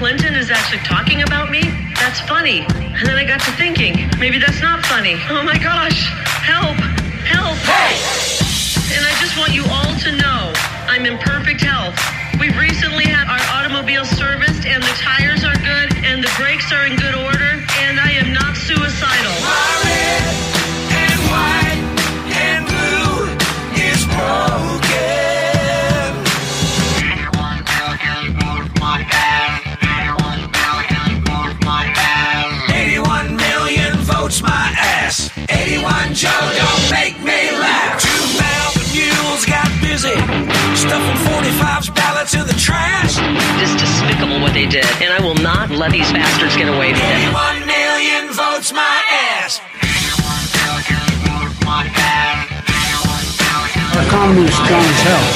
Clinton is actually talking about me? That's funny. And then I got to thinking, maybe that's not funny. Oh my gosh, help, help. Hey! And I just want you all to know I'm in perfect health. We've recently had our one don't make me laugh. Two mountain mules got busy, stuffing 45s ballots in the trash. It is despicable what they did, and I will not let these bastards get away with it. One million votes my ass. Our economy is strong as hell.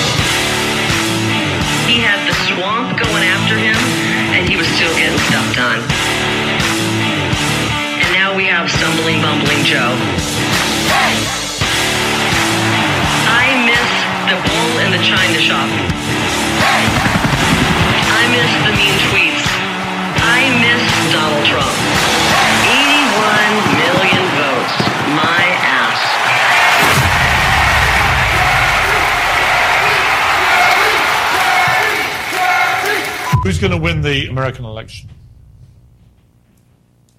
He had the swamp going after him, and he was still getting stuff done. Have stumbling, bumbling Joe. I miss the bull in the china shop. I miss the mean tweets. I miss Donald Trump. 81 million votes. My ass. Who's going to win the American election?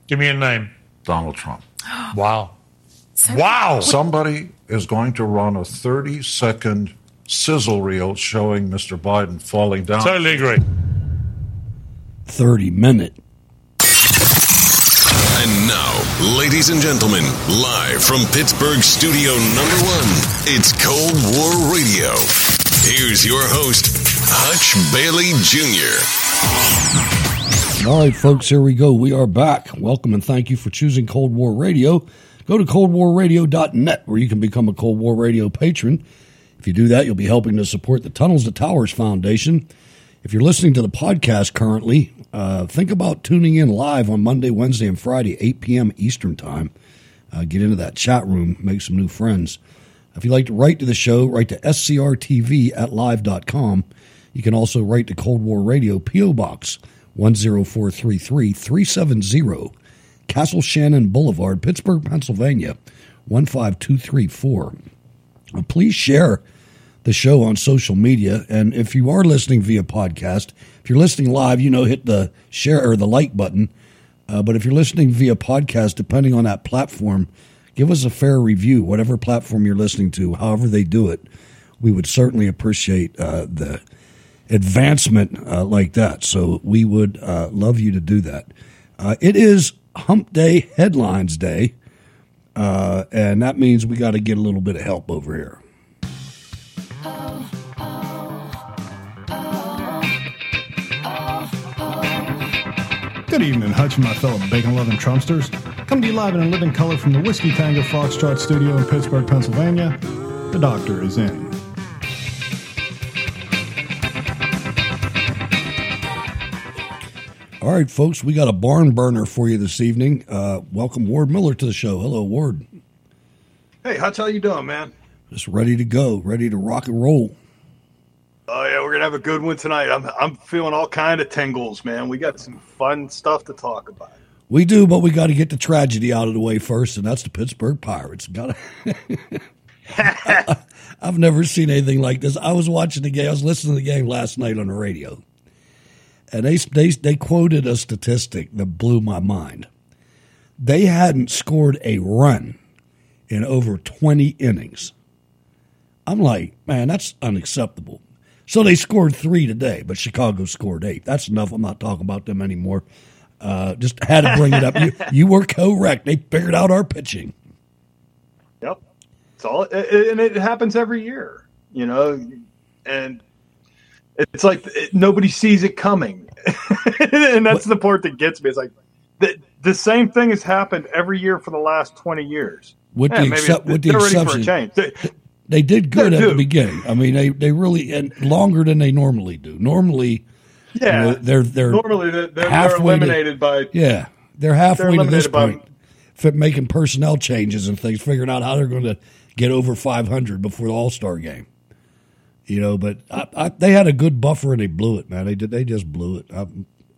Give me a name. Donald Trump. Wow. Wow. Somebody is going to run a 30 second sizzle reel showing Mr. Biden falling down. Totally agree. 30 minute. And now, ladies and gentlemen, live from Pittsburgh studio number one, it's Cold War Radio. Here's your host, Hutch Bailey Jr. All right, folks, here we go. We are back. Welcome and thank you for choosing Cold War Radio. Go to coldwarradio.net where you can become a Cold War Radio patron. If you do that, you'll be helping to support the Tunnels to Towers Foundation. If you're listening to the podcast currently, uh, think about tuning in live on Monday, Wednesday, and Friday, 8 p.m. Eastern Time. Uh, get into that chat room, make some new friends. If you'd like to write to the show, write to scrtv at live.com. You can also write to Cold War Radio, P.O. Box 10433 370, Castle Shannon Boulevard, Pittsburgh, Pennsylvania 15234. Uh, Please share the show on social media. And if you are listening via podcast, if you're listening live, you know, hit the share or the like button. Uh, but if you're listening via podcast, depending on that platform, give us a fair review, whatever platform you're listening to, however they do it. We would certainly appreciate uh, the advancement uh, like that. So we would uh, love you to do that. Uh, it is Hump Day Headlines Day, uh, and that means we got to get a little bit of help over here. Good evening, Hutch and my fellow bacon loving Trumpsters. Come to you live and in living color from the Whiskey Tango Foxtrot studio in Pittsburgh, Pennsylvania. The doctor is in. All right, folks, we got a barn burner for you this evening. Uh, welcome Ward Miller to the show. Hello, Ward. Hey, how's how you doing, man? Just ready to go, ready to rock and roll. Oh yeah, we're gonna have a good one tonight. I'm I'm feeling all kind of tingles, man. We got some fun stuff to talk about. We do, but we got to get the tragedy out of the way first, and that's the Pittsburgh Pirates. Got to. I've never seen anything like this. I was watching the game. I was listening to the game last night on the radio, and they they they quoted a statistic that blew my mind. They hadn't scored a run in over twenty innings. I'm like, man, that's unacceptable. So they scored three today, but Chicago scored eight. That's enough. I'm not talking about them anymore. Uh, just had to bring it up. You, you were correct. They figured out our pitching. Yep, it's all, and it happens every year, you know, and it's like nobody sees it coming, and that's the part that gets me. It's like the, the same thing has happened every year for the last twenty years. With Yeah, the, except, with the they're ready for a exception, change. They- they did good at the beginning. I mean, they, they really and longer than they normally do. Normally, you Yeah, know, they're they're normally they're, they're, halfway to- eliminated by yeah, they're halfway They're to this eliminated by- point, making personnel changes and things, figuring out how they're going to get over 500 before the All Star game. You know, but I, I, they had a good buffer and they blew it, man. They did. They just blew it. I,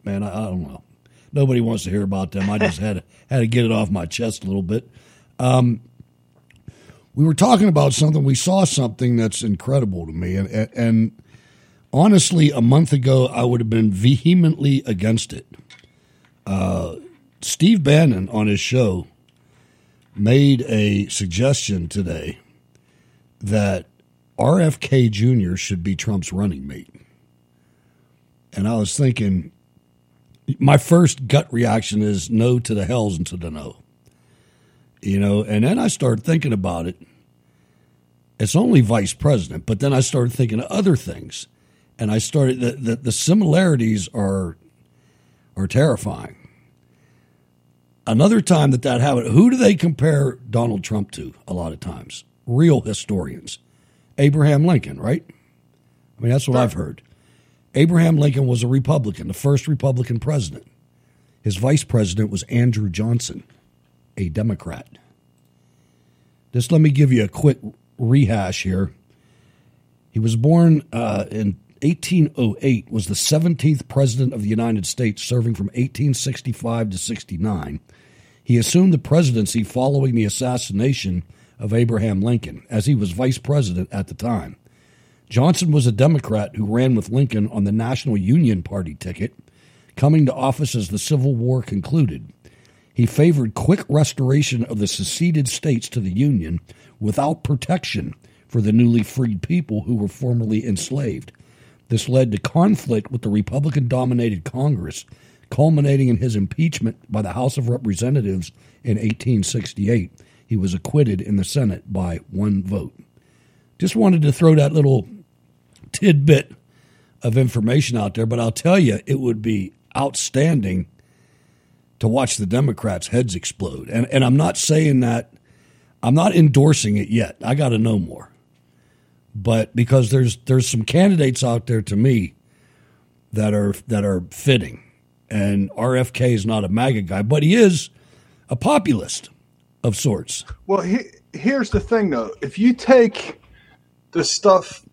man, I, I don't know. Nobody wants to hear about them. I just had to, had to get it off my chest a little bit. Um, we were talking about something. We saw something that's incredible to me, and, and, and honestly, a month ago, I would have been vehemently against it. Uh, Steve Bannon on his show made a suggestion today that RFK Jr. should be Trump's running mate. And I was thinking, my first gut reaction is no to the hells and to the no. You know, and then I started thinking about it. It's only vice president, but then I started thinking of other things. And I started, the, the, the similarities are are terrifying. Another time that that happened, who do they compare Donald Trump to a lot of times? Real historians. Abraham Lincoln, right? I mean, that's what I've heard. Abraham Lincoln was a Republican, the first Republican president. His vice president was Andrew Johnson, a Democrat. Just let me give you a quick rehash here. He was born uh, in 1808, was the 17th president of the United States, serving from 1865 to 69. He assumed the presidency following the assassination of Abraham Lincoln, as he was vice president at the time. Johnson was a Democrat who ran with Lincoln on the National Union Party ticket, coming to office as the Civil War concluded. He favored quick restoration of the seceded states to the Union without protection for the newly freed people who were formerly enslaved. This led to conflict with the Republican dominated Congress, culminating in his impeachment by the House of Representatives in 1868. He was acquitted in the Senate by one vote. Just wanted to throw that little tidbit of information out there, but I'll tell you, it would be outstanding to watch the Democrats' heads explode. And, and I'm not saying that, I'm not endorsing it yet. I got to know more. But because there's there's some candidates out there to me that are that are fitting, and RFK is not a MAGA guy, but he is a populist of sorts. Well, he, here's the thing, though. If you take the stuff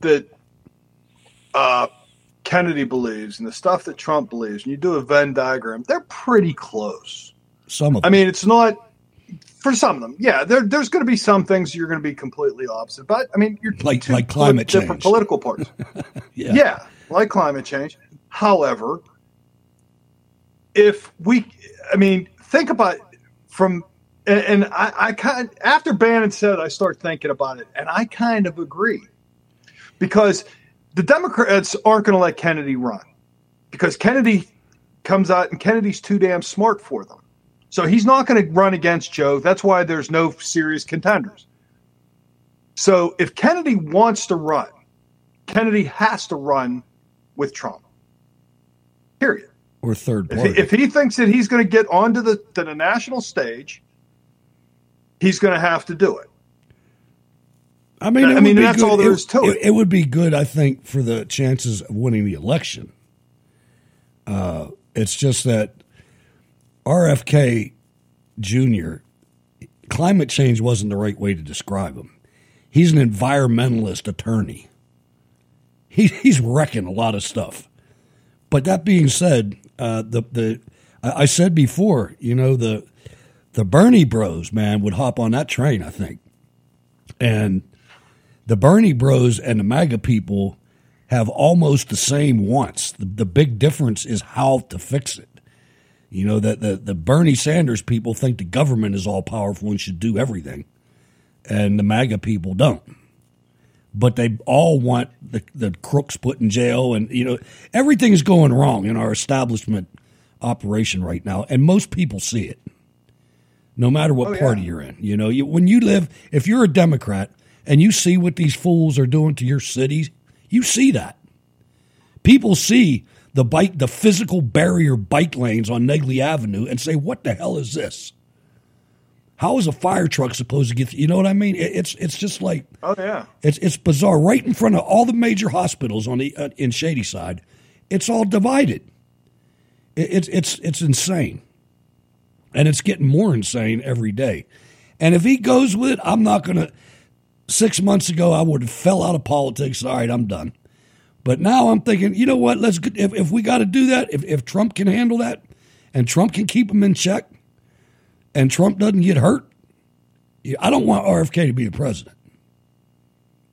that uh, Kennedy believes and the stuff that Trump believes, and you do a Venn diagram, they're pretty close. Some of them. I mean, it's not for some of them. Yeah, there, there's going to be some things you're going to be completely opposite. But I mean, you're like like climate different change, political parties. yeah. yeah, like climate change. However, if we, I mean, think about from and, I, I kind after Bannon said, I start thinking about it, and I kind of agree because the Democrats aren't going to let Kennedy run because Kennedy comes out and Kennedy's too damn smart for them. So he's not going to run against Joe. That's why there's no serious contenders. So if Kennedy wants to run, Kennedy has to run with Trump. Period. Or third If party. he, if he thinks that he's going to get onto the to the national stage, he's going to have to do it. I mean, it I mean that's good- all there is to it. It would be good, I think, for the chances of winning the election. Uh, it's just that RFK Jr. Climate change wasn't the right way to describe him. He's an environmentalist attorney. He, he's wrecking a lot of stuff. But that being said, uh, the the I said before, you know the the Bernie Bros man would hop on that train. I think, and the Bernie Bros and the MAGA people have almost the same wants. The, the big difference is how to fix it. You know that the the Bernie Sanders people think the government is all powerful and should do everything, and the MAGA people don't. But they all want the the crooks put in jail, and you know everything is going wrong in our establishment operation right now, and most people see it. No matter what Oh, yeah. party you're in, you know, you, when you live, if you're a Democrat and you see what these fools are doing to your cities, you see that. People see the bike, the physical barrier bike lanes on Negley Avenue, and say, "What the hell is this? How is a fire truck supposed to get?" You know what I mean? It's it's just like Oh yeah. it's it's bizarre. Right in front of all the major hospitals on the uh, in Shadyside, it's all divided. It, it's it's it's insane, and it's getting more insane every day. And if he goes with it, I'm not going to. Six months ago, I would have fell out of politics. All right, I'm done. But now I'm thinking, you know what? Let's if if we got to do that, if if Trump can handle that, and Trump can keep him in check, and Trump doesn't get hurt, I don't want RFK to be the president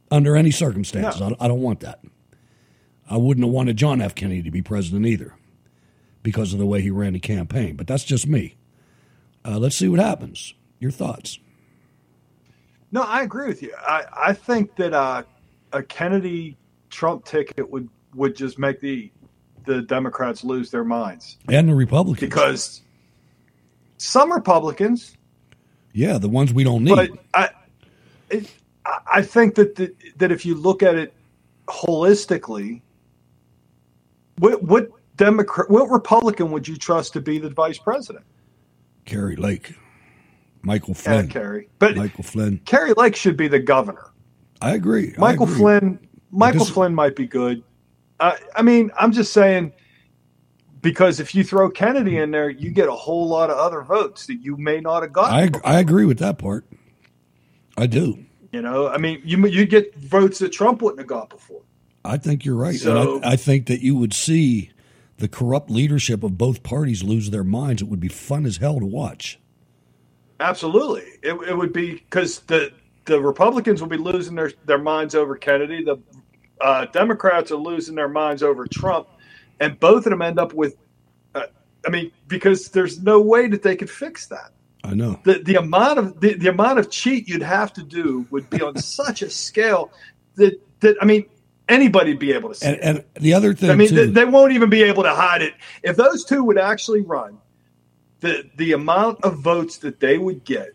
under any circumstances. I, I don't want that. I wouldn't have wanted John F. Kennedy to be president either because of the way he ran the campaign. But that's just me. Uh, let's see what happens. Your thoughts? No, I agree with you. I, I think that uh, a Kennedy Trump ticket would, would just make the the Democrats lose their minds And the Republicans. because some Republicans, yeah, the ones we don't need. but I it, I I think that the, that if you look at it holistically, what what Democrat, what Republican would you trust to be the vice president? Kari Lake, Michael Yeah, Flynn, Kari. But Michael Flynn. Kari Lake should be the governor. I agree. I Michael agree. Flynn. Michael Flynn might be good. Uh, I mean, I'm just saying because if you throw Kennedy in there, you get a whole lot of other votes that you may not have gotten. I I agree with that part. I do. You know, I mean, you you get votes that Trump wouldn't have got before. I think you're right. So- I, I think that you would see the corrupt leadership of both parties lose their minds. It would be fun as hell to watch. Absolutely, it, it would be because the the Republicans will be losing their their minds over Kennedy. The uh, Democrats are losing their minds over Trump, and both of them end up with. Uh, I mean, because there's no way that they could fix that. I know. the the amount of the, the amount of cheat you'd have to do would be on such a scale that that I mean anybody'd be able to see. And, it. and the other thing I mean, they, they won't even be able to hide it if those two would actually run. The the amount of votes that they would get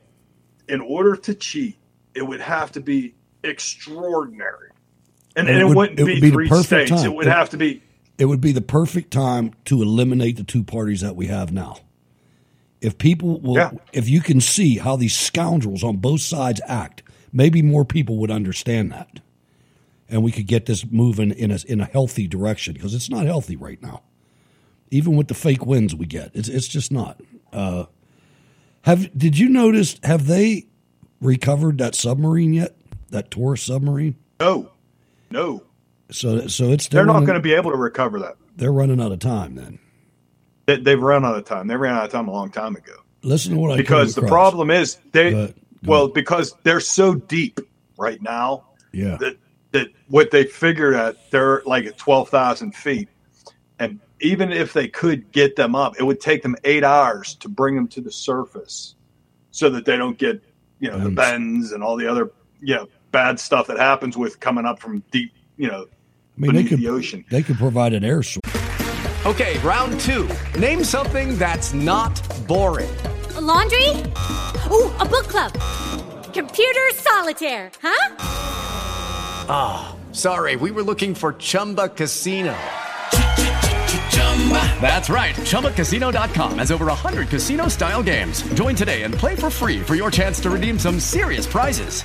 in order to cheat, it would have to be extraordinary, and, and, it, would- wouldn't it be, would be the three perfect states. time. It would It- have to be it would be the perfect time to eliminate the two parties that we have now. If people will, Yeah. if you can see how these scoundrels on both sides act, maybe more people would understand that, and we could get this moving in a in a healthy direction because it's not healthy right now. Even with the fake wins we get, it's it's just not. Uh, have did you notice? Have they recovered that submarine yet? That Taurus submarine? no, no. So so it's They're not going to be able to recover that. They're running out of time then. They, they've run out of time. They ran out of time a long time ago. Listen to what I because the problem is they well because they're so deep right now Yeah. that that what they figured at they're like at twelve thousand feet, and even if they could get them up, it would take them eight hours to bring them to the surface, so that they don't get you know the Bends. bends and all the other you know bad stuff that happens with coming up from deep you know I mean, they could the ocean. they could provide an air source. Okay, round two. Name something that's not boring. A laundry? Ooh, a book club. Computer solitaire, huh? Ah, sorry, we were looking for Chumba Casino. That's right. ChumbaCasino.com has over 100 casino style games. Join today and play for free for your chance to redeem some serious prizes.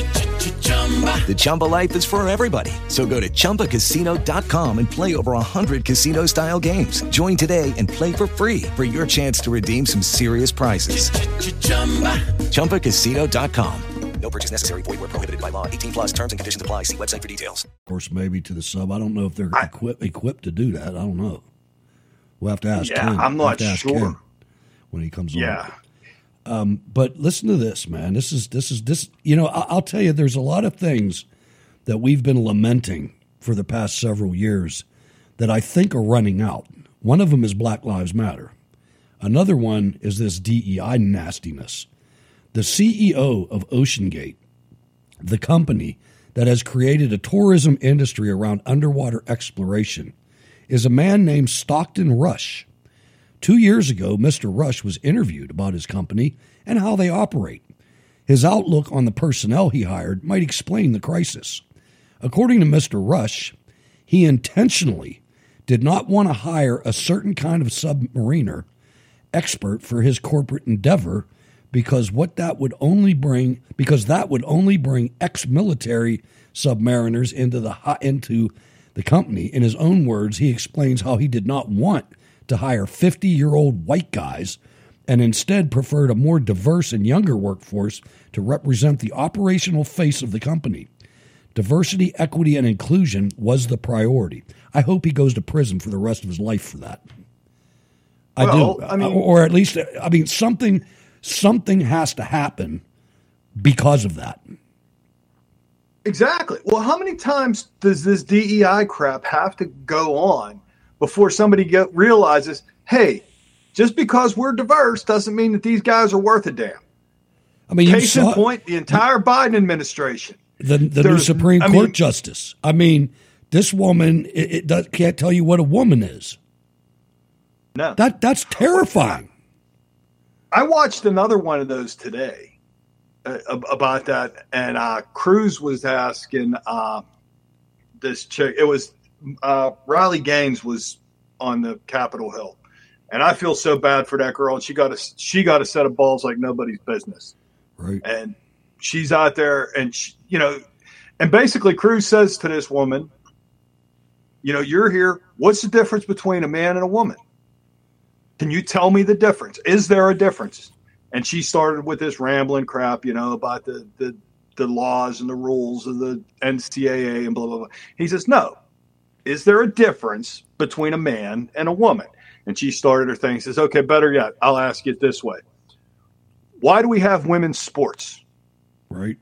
The Chumba life is for everybody. So go to ChumbaCasino.com and play over 100 casino-style games. Join today and play for free for your chance to redeem some serious prizes. ChumbaCasino.com. No purchase necessary. Void where prohibited by law. 18 plus terms and conditions apply. See website for details. Of course, maybe to the sub. I don't know if they're equipped equipped to do that. I don't know. We'll have to ask. Yeah, Ken. I'm We'll not have to ask sure. Ken when he comes on. Yeah. Um, but listen to this, man. This is this is this. You know, I, I'll tell you, there's a lot of things that we've been lamenting for the past several years that I think are running out. One of them is Black Lives Matter. Another one is this DEI nastiness. The CEO of OceanGate, the company that has created a tourism industry around underwater exploration, is a man named Stockton Rush. Two years ago, Mr. Rush was interviewed about his company and how they operate. His outlook on the personnel he hired might explain the crisis. According to Mr. Rush, he intentionally did not want to hire a certain kind of submariner expert for his corporate endeavor because what that would only bring because that would only bring ex-military submariners into the into the company in his own words he explains how he did not want to hire 50-year-old white guys and instead preferred a more diverse and younger workforce to represent the operational face of the company diversity equity and inclusion was the priority i hope he goes to prison for the rest of his life for that I Well, do, I mean- or at least, I mean, something, something has to happen because of that. Exactly. Well, how many times does this DEI crap have to go on before somebody get, realizes, hey, just because we're diverse doesn't mean that these guys are worth a damn. I mean, you Case in point, the entire Biden administration. the the new Supreme I Court mean- justice. I mean, This woman it, it does, can't tell you what a woman is. No. That that's terrifying. I watched another one of those today uh, about that, and uh, Cruz was asking uh, this chick. It was uh, Riley Gaines was on the Capitol Hill, and I feel so bad for that girl. And she got a she got a set of balls like nobody's business, right? And she's out there, and she, you know, and basically Cruz says to this woman, you know, you're here. What's the difference between a man and a woman? Can you tell me the difference? Is there a difference? And she started with this rambling crap, you know, about the the, the laws and the rules of the NCAA and blah blah blah. He says, no. Is there a difference between a man and a woman? And she started her thing. Says, okay, better yet, I'll ask it this way: Why do we have women's sports? Right.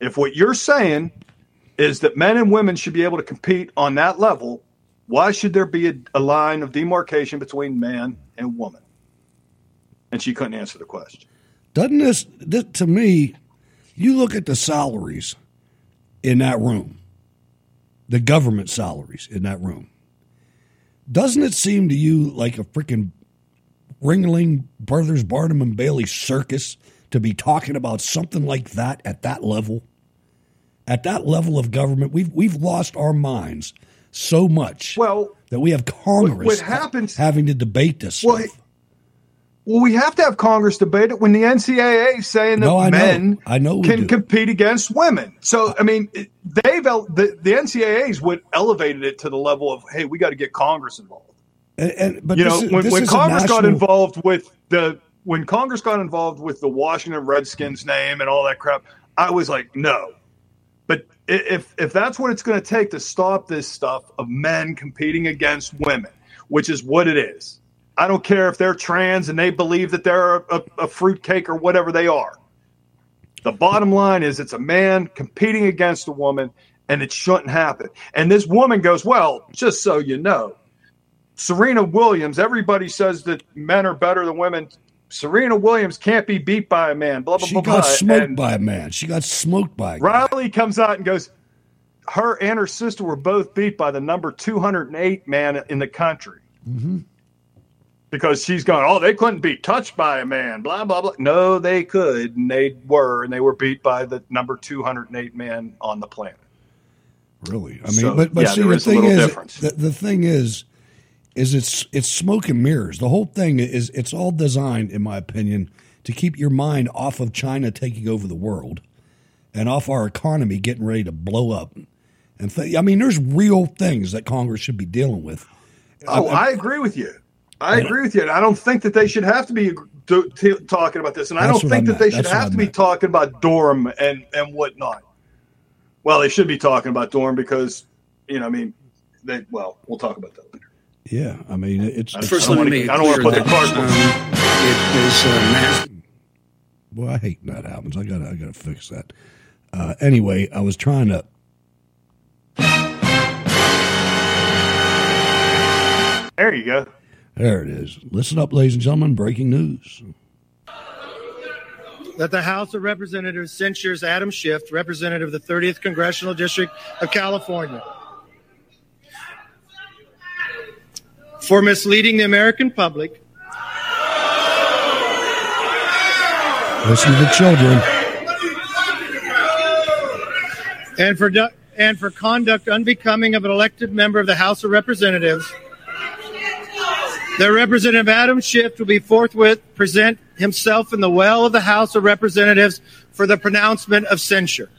If what you're saying is that men and women should be able to compete on that level, why should there be a, a line of demarcation between man and woman? And she couldn't answer the question. Doesn't this, this to me? You look at the salaries in that room, the government salaries in that room. Doesn't it seem to you like a freaking Ringling Brothers Barnum and Bailey circus to be talking about something like that at that level? At that level of government, we've we've lost our minds so much. Well, that we have Congress what, what happens having to debate this. Well, stuff. Well, we have to have Congress debate it when the NCAA is saying that No, I know. men I know can do. compete against women. So, I mean, they've the, the NCAA's would elevated it to the level of, hey, we got to get Congress involved. And, and- but you this know, is- when, this when is a Congress got involved with the when Congress got involved with the Washington Redskins name and all that crap, I was like, no. But if if that's what it's going to take to stop this stuff of men competing against women, which is what it is, I don't care if they're trans and they believe that they're a, a, fruitcake or whatever they are. The bottom line is it's a man competing against a woman, and it shouldn't happen. And this woman goes, Well, just so you know, Serena Williams, everybody says that men are better than women. Serena Williams can't be beat by a man, blah, blah, She blah, got blah. smoked And by a man. She got smoked by a guy. Riley comes out and goes, Her and her sister were both beat by the number 208 man in the country Mm-hmm. Because she's going, Oh, they couldn't be touched by a man, blah, blah, blah. No, they could, and they were, and they were beat by the number 208 man on the planet. Really? I mean, So, but but yeah, see, the is thing is, the, the thing is, is it's it's smoke and mirrors. The whole thing is it's all designed, in my opinion, to keep your mind off of China taking over the world, and off our economy getting ready to blow up. And th- I mean, there's real things that Congress should be dealing with. Oh, I agree with you. I agree with you. And I don't think that they should have to be do, t- talking about this. And I don't think I that they should That's have I to be meant. talking about Durham and, and whatnot. Well, they should be talking about Durham because, you know, I mean, they, well, we'll talk about that later. Yeah, I mean, it's. I it's don't wanna I don't want to put the cart. it is uh, mass- Well, I hate when that happens. I gotta, I gotta fix that. Uh, anyway, I was trying to. There you go. There it is. Listen up, ladies and gentlemen. Breaking news. that the House of Representatives censures Adam Schiff, representative of the 30th Congressional District of California, for misleading the American public Listen to the children. and for and for conduct unbecoming of an elected member of the House of Representatives. That Representative Adam Schiff will be forthwith present himself in the well of the House of Representatives for the pronouncement of censure.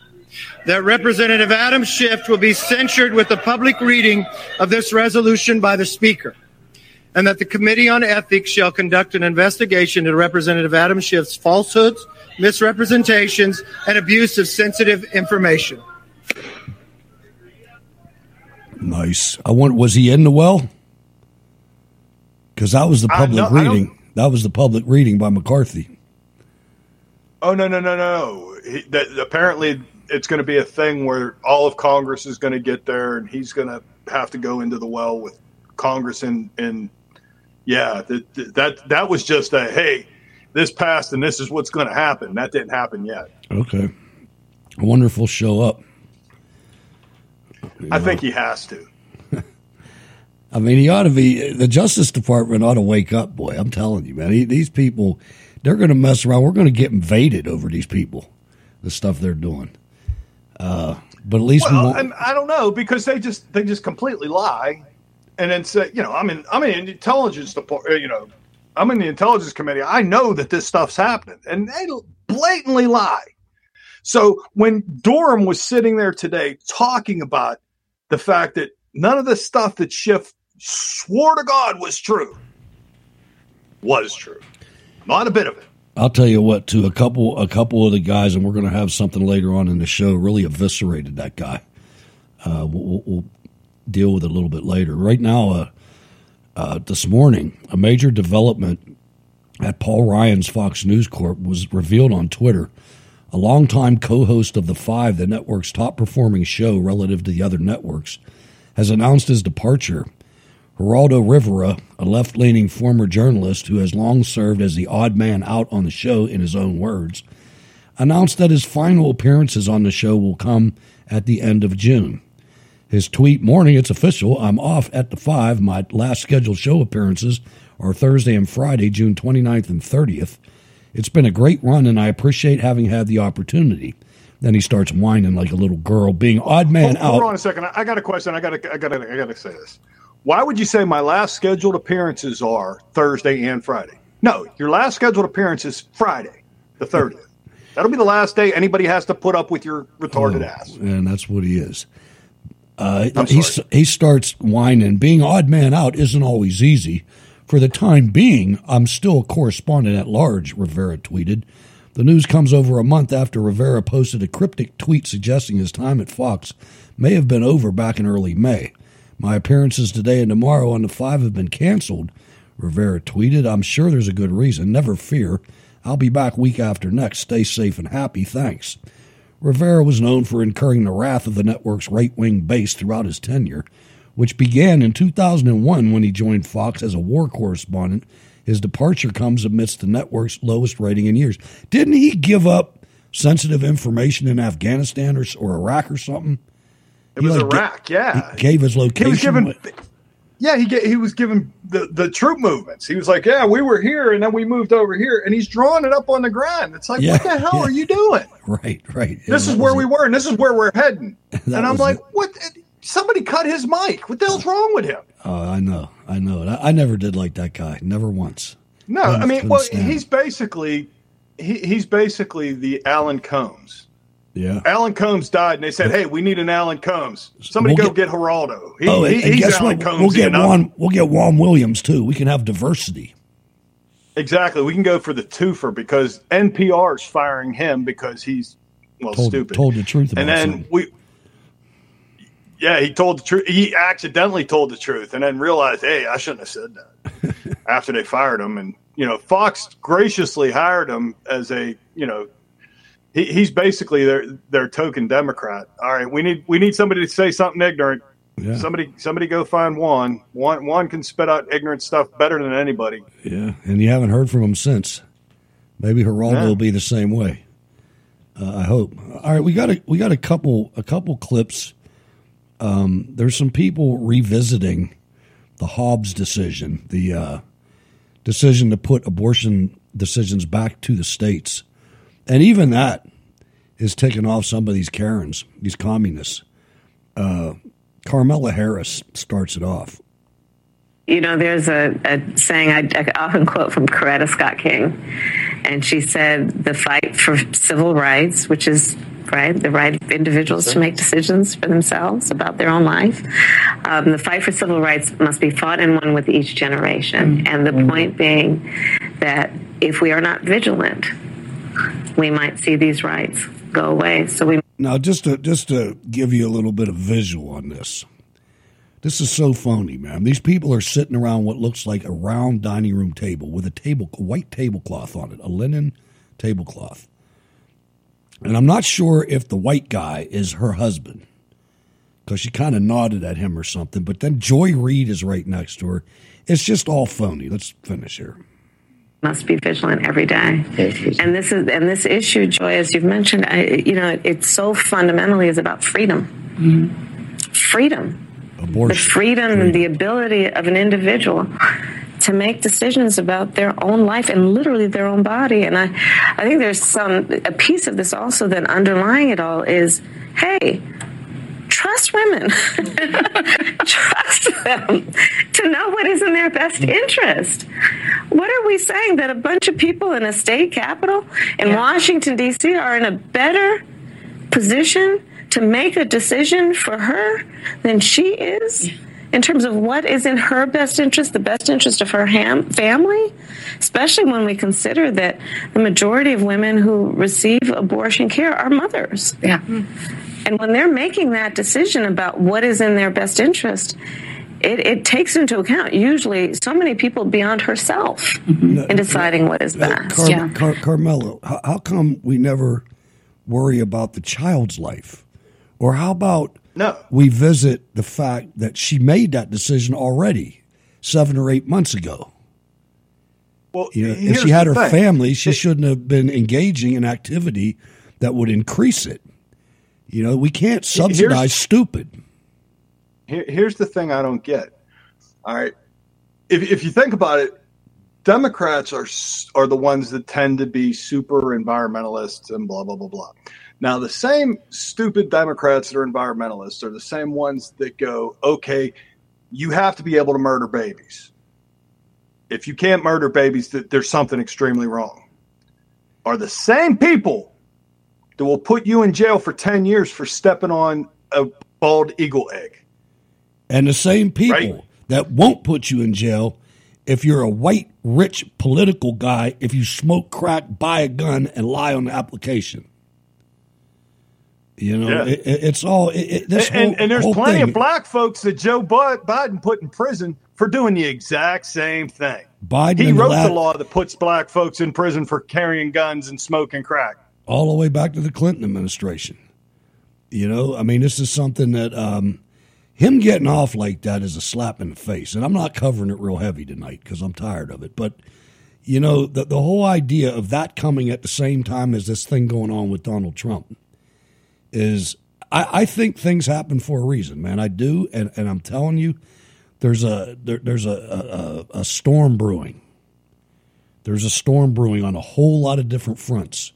That Representative Adam Schiff will be censured with the public reading of this resolution by the Speaker. And that the Committee on Ethics shall conduct an investigation into Representative Adam Schiff's falsehoods, misrepresentations, and abuse of sensitive information. Nice. I want. Was he in the well? Because that was the public no, reading. That was the public reading by McCarthy. Oh, no, no, no, no. He, that, apparently, it's going to be a thing where all of Congress is going to get there and he's going to have to go into the well with Congress and, and yeah, that, that, that was just a, hey, this passed and this is what's going to happen. That didn't happen yet. Okay. I wonder show up. I think he has to. I mean, he ought to be. The Justice Department ought to wake up, boy. I'm telling you, man. He, these people, they're going to mess around. We're going to get invaded over these people, the stuff they're doing. Uh, but at least we Well, won't. I don't know because they just they just completely lie, and then say, you know, I'm in I'm in the intelligence department, you know, I'm in the intelligence committee. I know that this stuff's happening, and they blatantly lie. So when Durham was sitting there today talking about the fact that none of the stuff that Schiff swore to God was true was true, not a bit of it. I'll tell you what, too. A couple, a couple of the guys, and we're going to have something later on in the show. Really eviscerated that guy. Uh, we'll, we'll deal with it a little bit later. Right now, uh, uh, this morning, a major development at Paul Ryan's Fox News Corp was revealed on Twitter. A longtime co-host of the Five, the network's top-performing show relative to the other networks, has announced his departure. Geraldo Rivera, a left leaning former journalist who has long served as the odd man out on the show, in his own words, announced that his final appearances on the show will come at the end of June. His tweet, Morning, it's official. I'm off at the five. My last scheduled show appearances are Thursday and Friday, June 29th and 30th. It's been a great run, and I appreciate having had the opportunity. Then he starts whining like a little girl, being odd man hold, out. hold on a second. I- got a question. I got I got to I got to say this. Why would you say my last scheduled appearances are Thursday and Friday? No, your last scheduled appearance is Friday, the 30th. That'll be the last day anybody has to put up with your retarded Oh, ass. And that's what he is. Uh, he, he starts whining. Being odd man out isn't always easy. For the time being, I'm still a correspondent at large, Rivera tweeted. The news comes over a month after Rivera posted a cryptic tweet suggesting his time at Fox may have been over back in early May. My appearances today and tomorrow on the five have been canceled, Rivera tweeted. I'm sure there's a good reason. Never fear. I'll be back week after next. Stay safe and happy. Thanks. Rivera was known for incurring the wrath of the network's right wing base throughout his tenure, which began in 2001 when he joined Fox as a war correspondent. His departure comes amidst the network's lowest rating in years. Didn't he give up sensitive information in Afghanistan or, or Iraq or something? It He, was like, Iraq, yeah. he gave his location. He was given, away. yeah, he ga- he was given the, the troop movements. He was like, yeah, we were here and then we moved over here, and he's drawing it up on the ground. It's like, Yeah, what the hell yeah. are you doing? Right, right. This Yeah, is where was we were, and this is where we're heading. And I'm like, it. what? Eh, somebody cut his mic. What the hell's wrong with him? Oh, I know, I know it. I, I never did like that guy, never once. No, Couldn't- I mean, well, he's basically he, he's basically the Alan Colmes. Yeah. Alan Colmes died, and they said, "Hey, we need an Alan Colmes. Somebody We'll go get- get, Geraldo. He, oh, and, he- he's guess Alan what? Colmes We'll get. Juan. We'll get Juan Williams too. We can have diversity. Exactly. We can go for the twofer because NPR is firing him because he's well Told, stupid. told the truth about and then something. we, yeah, he told the truth. He accidentally told the truth, and then realized, hey, I shouldn't have said that. after they fired him, and you know, Fox graciously hired him as a you know. He, he's basically their their token Democrat. All right, we need we need somebody to say something ignorant. Yeah. Somebody somebody go find Juan. Juan Juan can spit out ignorant stuff better than anybody. Yeah, and you haven't heard from him since. Maybe Geraldo Yeah. will be the same way. Uh, I hope. All right, we got a we got a couple a couple clips. Um, there's some people revisiting the Dobbs decision, the uh, decision to put abortion decisions back to the states, and even that is taking off some of these Karens, these communists. Uh, Kamala Harris starts it off. You know, there's a, a saying I, I often quote from Coretta Scott King, and she said, "The fight for civil rights, which is right, the right of individuals to make decisions for themselves about their own life, um, the fight for civil rights must be fought and won with each generation." And the point being that if we are not vigilant, we might see these rights go away. So we Now, just to just to give you a little bit of visual on this, this is so phony, man. These people are sitting around what looks like a round dining room table with a table, a white tablecloth on it, a linen tablecloth, and I'm not sure if the white guy is her husband because she kind of nodded at him or something. But then Joy Reid is right next to her. It's just all phony. Let's finish here. Must be vigilant every day. And this is and this issue, Joy, as you've mentioned, I, you know, it's so fundamentally is about freedom. Mm-hmm. freedom. Abortion. The freedom and the ability of an individual to make decisions about their own life and literally their own body. And I, I think there's some a piece of this also that underlying it all is, hey, trust women. trust them to know what is in their best interest. What are we saying that a bunch of people in a state capital in Washington D.C. are in a better position to make a decision for her than she is? in terms of what is in her best interest, the best interest of her ham- family, especially when we consider that the majority of women who receive abortion care are mothers. Yeah. Mm. And when they're making that decision about what is in their best interest, it, it takes into account usually so many people beyond herself mm-hmm. in deciding what is uh, best. Car- Car- Carmelo, how, how come we never worry about the child's life? Or how about no. we visit the fact that she made that decision already seven or eight months ago? Well, You know, if she had her thing. family, she shouldn't have been engaging in activity that would increase it. You know, we can't subsidize Here's- stupid. Here, here's the thing I don't get. All right, if if you think about it, Democrats are are the ones that tend to be super environmentalists and blah blah blah blah. Now, the same stupid Democrats that are environmentalists are the same ones that go, okay, you have to be able to murder babies. If you can't murder babies, that there's something extremely wrong. Are the same people that will put you in jail for 10 years for stepping on a bald eagle egg. And the same people that won't put you in jail if you're a white, rich political guy, if you smoke crack, buy a gun, and lie on the application. You know, Yeah. it, it- it's all. It, and, whole, and there's whole plenty thing, of black folks that Joe Biden put in prison for doing the exact same thing. Biden he wrote la- the law that puts black folks in prison for carrying guns and smoking crack. All the way back to the Clinton administration. You know, I mean, this is something that um, him getting off like that is a slap in the face. And I'm not covering it real heavy tonight because I'm tired of it. But, you know, the, the whole idea of that coming at the same time as this thing going on with Donald Trump is, I, I think things happen for a reason, man. I do. And, and I'm telling you, there's a there, there's a, a, a storm brewing. There's a storm brewing on a whole lot of different fronts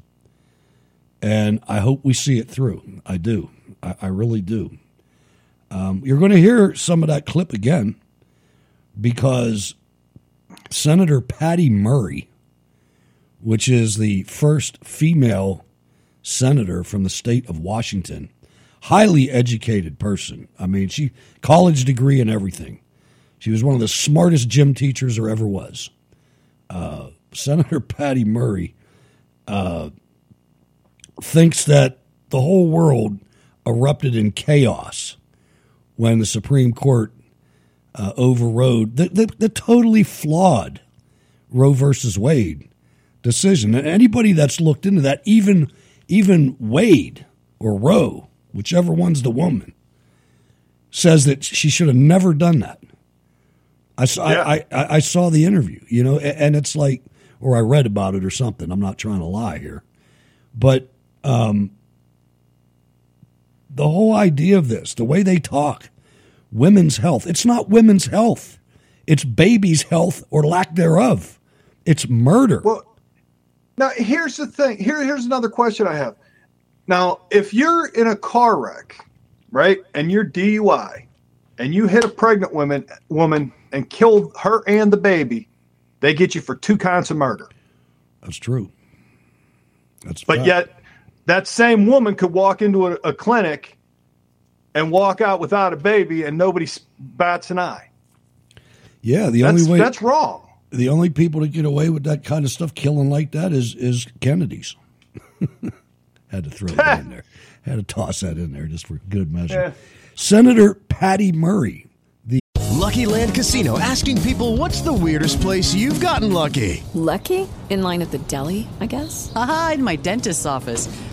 and I hope we see it through. I do. I, I really do. Um, you're going to hear some of that clip again because Senator Patty Murray, which is the first female senator from the state of Washington, highly educated person. I mean, she college degree and everything. She was one of the smartest gym teachers there ever was. Uh, Senator Patty Murray uh, thinks that the whole world erupted in chaos when the Supreme Court uh, overrode the, the, the totally flawed Roe versus Wade decision. And anybody that's looked into that, even even Wade or Roe, whichever one's the woman, says that she should have never done that. I saw, I, I, I saw the interview, you know, and it's like, or I read about it or something. I'm not trying to lie here, but um, the whole idea of this, the way they talk, women's health, it's not women's health, it's babies' health or lack thereof. It's murder. Well, now here's the thing. Here, here's another question I have. Now, if you're in a car wreck, right, and you're DUI, and you hit a pregnant woman woman and kill her and the baby, they get you for two counts of murder. That's true. That's But fact. yet, that same woman could walk into a, a clinic and walk out without a baby, and nobody bats an eye. yeah, the That's only way that's wrong. the only people that get away with that kind of stuff killing like that is is Kennedy's. Had to throw that in there. Had to toss that in there just for good measure. Yeah. Senator Patty Murray, the Lucky Land Casino asking people what's the weirdest place you've gotten lucky? Lucky? In line at the deli, I guess? Aha, in my dentist's office.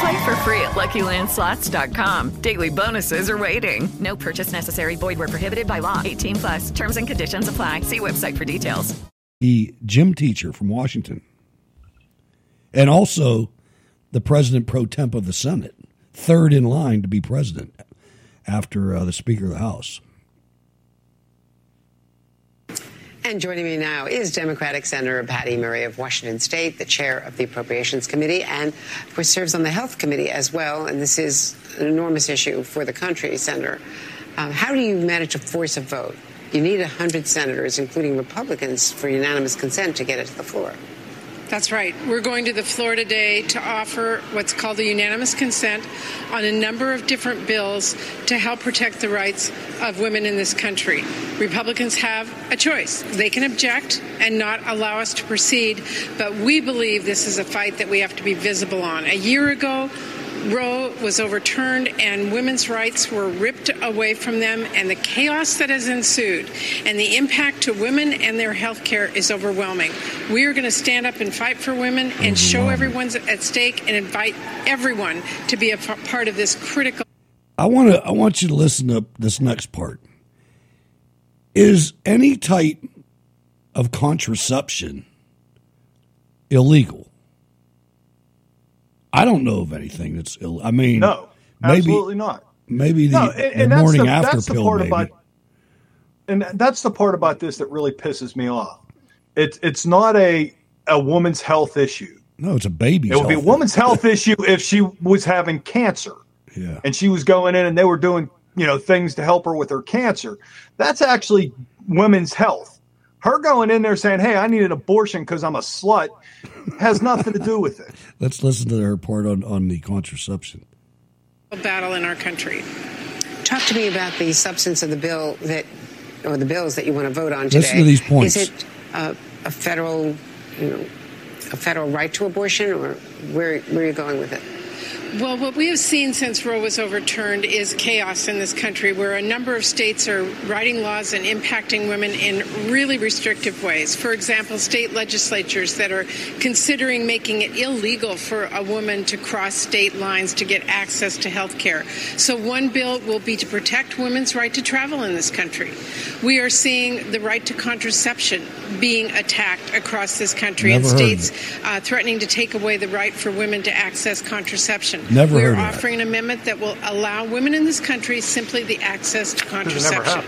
Play for free at LuckyLandSlots.com. Daily bonuses are waiting. No purchase necessary. Void where prohibited by law. 18 plus. Terms and conditions apply. See website for details. The gym teacher from Washington, and also the president pro temp of the Senate, third in line to be president after uh, the Speaker of the House. And joining me now is Democratic Senator Patty Murray of Washington State, the chair of the Appropriations Committee, and of course serves on the Health Committee as well. And this is an enormous issue for the country, Senator. Um, how do you manage to force a vote? You need 100 senators, including Republicans, for unanimous consent to get it to the floor. That's right. We're going to the floor today to offer what's called a unanimous consent on a number of different bills to help protect the rights of women in this country. Republicans have a choice. They can object and not allow us to proceed, but we believe this is a fight that we have to be visible on. A year ago, Roe was overturned and women's rights were ripped away from them, and the chaos that has ensued and the impact to women and their health care is overwhelming. We are going to stand up and fight for women and mm-hmm. show everyone's at stake and invite everyone to be a part of this critical. I want to. I want you to listen to this next part. Is any type of contraception illegal? I don't know of anything that's ill. I mean, No, maybe absolutely not. maybe the, No, and- and that's morning the- after the pill. part Maybe. about- and that's the part about this that really pisses me off. It's it's not a a woman's health issue. no, it's a baby. It would be a woman's health issue if she was having cancer. Yeah. And she was going in and they were doing, you know, things to help her with her cancer. That's actually women's health. Her going in there saying, "Hey, I need an abortion because I'm a slut," has nothing to do with it. Let's listen to her part on on the contraception. A battle in our country. Talk to me about the substance of the bill that, or the bills that you want to vote on today. Listen to these points. Is it uh, a federal, you know, a federal right to abortion, or where where are you going with it? Well, what we have seen since Roe was overturned is chaos in this country, where a number of states are writing laws and impacting women in really restrictive ways. For example, state legislatures that are considering making it illegal for a woman to cross state lines to get access to health care. So, one bill will be to protect women's right to travel in this country. We are seeing the right to contraception being attacked across this country, Never and states uh, threatening to take away the right for women to access contraception. Never We're heard of that. offering an amendment that will allow women in this country simply the access to contraception.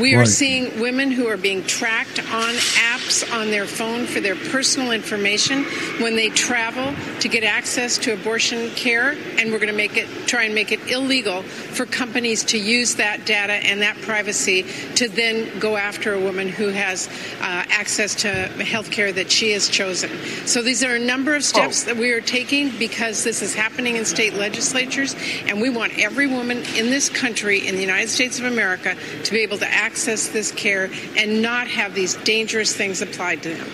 We are seeing women who are being tracked on apps on their phone for their personal information when they travel to get access to abortion care, and we're going to make it try and make it illegal for companies to use that data and that privacy to then go after a woman who has uh, access to health care that she has chosen. So these are a number of steps oh. that we are taking because this is happening in state legislatures, and we want every woman in this country, in the United States of America, to be able to access this care and not have these dangerous things applied to them.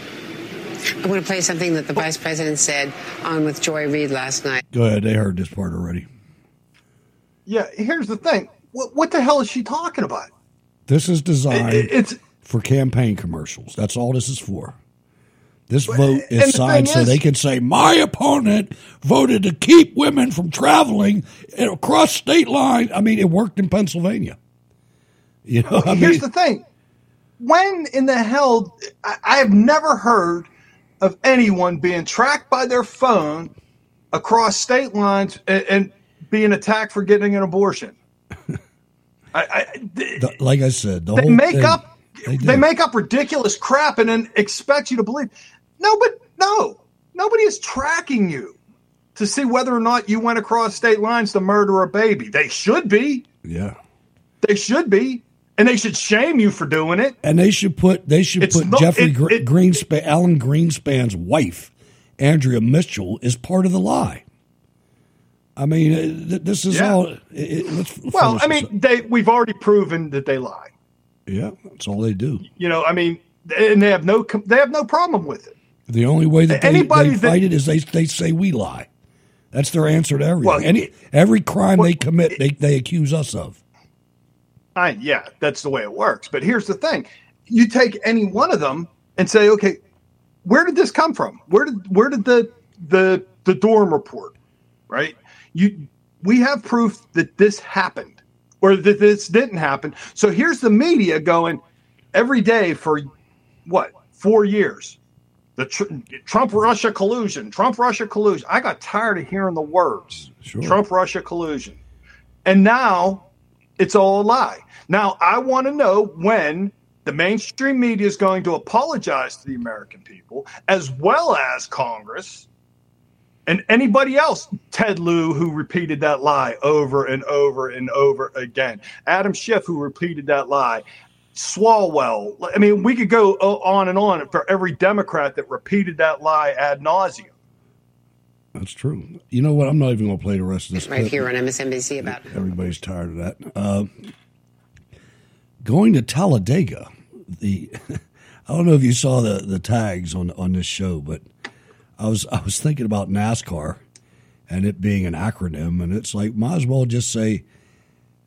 I want to play something that the vice president said on with Joy Reid last night. Go ahead. They heard this part already. Yeah, here's the thing. What, what the hell is she talking about? This is designed It- it's- for campaign commercials. That's all this is for. This vote is the signed thing so is- they can say, my opponent voted to keep women from traveling across state lines. I mean, it worked in Pennsylvania. You know, I Here's mean, the thing. When in the hell, I, I have never heard of anyone being tracked by their phone across state lines and, and being attacked for getting an abortion. I, I, the- like I said, the they whole make thing, up They they, make up ridiculous crap and then expect you to believe. No, but no, nobody is tracking you to see whether or not you went across state lines to murder a baby. They should be. Yeah. They should be. And they should shame you for doing it. And they should put they should It's put not- Jeffrey it- Gr- it- Greenspan, Alan Greenspan's wife, Andrea Mitchell, is part of the lie. I mean, uh, this is Yeah. all. It, it, let's Well, I mean, they we've already proven that they lie. Yeah, that's all they do. You know, I mean, and they have no they have no problem with it. The only way that they, Anybody they that- fight it is they they say we lie. That's their answer to everything. Well, Any every crime they commit, they they accuse us of. I yeah, that's the way it works. But here's the thing: you take any one of them and say, okay, where did this come from? Where did where did the the the Durham report? Right? You we have proof that this happened or that this didn't happen. So here's the media going every day for what four years. The tr- Trump Russia collusion, Trump Russia collusion. I got tired of hearing the words Trump Russia collusion. And now it's all a lie. Now, I want to know when the mainstream media is going to apologize to the American people, as well as Congress and anybody else, Ted Lieu, who repeated that lie over and over and over again, Adam Schiff, who repeated that lie, Swalwell. I mean, we could go on and on for every Democrat that repeated that lie ad nauseum. That's true. You know what? I'm not even going to play the rest of this. Right clip. here on MSNBC about Everybody's tired of that. Uh, going to Talladega, the I don't know if you saw the the tags on on this show, but I was I was thinking about NASCAR and it being an acronym, and it's like might as well just say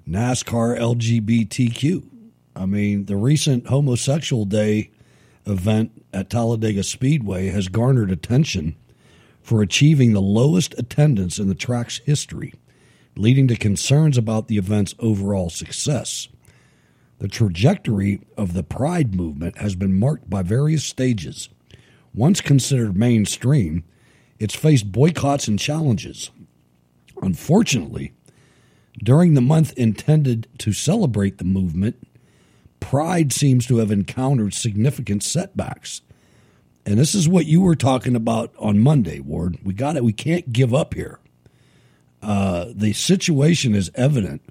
NASCAR LGBTQ. I mean, the recent Homosexual Day event at Talladega Speedway has garnered attention for achieving the lowest attendance in the track's history, leading to concerns about the event's overall success. The trajectory of the Pride movement has been marked by various stages. Once considered mainstream, it's faced boycotts and challenges. Unfortunately, during the month intended to celebrate the movement, Pride seems to have encountered significant setbacks. And this is what you were talking about on Monday, Ward. We got it. We can't give up here. Uh, the situation is evident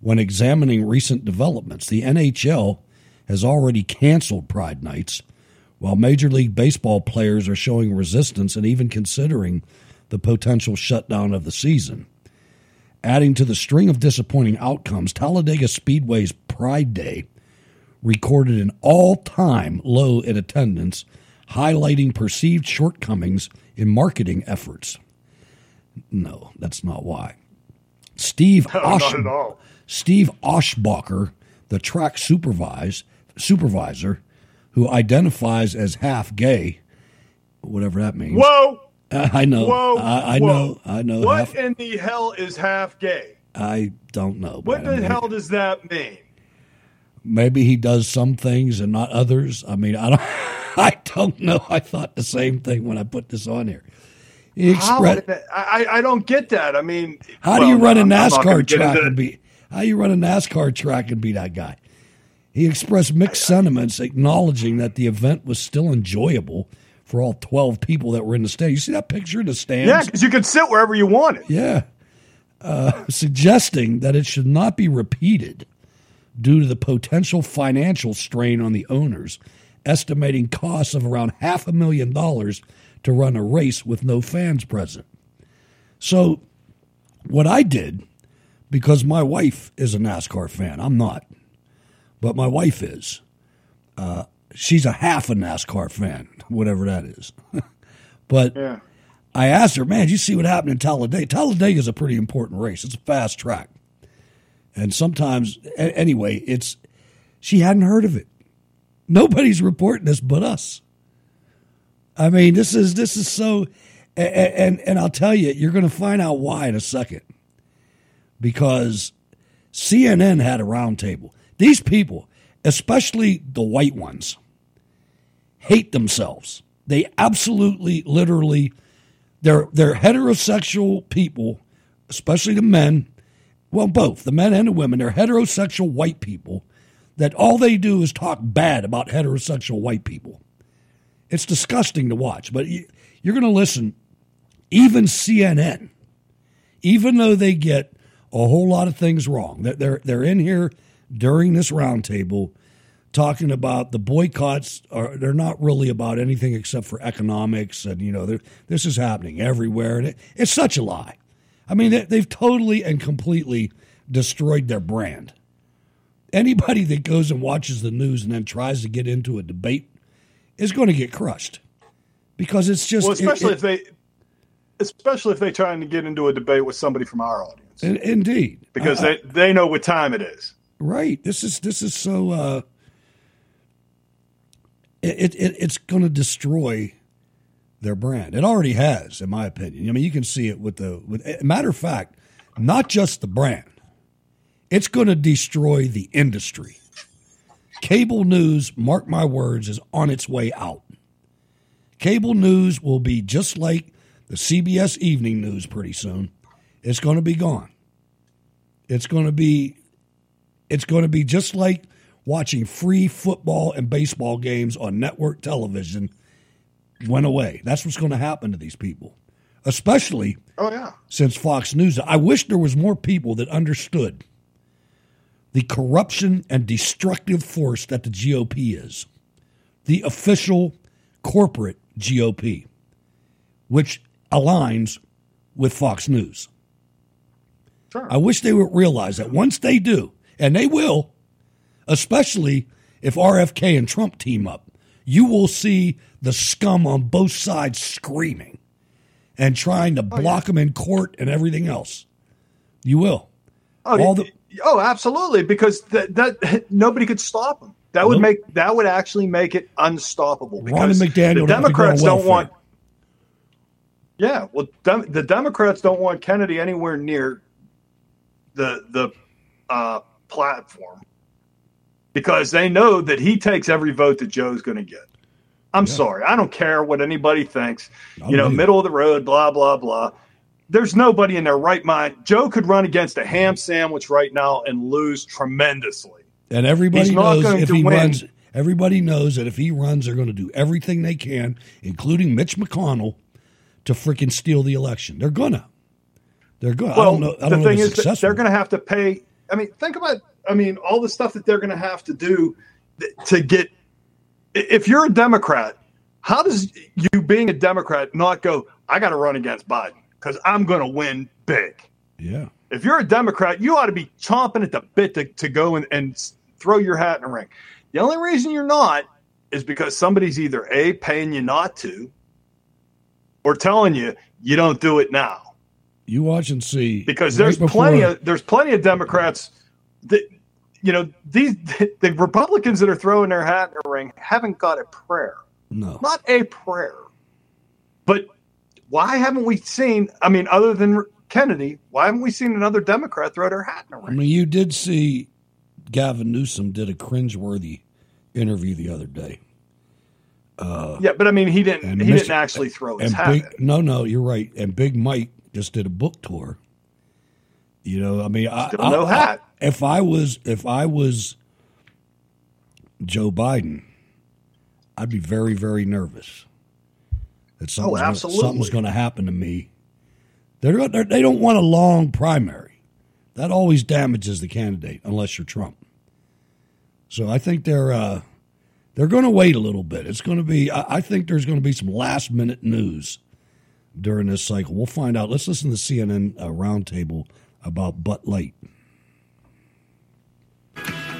when examining recent developments. The NHL has already canceled Pride nights, while Major League Baseball players are showing resistance and even considering the potential shutdown of the season. Adding to the string of disappointing outcomes, Talladega Speedway's Pride Day recorded an all time low in attendance, highlighting perceived shortcomings in marketing efforts. No, that's not why. Steve No, Osh-. Steve Oshbacher, the track supervise, supervisor, who identifies as half gay, whatever that means. Whoa! Uh, I know. Whoa! I, I whoa. know. I know. What half- in the hell is half gay? I don't know. What the hell does that mean? Maybe he does some things and not others. I mean, I don't. I don't know. I thought the same thing when I put this on here. He. I, I don't get that. I mean, How do you run a I'm- I'm not gonna NASCAR track and be? How you run a NASCAR track and be that guy? He expressed mixed sentiments, acknowledging that the event was still enjoyable for all twelve people that were in the stand. You see that picture in the stands? Yeah, because you could sit wherever you wanted. Yeah. Uh, suggesting that it should not be repeated due to the potential financial strain on the owners, estimating costs of around half a million dollars to run a race with no fans present. So, what I did, because my wife is a NASCAR fan, I'm not, but my wife is. Uh, she's a half a NASCAR fan, whatever that is. but Yeah. I asked her, man, did you see what happened in Talladega? Talladega is a pretty important race. It's a fast track. And sometimes, a- anyway, it's, she hadn't heard of it. Nobody's reporting this but us. I mean, this is, this is so, a- a- and, and I'll tell you, you're going to find out why in a second. Because CNN had a roundtable. These people, especially the white ones, hate themselves. They absolutely, literally, they're they're heterosexual people, especially the men. Well, both the men and the women. They're heterosexual white people that all they do is talk bad about heterosexual white people. It's disgusting to watch, but you, you're going to listen even CNN, even though they get a whole lot of things wrong, they're, they're in here during this roundtable talking about the boycotts are they're not really about anything except for economics and you know this is happening everywhere. And it, it's such a lie. I mean they, they've totally and completely destroyed their brand. Anybody that goes and watches the news and then tries to get into a debate is going to get crushed because it's just well, especially it- if they, especially if they're trying to get into a debate with somebody from our audience, in- indeed. Because I- they they know what time it is. Right. This is this is so. Uh, it, it it's going to destroy their brand. It already has, in my opinion. I mean, you can see it with the. With matter of fact, not just the brand. It's going to destroy the industry. Cable news, mark my words, is on its way out. Cable news will be just like the CBS evening news pretty soon. It's going to be gone. It's going to be it's going to be just like watching free football and baseball games on network television went away. That's what's going to happen to these people, especially Oh yeah. since Fox News. I wish there was more people that understood the corruption and destructive force that the GOP is, the official corporate GOP, which aligns with Fox News. Sure. I wish they would realize that once they do, and they will, especially if RFK and Trump team up, you will see the scum on both sides screaming and trying to block them in court and everything else. You will. Oh, All the- oh, absolutely, because that that nobody could stop them. That would Nope. make that would actually make it unstoppable. Ron Because McDaniel the don't have to go on Democrats don't want. Yeah, well, dem- the Democrats don't want Kennedy anywhere near the the uh, platform because they know that he takes every vote that Joe's going to get. I'm sorry, I don't care what anybody thinks. I you know, either. middle of the road, blah blah blah. There's nobody in their right mind. Joe could run against a ham sandwich right now and lose tremendously. And everybody knows going if he win. runs, everybody knows that if he runs, they're going to do everything they can, including Mitch McConnell, to freaking steal the election. They're gonna. They're going. To. I don't know. I the don't know thing is, they're going to have to pay. I mean, think about. I mean, all the stuff that they're going to have to do to get. If you're a Democrat, how does you being a Democrat not go? I got to run against Biden because I'm going to win big. Yeah. If you're a Democrat, you ought to be chomping at the bit to, to go and, and throw your hat in the ring. The only reason you're not is because somebody's either A, paying you not to, or telling you you don't do it now. You watch and see Because right there's before- plenty of there's plenty of Democrats that you know these the Republicans that are throwing their hat in the ring haven't got a prayer. No. Not a prayer. But why haven't we seen I mean other than Kennedy, why haven't we seen another Democrat throw their hat in the ring? I mean, you did see Gavin Newsom did a cringeworthy interview the other day. Uh, Yeah, but I mean, he didn't. He Mr. didn't actually throw his and hat. Big, no, no, you're right. And Big Mike just did a book tour. You know, I mean, I, I- no I- hat. if I was, if I was Joe Biden, I'd be very, very nervous that something's, gonna, Oh, something's going to happen to me. They're, they're, they don't want a long primary. That always damages the candidate, unless you're Trump. So I think they're uh, they're going to wait a little bit. It's going to be. I, I think there's going to be some last minute news during this cycle. We'll find out. Let's listen to CNN uh, roundtable about Butt Light.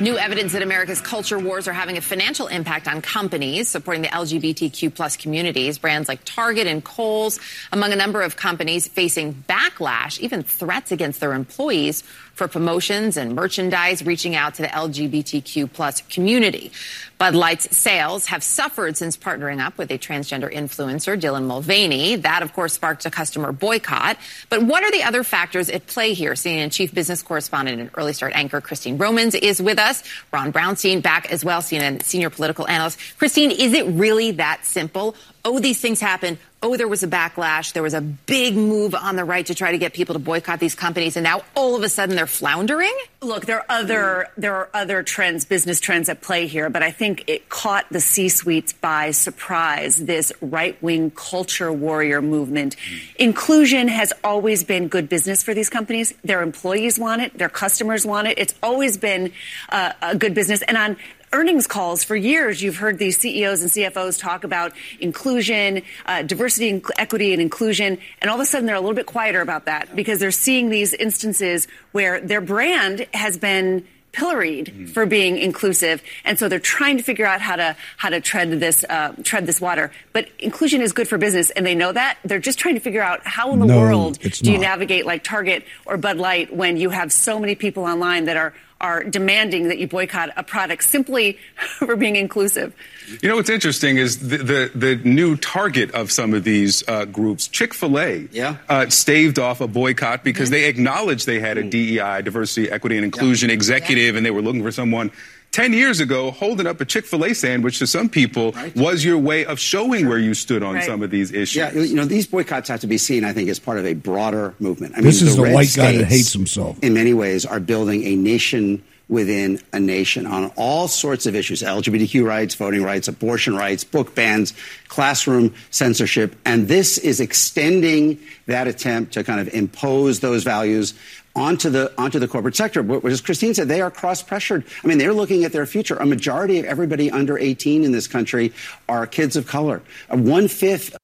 New evidence that America's culture wars are having a financial impact on companies supporting the LGBTQ plus communities. Brands like Target and Kohl's, among a number of companies facing backlash, even threats against their employees for promotions and merchandise reaching out to the LGBTQ plus community. Bud Light's sales have suffered since partnering up with a transgender influencer, Dylan Mulvaney. That, of course, sparked a customer boycott. But what are the other factors at play here? CNN chief business correspondent and early start anchor Christine Romans is with us. Ron Brownstein back as well, CNN senior political analyst. Christine, is it really that simple? Oh, these things happen. Oh, there was a backlash. There was a big move on the right to try to get people to boycott these companies, and now all of a sudden they're floundering. Look, there are other there are other trends, business trends at play here, but I think it caught the C-suites by surprise. This right-wing culture warrior movement, inclusion has always been good business for these companies. Their employees want it, their customers want it. It's always been uh, a good business, and on earnings calls for years, you've heard these CEOs and CFOs talk about inclusion, uh, diversity, equity, and inclusion, and all of a sudden they're a little bit quieter about that because they're seeing these instances where their brand has been pilloried mm-hmm. for being inclusive, and so they're trying to figure out how to how to tread this uh, tread this water. But inclusion is good for business, and they know that. They're just trying to figure out how in the No, world do you navigate like Target or Bud Light when you have so many people online that are are demanding that you boycott a product simply for being inclusive. You know what's interesting is the the, the new target of some of these uh, groups, Chick Fil A, yeah. uh, staved off a boycott because they acknowledged they had a DEI, diversity, equity, and inclusion executive, and they were looking for someone. Ten years ago, holding up a Chick Fil A sandwich to some people was your way of showing where you stood on Right. some of these issues. Yeah, you know, these boycotts have to be seen, I think, as part of a broader movement. I This mean, is the red white guy that hates himself. In many ways, are building a nation within a nation on all sorts of issues LGBTQ rights, voting rights, abortion rights, book bans, classroom censorship. And this is extending that attempt to kind of impose those values onto the onto the corporate sector. But as Christine said, they are cross pressured. I mean, they're looking at their future. A majority of everybody under 18 in this country are kids of color. One fifth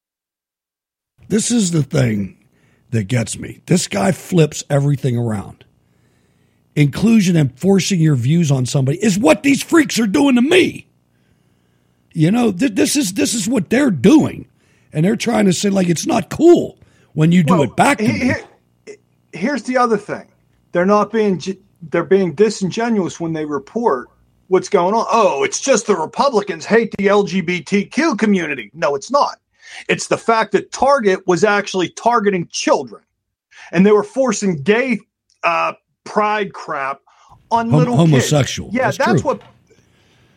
This is the thing that gets me. This guy flips everything around. Inclusion and forcing your views on somebody is what these freaks are doing to me. You know, th- this is this is what they're doing, and they're trying to say like it's not cool when you do it back to me. Here- here's the other thing: they're not being they're being disingenuous when they report what's going on. Oh, it's just the Republicans hate the LGBTQ community. No, it's not. It's the fact that Target was actually targeting children, and they were forcing gay uh, pride crap on Hom- little homosexual. Kids. Yeah, That's that's, what.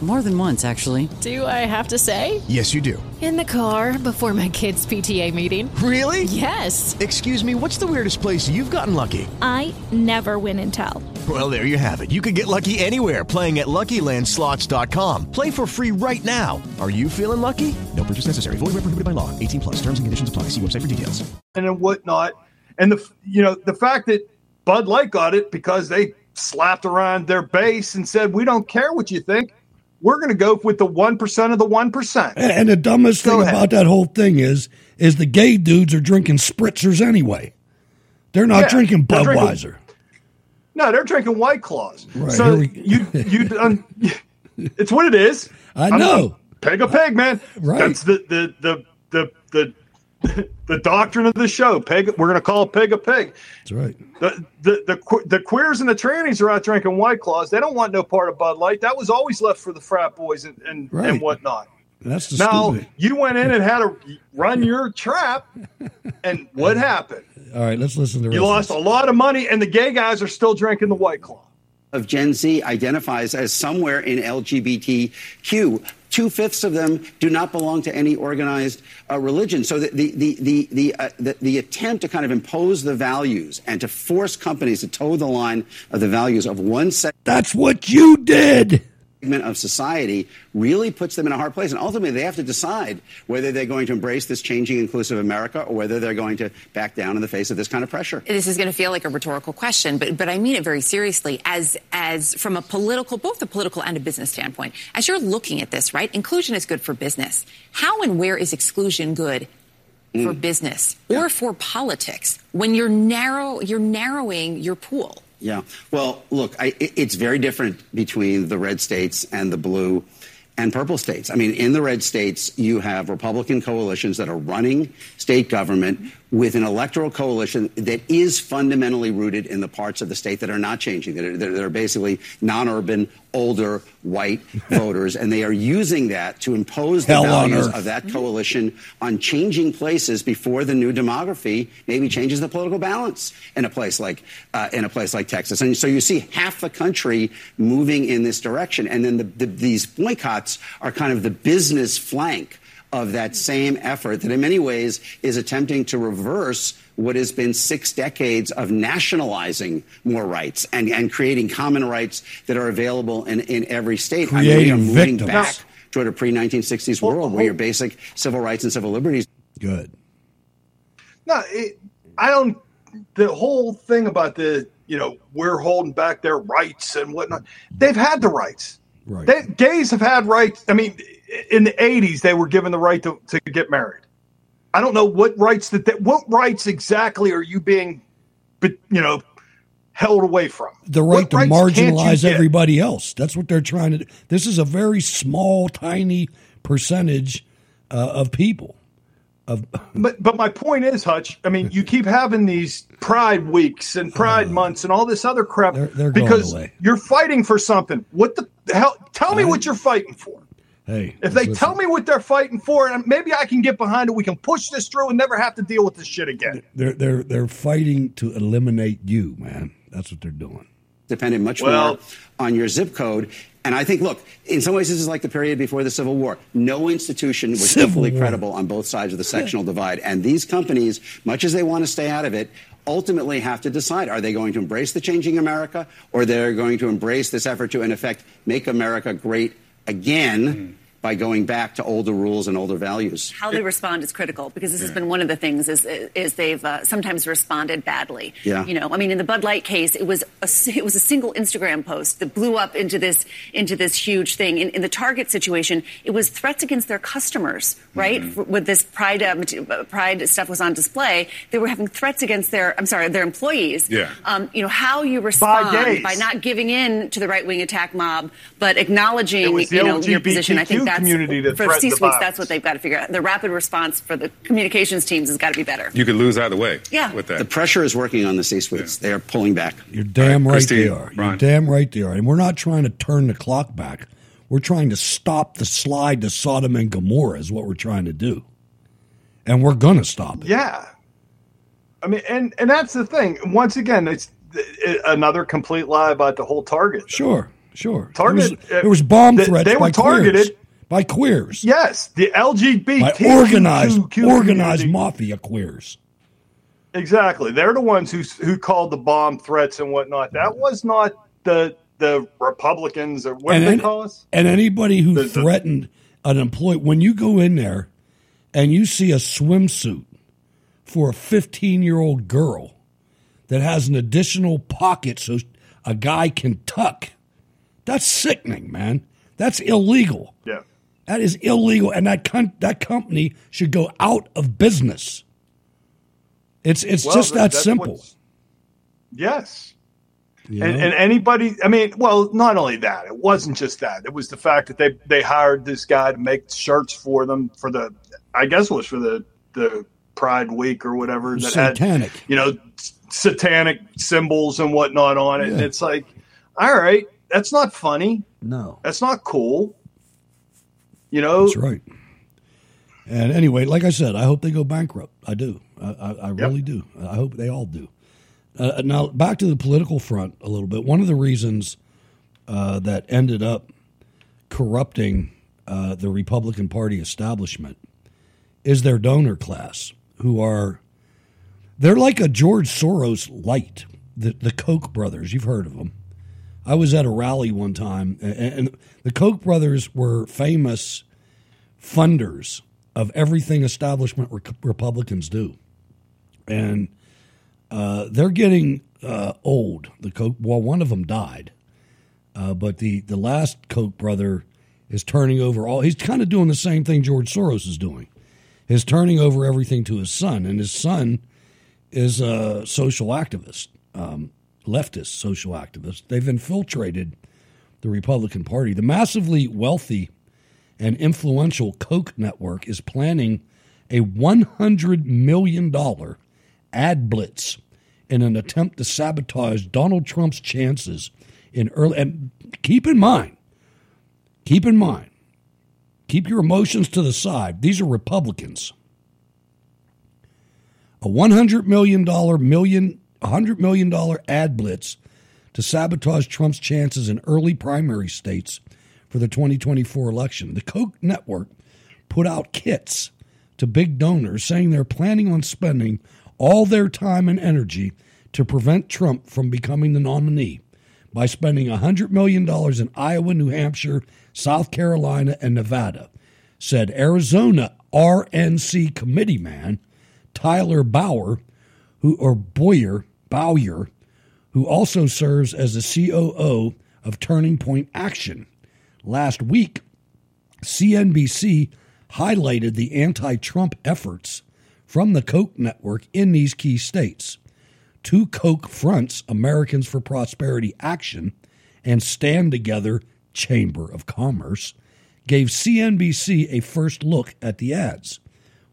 More than once, actually. Do I have to say? Yes, you do. In the car before my kids' PTA meeting. Really? Yes. Excuse me, what's the weirdest place you've gotten lucky? I never win and tell. Well, there you have it. You can get lucky anywhere playing at LuckyLandSlots.com. Play for free right now. Are you feeling lucky? No purchase necessary. Void where prohibited by law. 18 plus. Terms and conditions apply. See website for details. and whatnot. And the you know the fact that Bud Light got it because they slapped around their base and said, "We don't care what you think. We're going to go with the one percent of the one. And, and the dumbest Go thing ahead. about that whole thing is, is the gay dudes are drinking spritzers anyway. They're not Yeah, drinking they're drinking- Budweiser. No, they're drinking White Claws. Right, so we- you you done, it's what it is. I I'm- know. pig a pig, man. Right. That's the the the the the. The doctrine of the show, pig. We're going to call pig a pig. That's right. The, the the the queers and the trannies are out drinking white claws. They don't want no part of Bud Light. That was always left for the frat boys and and, Right. and whatnot. That's the Now stupid. you went in and had to run your trap, and what happened? All right, let's listen to the You rest lost a lot of money, and the gay guys are still drinking the white claw. of Gen Z identifies as somewhere in LGBTQ. Two fifths of them do not belong to any organized uh, religion. So the the the the the, uh, the the attempt to kind of impose the values and to force companies to toe the line of the values of one set. That's what you did. Segment of society really puts them in a hard place. And ultimately, they have to decide whether they're going to embrace this changing, inclusive America or whether they're going to back down in the face of this kind of pressure. This is going to feel like a rhetorical question, but but I mean it very seriously. As as from a political, both a political and a business standpoint, as you're looking at this, right? Inclusion is good for business. How and where is exclusion good? For mm. business or for politics, when you're narrow, you're narrowing your pool. Yeah. Well, look, I, it's very different between the red states and the blue and purple states. I mean, in the red states, you have Republican coalitions that are running state government with an electoral coalition that is fundamentally rooted in the parts of the state that are not changing, that are, that are basically non urban, older, white voters. And they are using that to impose the Hell on values of that coalition on changing places before the new demography maybe changes the political balance in a place like uh, in a place like Texas. And so you see half the country moving in this direction, and then the, the, these boycotts are kind of the business flank of that same effort that in many ways is attempting to reverse what has been six decades of nationalizing more rights and, and creating common rights that are available in, in every state. I mean, we are Creating moving victims. back toward a pre-1960s world oh, where your basic civil rights and civil liberties. Good. No, it, I don't. The whole thing about the you know we're holding back their rights and whatnot. They've had the rights. Right. They, gays have had rights. I mean, in the '80s, they were given the right to, to get married. I don't know what rights that they, what rights exactly are you being, but you know, held away from. the What right to rights can't marginalize everybody else. That's what they're trying to do. This is a very small, tiny percentage uh, of people. Of But but my point is, Hutch. I mean, you keep having these Pride weeks and Pride months and all this other crap Uh, they're going because you're fighting for something. What the hell? Tell me what you're fighting for. Hey, If they listen, tell me what they're fighting for, and maybe I can get behind it. We can push this through and never have to deal with this shit again. they're they're they're fighting to eliminate you, man. That's what they're doing. depended much Well- more on your zip code. And I think, look, in some ways, this is like the period before the Civil War. No institution was Civil equally War. credible on both sides of the sectional divide. And these companies, much as they want to stay out of it, ultimately have to decide are they going to embrace the changing America or they're going to embrace this effort to, in effect, make America great again hmm. By going back to older rules and older values. How they respond is critical because this has been one of the things is is they've uh, sometimes responded badly. Yeah. You know, I mean, in the Bud Light case, it was a it was a single Instagram post that blew up into this into this huge thing. In, in the Target situation, it was threats against their customers, right? Mm-hmm. With this Pride uh, uh, Pride stuff was on display, they were having threats against their I'm sorry their employees. Yeah. Um, you know how you respond by not giving in to the right wing attack mob, but acknowledging It was the you know your position. I think that's community that for threatened the C-suites. violence. That's what they've got to figure out. The rapid response for the communications teams has got to be better. You could lose either way. Yeah. With that, The pressure is working on the C-suites. They are pulling back. You're damn All right, right, they Christine, are. You're damn right they are. And we're not trying to turn the clock back. We're trying to stop the slide to Sodom and Gomorrah is what we're trying to do. And we're going to stop it. Yeah. I mean, and and that's the thing. Once again, it's it, another complete lie about the whole Target. Sure, sure. Target, It was, uh, it was bomb they- threats they were by targeted. queers. By queers. Yes, the LGBT By organized, Q- organized mafia queers. Exactly, they're the ones who who called the bomb threats and whatnot. That was not the the Republicans or what do they call us? And anybody who The- the- threatened an employee, when you go in there and you see a swimsuit for a 15 year old girl that has an additional pocket so a guy can tuck, that's sickening, man. That's illegal. Yeah. That is illegal, and that that company should go out of business. It's it's Well, just that- that simple. Yes. you And, and anybody, I mean, well, not only that, it wasn't just that. It was the fact that they they hired this guy to make shirts for them for the, I guess it was for the the Pride Week or whatever that Satanic. had, you know, satanic symbols and whatnot on it. And it's like, all right, that's not funny. no. That's not cool. You know, That's right. And anyway, like I said, I hope they go bankrupt. I do. I, I, I really do. I hope they all do. Uh, now, back to the political front a little bit. One of the reasons uh, that ended up corrupting uh, the Republican Party establishment is their donor class, who are they're like a George Soros light, the the Koch brothers. You've heard of them. I was at a rally one time, and, the Koch brothers were famous funders of everything establishment re- Republicans do, and uh, they're getting uh, old. The Koch, well, one of them died, uh, but the the last Koch brother is turning over all. He's kind of doing the same thing George Soros is doing. Is turning over everything to his son, and his son is a social activist, um, leftist social activists. They've infiltrated the Republican Party. The massively wealthy and influential Koch network is planning a $100 million ad blitz in an attempt to sabotage Donald Trump's chances in early. And keep in mind, keep in mind, keep your emotions to the side. These are Republicans. A $100 million, million, $100 million ad blitz to sabotage Trump's chances in early primary states for the 2024 election. The Koch network put out kits to big donors saying they're planning on spending all their time and energy to prevent Trump from becoming the nominee by spending $100 million in Iowa, New Hampshire, South Carolina, and Nevada, said Arizona RNC committee man Tyler Bauer, who or Bowyer, Bowyer, who also serves as the COO of Turning Point Action. Last week, CNBC highlighted the anti Trump efforts from the Koch network in these key states. Two Koch fronts, Americans for Prosperity Action and Stand Together Chamber of Commerce, gave CNBC a first look at the ads.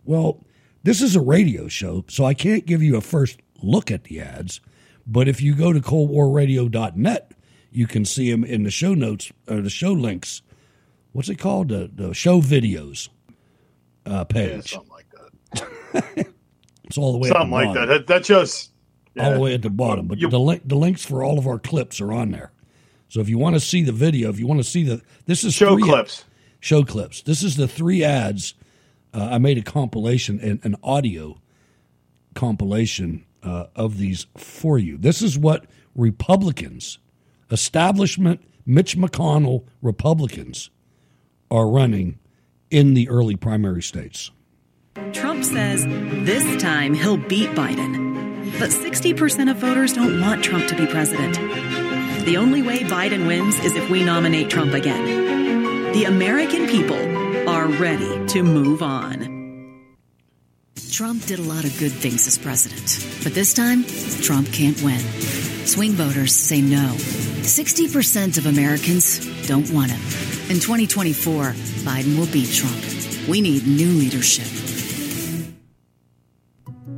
Well, this is a radio show, so I can't give you a first look at the ads. But if you go to coldwarradio.net, you can see them in the show notes or the show links. What's it called? The, the show videos uh, page. Yeah, something like that. it's all the way something like that. that. That just all the way at the bottom. But You- the link, the links for all of our clips are on there. So if you want to see the video, if you want to see the this is Show clips. show clips. This is the three ads. Uh, I made a compilation, an, an audio compilation uh, of these for you. This is what Republicans, establishment, Mitch McConnell Republicans, are running in the early primary states. Trump says this time he'll beat Biden. But 60% of voters don't want Trump to be president. The only way Biden wins is if we nominate Trump again. The American people are ready to move on. Trump did a lot of good things as president, but this time, Trump can't win. Swing voters say no. 60% of Americans don't want him. In 2024, Biden will beat Trump. We need new leadership.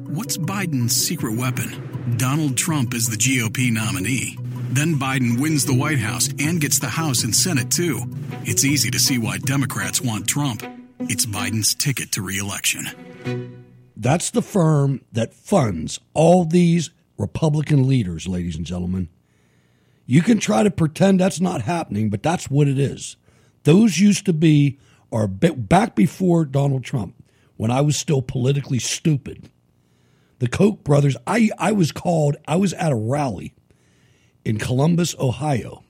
What's Biden's secret weapon? Donald Trump is the GOP nominee. Then Biden wins the White House and gets the House and Senate too. It's easy to see why Democrats want Trump. It's Biden's ticket to reelection. That's the firm that funds all these Republican leaders, ladies and gentlemen. You can try to pretend that's not happening, but that's what it is. Those used to be, or back before Donald Trump, when I was still politically stupid. The Koch brothers, I, I was called, I was at a rally in Columbus, Ohio,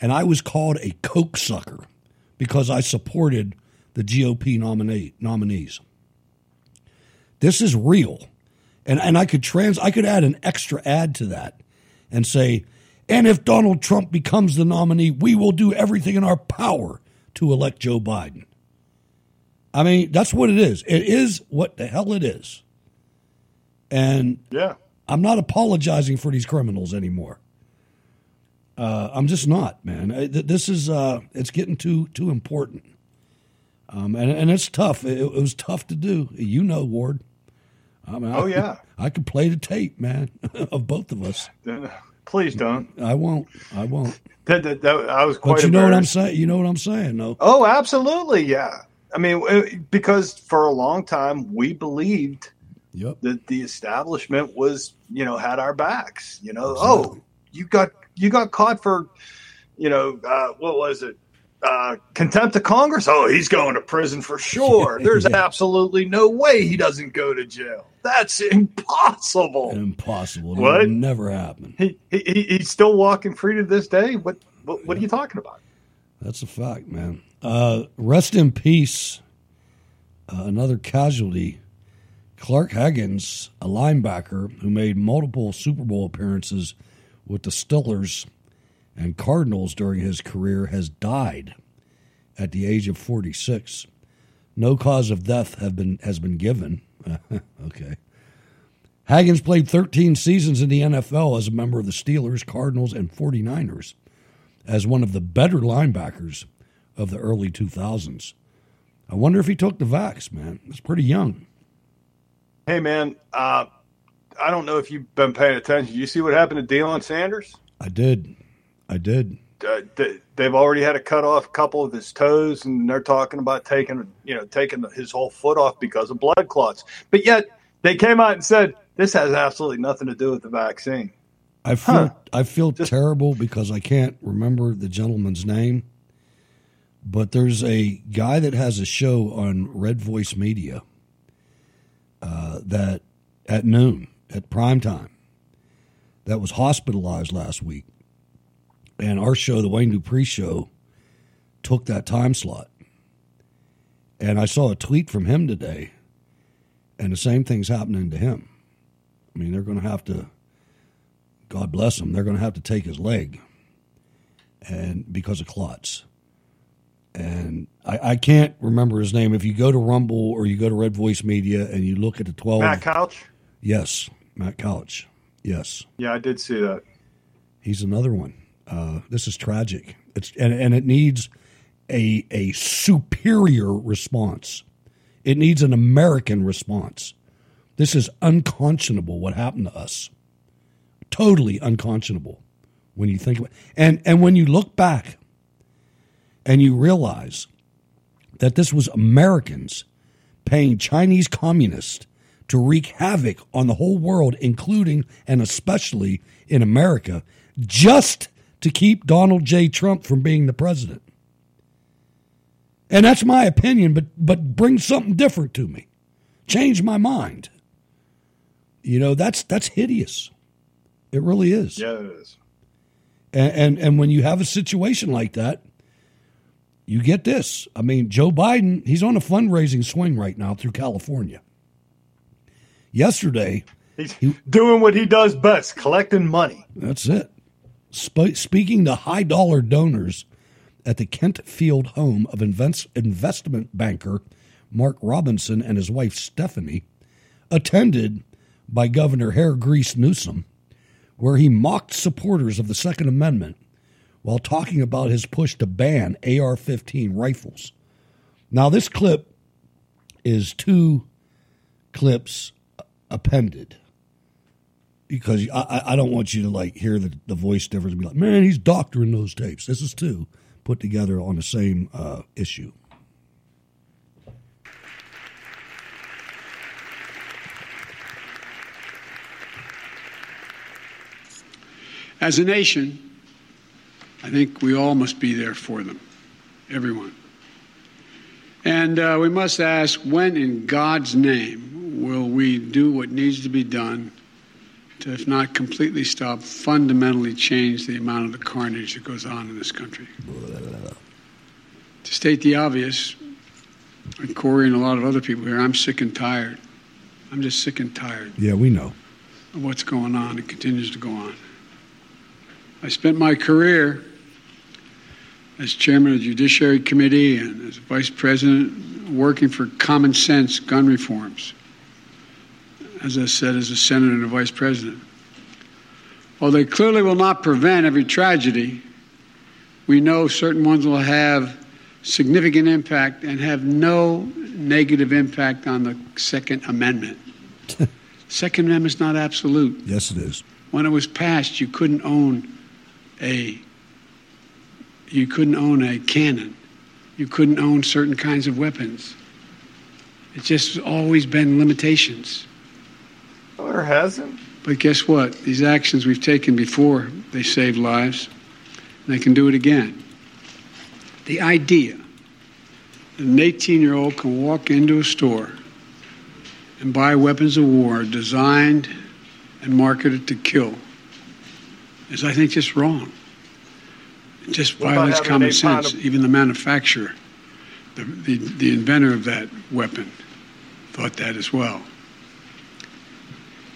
and I was called a Koch sucker because I supported the GOP nominee, nominees. This is real. And and I could trans I could add an extra ad to that and say, and if Donald Trump becomes the nominee, we will do everything in our power to elect Joe Biden. I mean, that's what it is. It is what the hell it is. And yeah. I'm not apologizing for these criminals anymore. Uh, I'm just not, man. I- th- This is uh, it's getting too too important, um, and and it's tough. It, it was tough to do. You know, Ward. I mean, Oh, I, yeah. I could play the tape, man, of both of us. Please don't. I won't. I won't. That, that, that, I was quite. But you know what I'm saying. You know what I'm saying, though. Oh, absolutely, yeah. I mean, uh, because for a long time we believed yep. that the establishment was, you know, had our backs. You know, oh, you got you got caught for, you know, uh, what was it? Uh, contempt of Congress. Oh, he's going to prison for sure. There's Yeah. absolutely no way he doesn't go to jail. That's impossible. Impossible. It What? never happen. He, he he- he's still walking free to this day. What what, what are you talking about? That's a fact, man. Uh, rest in peace. Uh, another casualty. Clark Haggans, a linebacker who made multiple Super Bowl appearances with the Steelers and Cardinals during his career, has died at the age of 46. No cause of death have been has been given. okay. Haggans played 13 seasons in the NFL as a member of the Steelers, Cardinals, and 49ers as one of the better linebackers of the early 2000s. I wonder if he took the vax, man. It's pretty young. Hey man, uh, I don't know if you've been paying attention. You see what happened to Deion Sanders? I did. I did. Uh, they, they've already had to cut off a couple of his toes, and they're talking about taking you know taking his whole foot off because of blood clots. But yet they came out and said this has absolutely nothing to do with the vaccine. I feel I feel terrible because I can't remember the gentleman's name. But there's a guy that has a show on Red Voice Media uh, that at noon at prime time that was hospitalized last week, and our show, the Wayne Dupree show, took that time slot. And I saw a tweet from him today, and the same thing's happening to him. I mean, they're going to have to. God bless him, they're going to have to take his leg, and because of clots. And I, I can't remember his name. If you go to Rumble or you go to Red Voice Media and you look at the twelve, Matt Couch. yes, Matt Couch, yes, Yeah, I did see that. he's another one. Uh, this is tragic. It's and, and it needs a a superior response. It needs an American response. This is unconscionable. What happened to us? Totally unconscionable when you think about and and when you look back and you realize that this was Americans paying Chinese communists to wreak havoc on the whole world, including and especially in America, just to keep Donald J. Trump from being the president. And that's my opinion, but but bring something different to me. Change my mind. You know, that's that's hideous. It really is. Yeah, it is. And, and and when you have a situation like that, you get this. I mean, Joe Biden, he's on a fundraising swing right now through California. Yesterday, He's doing what he does best, collecting money. that's it. Sp- speaking to high dollar donors at the Kentfield home of invents- investment banker Mark Robinson and his wife Stephanie, attended by Governor Hair Grease Newsom, where he mocked supporters of the Second Amendment while talking about his push to ban AR 15 rifles. Now, this clip is two clips appended because I, I- don't want you to like hear the, the voice difference and be like, man, he's doctoring those tapes. This is two put together on the same uh, issue. As a nation, I think we all must be there for them, everyone. And uh, we must ask when, in God's name, will we do what needs to be done to, if not completely stop, fundamentally change the amount of the carnage that goes on in this country? To state the obvious, and Corey and a lot of other people here, I'm sick and tired. I'm just sick and tired Yeah, we know. of what's going on and continues to go on. I spent my career as chairman of the Judiciary Committee and as vice president working for common sense gun reforms. As I said, as a senator and a vice president. While they clearly will not prevent every tragedy, we know certain ones will have significant impact and have no negative impact on the Second Amendment. Second Amendment is not absolute. Yes, it is. When it was passed, you couldn't own a you couldn't own a cannon. You couldn't own certain kinds of weapons. It's just always been limitations. Or hasn't? But guess what? These actions we've taken before, they saved lives. And they can do it again. The idea that an 18 year old can walk into a store and buy weapons of war designed and marketed to kill is, I think, just wrong. It just What violates common sense. of- Even the manufacturer, the, the, the inventor of that weapon, thought that as well.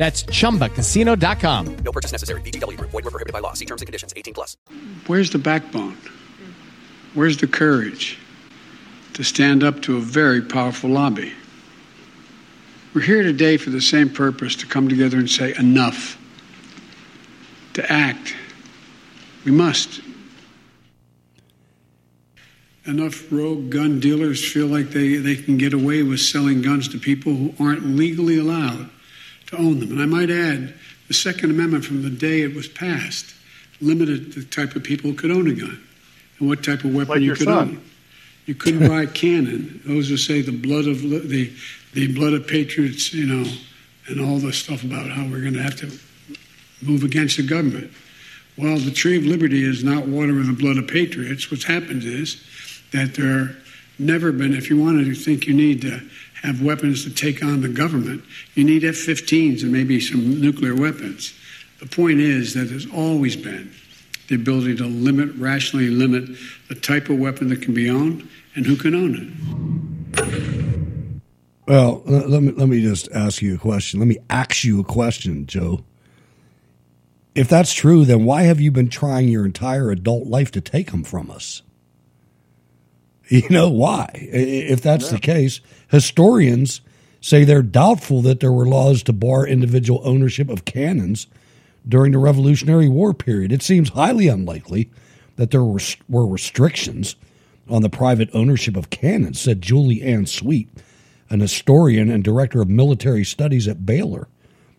That's chumbacasino.com. No purchase necessary. VGW Group. Void were prohibited by law. See terms and conditions. 18 plus. where's the backbone? Where's the courage to stand up to a very powerful lobby? We're here today for the same purpose to come together and say, enough, to act. We must. Enough rogue gun dealers feel like they, they can get away with selling guns to people who aren't legally allowed to own them. And I might add, the Second Amendment from the day it was passed limited the type of people who could own a gun and what type of weapon Like you could son. own. You couldn't buy a cannon. Those who say the blood of the the blood of patriots, you know, and all the stuff about how we're going to have to move against the government. Well, the tree of liberty is not water with the blood of patriots. What's happened is that there never been. If you wanted to think you need to have weapons to take on the government, you need F-15s and maybe some nuclear weapons. The point is that there's always been the ability to limit, rationally limit the type of weapon that can be owned and who can own it. Well, let me let me just ask you a question. Let me ask you a question, Joe. If that's true, then why have you been trying your entire adult life to take them from us? You know why? If that's the case, historians say they're doubtful that there were laws to bar individual ownership of cannons during the Revolutionary War period. It seems highly unlikely that there were, were restrictions on the private ownership of cannons, said Julie Anne Sweet, an historian and director of military studies at Baylor.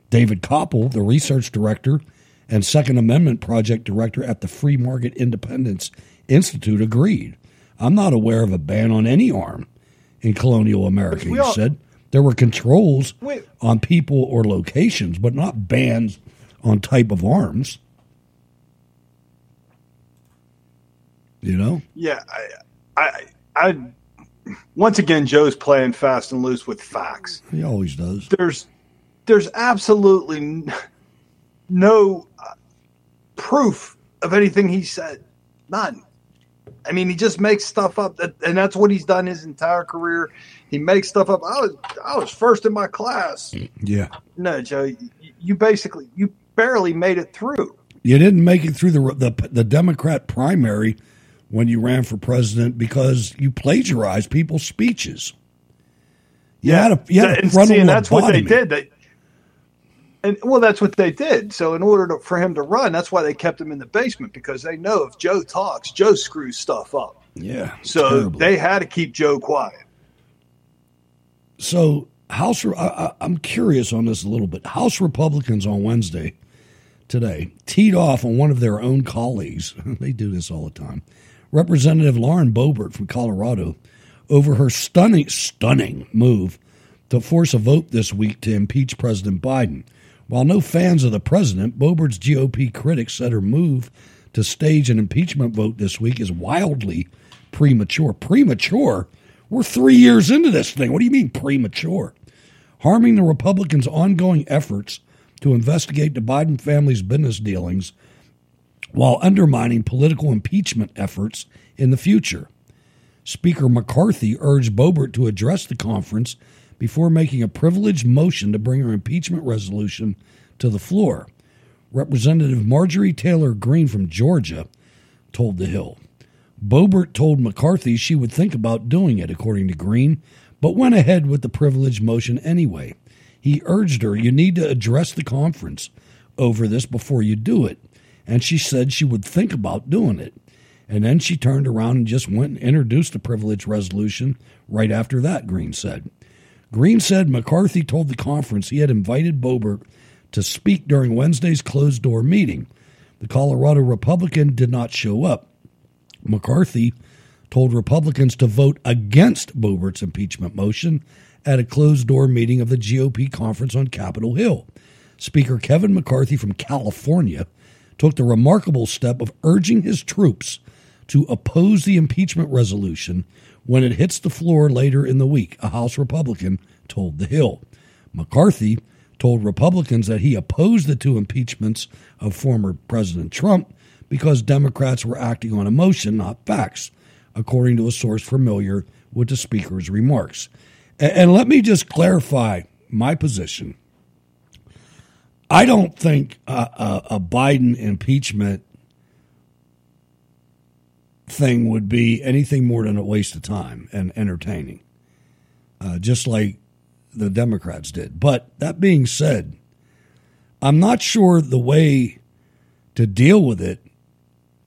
David Kopel, the research director and Second Amendment project director at the Free Market Independence Institute, agreed. I'm not aware of a ban on any arm in colonial America, We he all- said. There were controls Wait. on people or locations, but not bans on type of arms. You know? Yeah, I, I, I, once again, Joe's playing fast and loose with facts. He always does. There's, there's absolutely no uh, proof of anything he said. None. I mean, he just makes stuff up, that, and that's what he's done his entire career. He makes stuff up. I was, I was first in my class. Yeah. No, Joe, you, you basically, you barely made it through. You didn't make it through the the, the Democrat primary when you ran for president because you plagiarized people's speeches. You had a you had a and, see, and that's what they did. They, and well, that's what they did. So, in order to, for him to run, that's why they kept him in the basement because they know if Joe talks, Joe screws stuff up. Yeah. So terrible. they had to keep Joe quiet. So House, I, I, I'm curious on this a little bit. House Republicans on Wednesday today teed off on one of their own colleagues. they do this all the time. Representative Lauren Boebert from Colorado over her stunning, stunning move to force a vote this week to impeach President Biden. While no fans of the president, Boebert's GOP critics said her move to stage an impeachment vote this week is wildly premature. Premature? We're three years into this thing. What do you mean premature? Harming the Republicans' ongoing efforts to investigate the Biden family's business dealings while undermining political impeachment efforts in the future. Speaker McCarthy urged Boebert to address the conference before making a privileged motion to bring her impeachment resolution to the floor. Representative Marjorie Taylor Greene from Georgia told The Hill. Boebert told McCarthy she would think about doing it, according to Greene, but went ahead with the privileged motion anyway. He urged her, You need to address the conference over this before you do it. And she said she would think about doing it. And then she turned around and just went and introduced a privilege resolution right after that, Greene said. Greene said McCarthy told the conference he had invited Boebert to speak during Wednesday's closed door meeting. The Colorado Republican did not show up. McCarthy told Republicans to vote against Boebert's impeachment motion at a closed door meeting of the GOP conference on Capitol Hill. Speaker Kevin McCarthy from California took the remarkable step of urging his troops to oppose the impeachment resolution when it hits the floor later in the week, a House Republican told The Hill. McCarthy told Republicans that he opposed the two impeachments of former President Trump because Democrats were acting on emotion, not facts, according to a source familiar with the Speaker's remarks. And, let me just clarify my position. I don't think a, a, a Biden impeachment thing would be anything more than a waste of time and entertaining, uh, just like the Democrats did. But that being said, I'm not sure the way to deal with it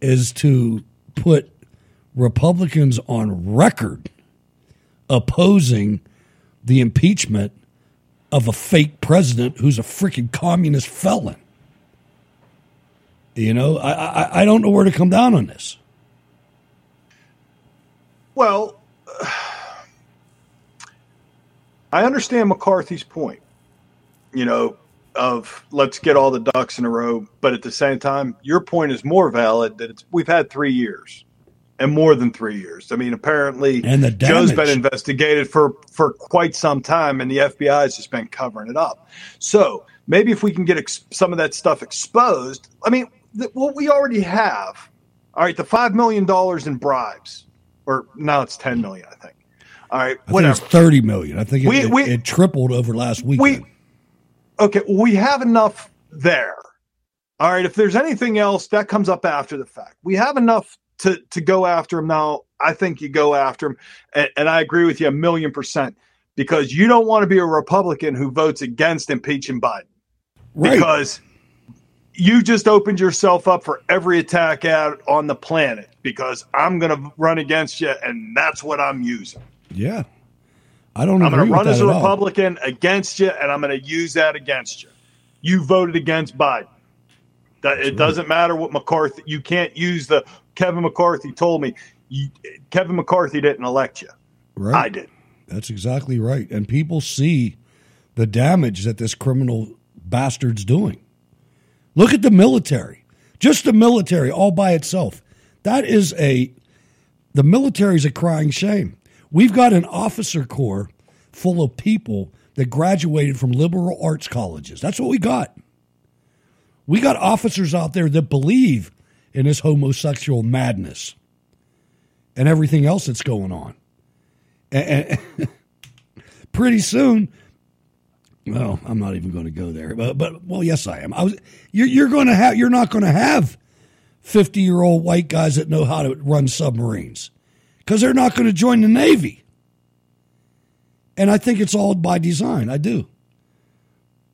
is to put Republicans on record opposing the impeachment of a fake president who's a freaking communist felon. You know, I, I, I don't know where to come down on this. Well, I understand McCarthy's point, you know, of let's get all the ducks in a row. But at the same time, your point is more valid that it's we've had three years and more than three years. I mean, apparently, and the Joe's been investigated for for quite some time, and the FBI has just been covering it up. So maybe if we can get ex- some of that stuff exposed, I mean, th- what we already have. All right, the five million dollars in bribes, or now it's ten million, I think. All right, I whatever. think it's 30 million. I think it, We- it, we- it tripled over last week. we okay we have enough there all right if there's anything else that comes up after the fact we have enough to to go after him now i think you go after him and, and i agree with you a million percent because you don't want to be a republican who votes against impeaching biden Right. because you just opened yourself up for every attack out on the planet because i'm going to run against you and that's what i'm using yeah. I don't I'm going to run as a at all. Republican against you, and I'm going to use that against you. You voted against Biden. That it doesn't matter what McCarthy. You can't use the Kevin McCarthy told me. You, Kevin McCarthy didn't elect you. Right. I did. That's exactly right. And people see the damage that this criminal bastard's doing. Look at the military. Just the military all by itself. That is a the military is a crying shame. We've got an officer corps full of people that graduated from liberal arts colleges. That's what we got. We got officers out there that believe in this homosexual madness and everything else that's going on. And, and pretty soon, well, I'm not even going to go there. But, but well, yes, I am. I was. You're, you're going to have. You're not going to have 50 year old white guys that know how to run submarines because they're not going to join the Navy. And I think it's all by design. I do.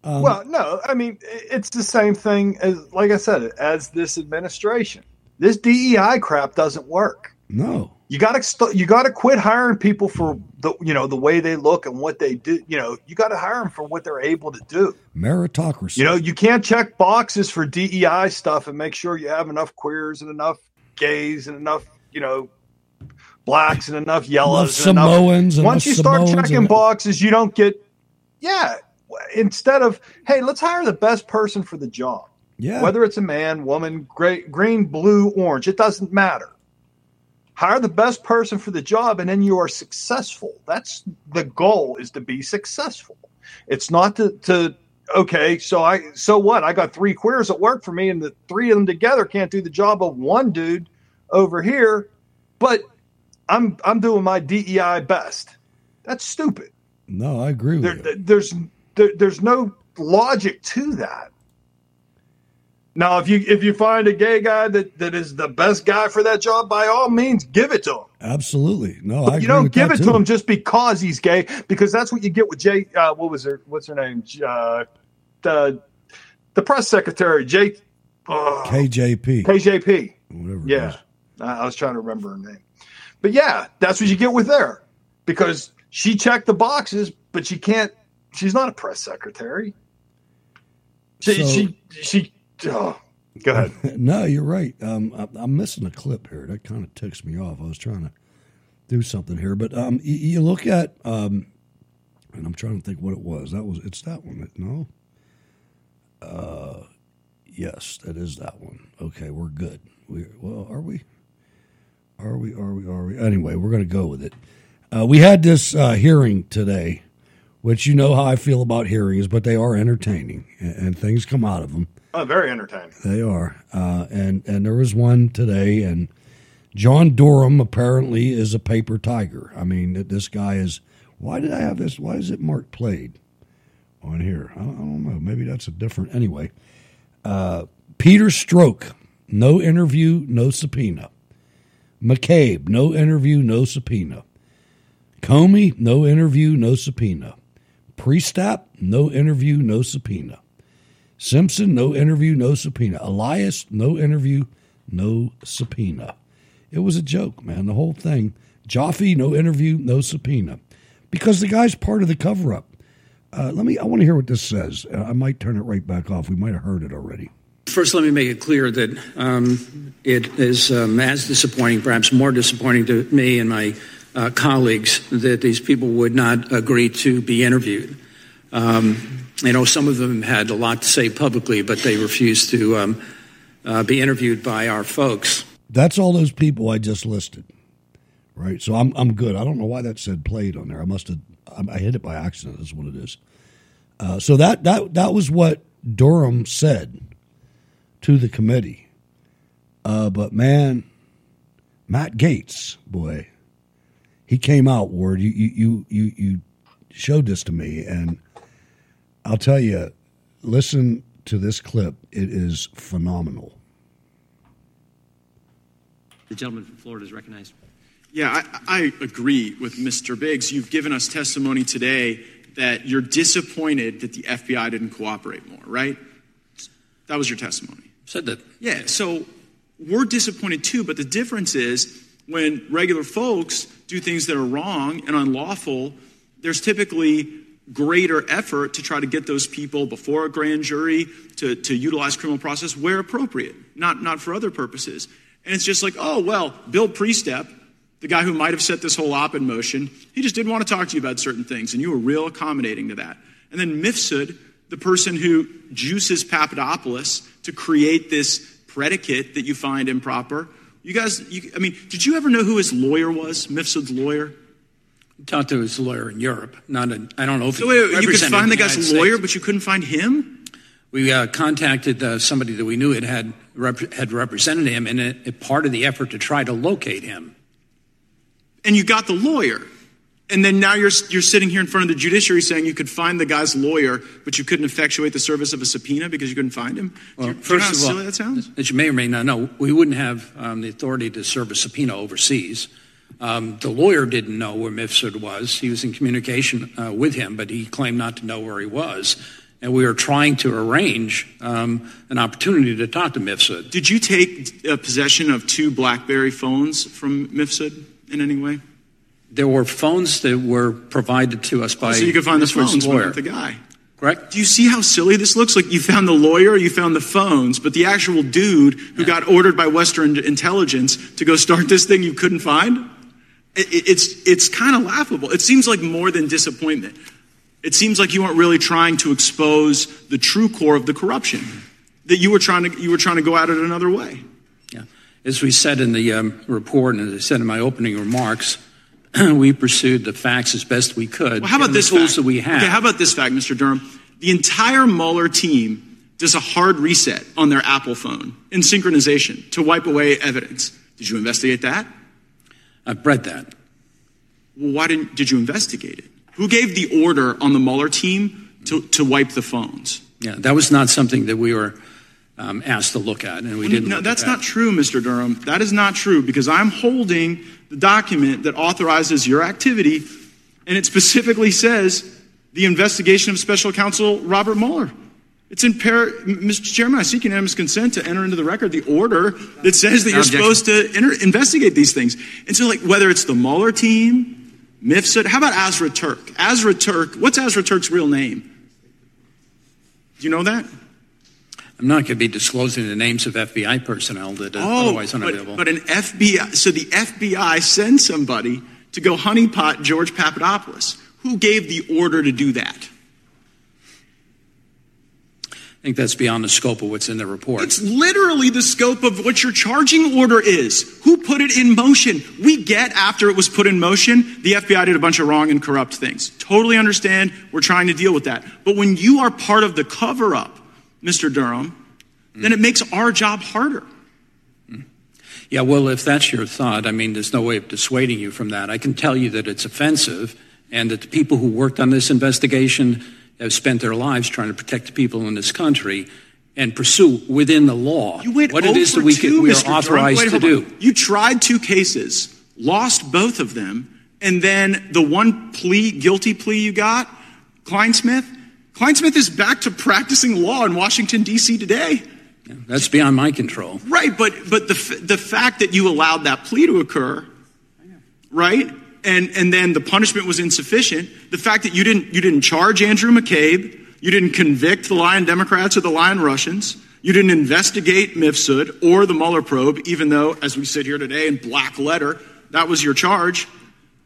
Um, well, no, I mean it's the same thing as, like I said, as this administration. This DEI crap doesn't work. No. You got to you got to quit hiring people for the you know the way they look and what they do. You know, you got to hire them for what they're able to do. Meritocracy. You know, you can't check boxes for DEI stuff and make sure you have enough queers and enough gays and enough, you know, blacks and enough yellows. Enough and Samoans and Once you start Samoans checking boxes, you don't get. Yeah, instead of hey, let's hire the best person for the job. Yeah. Whether it's a man, woman, gray, green, blue, orange, it doesn't matter. Hire the best person for the job, and then you are successful. That's the goal: is to be successful. It's not to, to okay. So I so what? I got three queers that work for me, and the three of them together can't do the job of one dude over here. But I'm I'm doing my DEI best. That's stupid. No, I agree with There, you. there's there, there's no logic to that. Now, if you if you find a gay guy that, that is the best guy for that job, by all means, give it to him. Absolutely. No, I you don't give it too. to him just because he's gay, because that's what you get with Jay. Uh, what was her? What's her name? Uh, the the press secretary, Jay. Uh, KJP. KJP. Whatever. it Yeah. I I was trying to remember her name. But yeah, that's what you get with her because she checked the boxes, but she can't. She's not a press secretary. She So- she she. Go ahead. no, you're right. Um, I, I'm missing a clip here. That kind of ticks me off. I was trying to do something here, but um, you, you look at, um, and I'm trying to think what it was. That was it's that one. No. Uh, yes, that is that one. Okay, we're good. We well, are we? Are we? Are we? Are we? Anyway, we're going to go with it. Uh, we had this uh, hearing today, which you know how I feel about hearings, but they are entertaining, and, and things come out of them. Oh, very entertaining. They are, uh, and and there was one today, and John Durham apparently is a paper tiger. I mean, this guy is. Why did I have this? Why is it marked played on here? I don't, I don't know. Maybe that's a different. Anyway, uh, Peter Strzok, no interview, no subpoena. McCabe, no interview, no subpoena. Comey, no interview, no subpoena. Priestap, no interview, no subpoena. Simpson, no interview, no subpoena. Elias, no interview, no subpoena. It was a joke, man, the whole thing. Jaffe, no interview, no subpoena. Because the guy's part of the cover up. Uh, let me, I want to hear what this says. Uh, I might turn it right back off. We might have heard it already. First, let me make it clear that um, it is um, as disappointing, perhaps more disappointing to me and my uh, colleagues, that these people would not agree to be interviewed. Um, you know, some of them had a lot to say publicly, but they refused to um, uh, be interviewed by our folks. That's all those people I just listed, right? So I'm I'm good. I don't know why that said played on there. I must have I I hit it by accident. That's what it is. Uh, so that that that was what Durham said to the committee. Uh, but man, Matt Gaetz, boy, he came out. Ward, you you you, you showed this to me, and I'll tell you, listen to this clip. It is phenomenal. The gentleman from Florida is recognized. Yeah, I, I agree with Mr. Biggs. You've given us testimony today that you're disappointed that the FBI didn't cooperate more, right? That was your testimony. Said that. Yeah, so we're disappointed too, but the difference is when regular folks do things that are wrong and unlawful, there's typically greater effort to try to get those people before a grand jury to, to utilize criminal process where appropriate, not, not for other purposes. And it's just like, oh, well, Bill Priestap, the guy who might have set this whole op in motion, he just didn't want to talk to you about certain things, and you were real accommodating to that. And then Mifsud, the person who juices Papadopoulos to create this predicate that you find improper. You guys, you, I mean, did you ever know who his lawyer was, Mifsud's lawyer? Talked to his lawyer in Europe. Not a, I don't know if So wait, you could find the United guy's lawyer, but you couldn't find him? We uh, contacted uh, somebody that we knew had had, rep- had represented him, and a, a part of the effort to try to locate him. And you got the lawyer. And then now you're, you're sitting here in front of the judiciary saying you could find the guy's lawyer, but you couldn't effectuate the service of a subpoena because you couldn't find him? Well, you, do you know how first of all, that sounds? as you may or may not know, we wouldn't have um, the authority to serve a subpoena overseas. Um, the lawyer didn't know where Mifsud was. He was in communication uh, with him, but he claimed not to know where he was. And we were trying to arrange um, an opportunity to talk to Mifsud. Did you take uh, possession of two BlackBerry phones from Mifsud in any way? There were phones that were provided to us by so you could find the phones, lawyer. the guy. Correct. Do you see how silly this looks? Like you found the lawyer, you found the phones, but the actual dude who got ordered by Western intelligence to go start this thing you couldn't find? It, it- it's it's kind of laughable. It seems like more than disappointment. It seems like you weren't really trying to expose the true core of the corruption. That you were trying to you were trying to go at it another way. Yeah. As we said in the um, report, and as I said in my opening remarks, we pursued the facts as best we could. Well, how about this tools fact? that we have? Okay, how about this fact, Mr. Durham? The entire Mueller team does a hard reset on their Apple phone in synchronization to wipe away evidence. Did you investigate that? I've read that. Well, why didn't did you investigate it? Who gave the order on the Mueller team to, to wipe the phones? Yeah, that was not something that we were um, asked to look at, and we didn't. No, that's at that. not true, Mr. Durham. That is not true because I'm holding the document that authorizes your activity, and it specifically says the investigation of Special Counsel Robert Mueller. It's in par- Mr. Chairman, I seek unanimous consent to enter into the record the order that says that No you're objection. supposed to enter, investigate these things. And so, like, whether it's the Mueller team, MIFSUD, how about Azra Turk? Azra Turk, what's Azra Turk's real name? Do you know that? I'm not going to be disclosing the names of FBI personnel that are Oh, otherwise unavailable. but, but an FBI, so the FBI sends somebody to go honeypot George Papadopoulos. Who gave the order to do that? I think that's beyond the scope of what's in the report. It's literally the scope of what your charging order is. Who put it in motion? We get after it was put in motion, the FBI did a bunch of wrong and corrupt things. Totally understand. We're trying to deal with that. But when you are part of the cover up, Mr. Durham, then it makes our job harder. Yeah, well, if that's your thought, I mean, there's no way of dissuading you from that. I can tell you that it's offensive and that the people who worked on this investigation have spent their lives trying to protect the people in this country and pursue within the law what it is that we, two, can, we are Mr. Authorized Wait, to do. on. You tried two cases, lost both of them, and then the one plea, guilty plea you got, Clinesmith, Clinesmith is back to practicing law in Washington D.C. today. That's beyond my control. Right, but but the f- the fact that you allowed that plea to occur, right, and and then the punishment was insufficient. The fact that you didn't you didn't charge Andrew McCabe, you didn't convict the Lion Democrats or the Lion Russians, you didn't investigate Mifsud or the Mueller probe, even though, as we sit here today in black letter, that was your charge.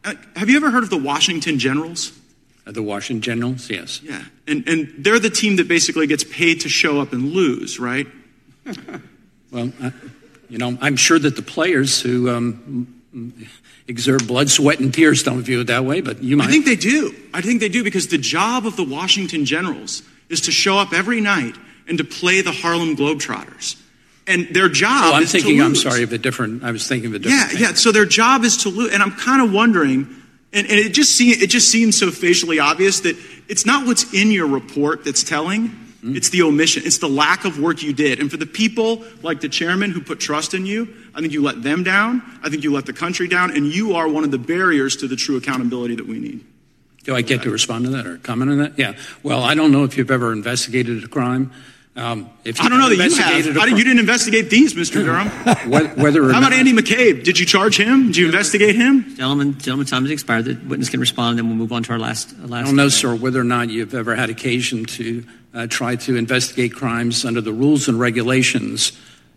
Uh, have you ever heard of the Washington Generals? Uh, the Washington Generals, yes. Yeah, and and they're the team that basically gets paid to show up and lose, right? Well, I, you know, I'm sure that the players who um, exert blood, sweat, and tears don't view it that way, but you might. I think they do. I think they do because the job of the Washington Generals is to show up every night and to play the Harlem Globetrotters. And their job Oh, I'm thinking. I'm sorry of a different. I was thinking of a different. Yeah, different. yeah. So their job is to lose, and I'm kind of wondering, and, and it just see, it just seems so facially obvious that it's not what's in your report that's telling. Hmm? It's the omission. It's the lack of work you did. And for the people like the chairman who put trust in you, I think you let them down. I think you let the country down, and you are one of the barriers to the true accountability that we need. Do I get to respond to that or comment on that? Yeah. Well, I don't know if you've ever investigated a crime. Um, if I don't know that you investigated have. a I didn't- you didn't investigate these, Mr. Durham. Whe- Whether or How about not- Andy McCabe? Did you charge him? Did you investigate him? Gentlemen, gentlemen, time has expired. The witness can respond, and then we'll move on to our last. uh, I don't know, sir, whether or not you've ever had occasion to uh, try to investigate crimes under the rules and regulations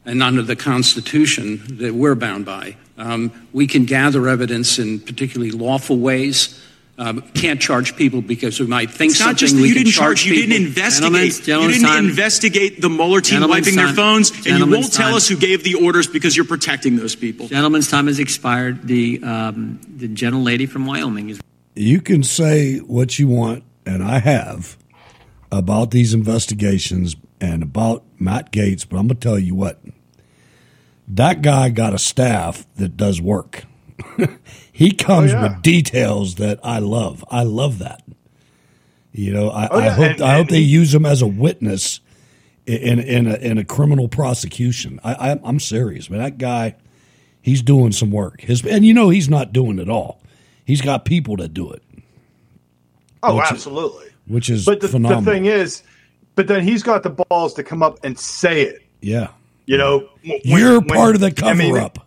and under the Constitution that we're bound by. Um, we can gather evidence in particularly lawful ways. Um, can't charge people because we might think It's not something. just that we you didn't charge, you people. didn't investigate. Gentlemen's- you didn't time. investigate the Mueller team Gentlemen's wiping their time. phones, and you won't tell us who gave the orders because you're protecting those people. Gentleman's time has expired. The um, the gentle lady from Wyoming is. You can say what you want, and I have, about these investigations and about Matt Gaetz, but I'm going to tell you what. That guy got a staff that does work. he comes Oh, yeah. with details that I love. I love that. You know, I, Oh, I hope and- I hope and they he- use him as a witness in in a, in a criminal prosecution. I, I I'm serious, man. That guy, he's doing some work. His and you know he's not doing it all. He's got people that do it, Oh, is- absolutely. Which is But the, the thing is, but then he's got the balls to come up and say it. yeah, You know, when- you're when- part of the I cover mean, up.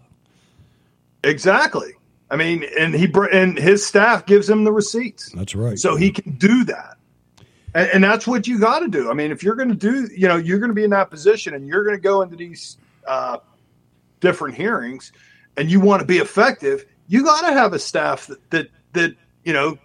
Exactly. I mean, and he and his staff gives him the receipts, That's right. so he can do that. And, and that's what you got to do. I mean, if you're going to do, you know, you're going to be in that position, and you're going to go into these uh, different hearings, and you want to be effective, you got to have a staff that that that you know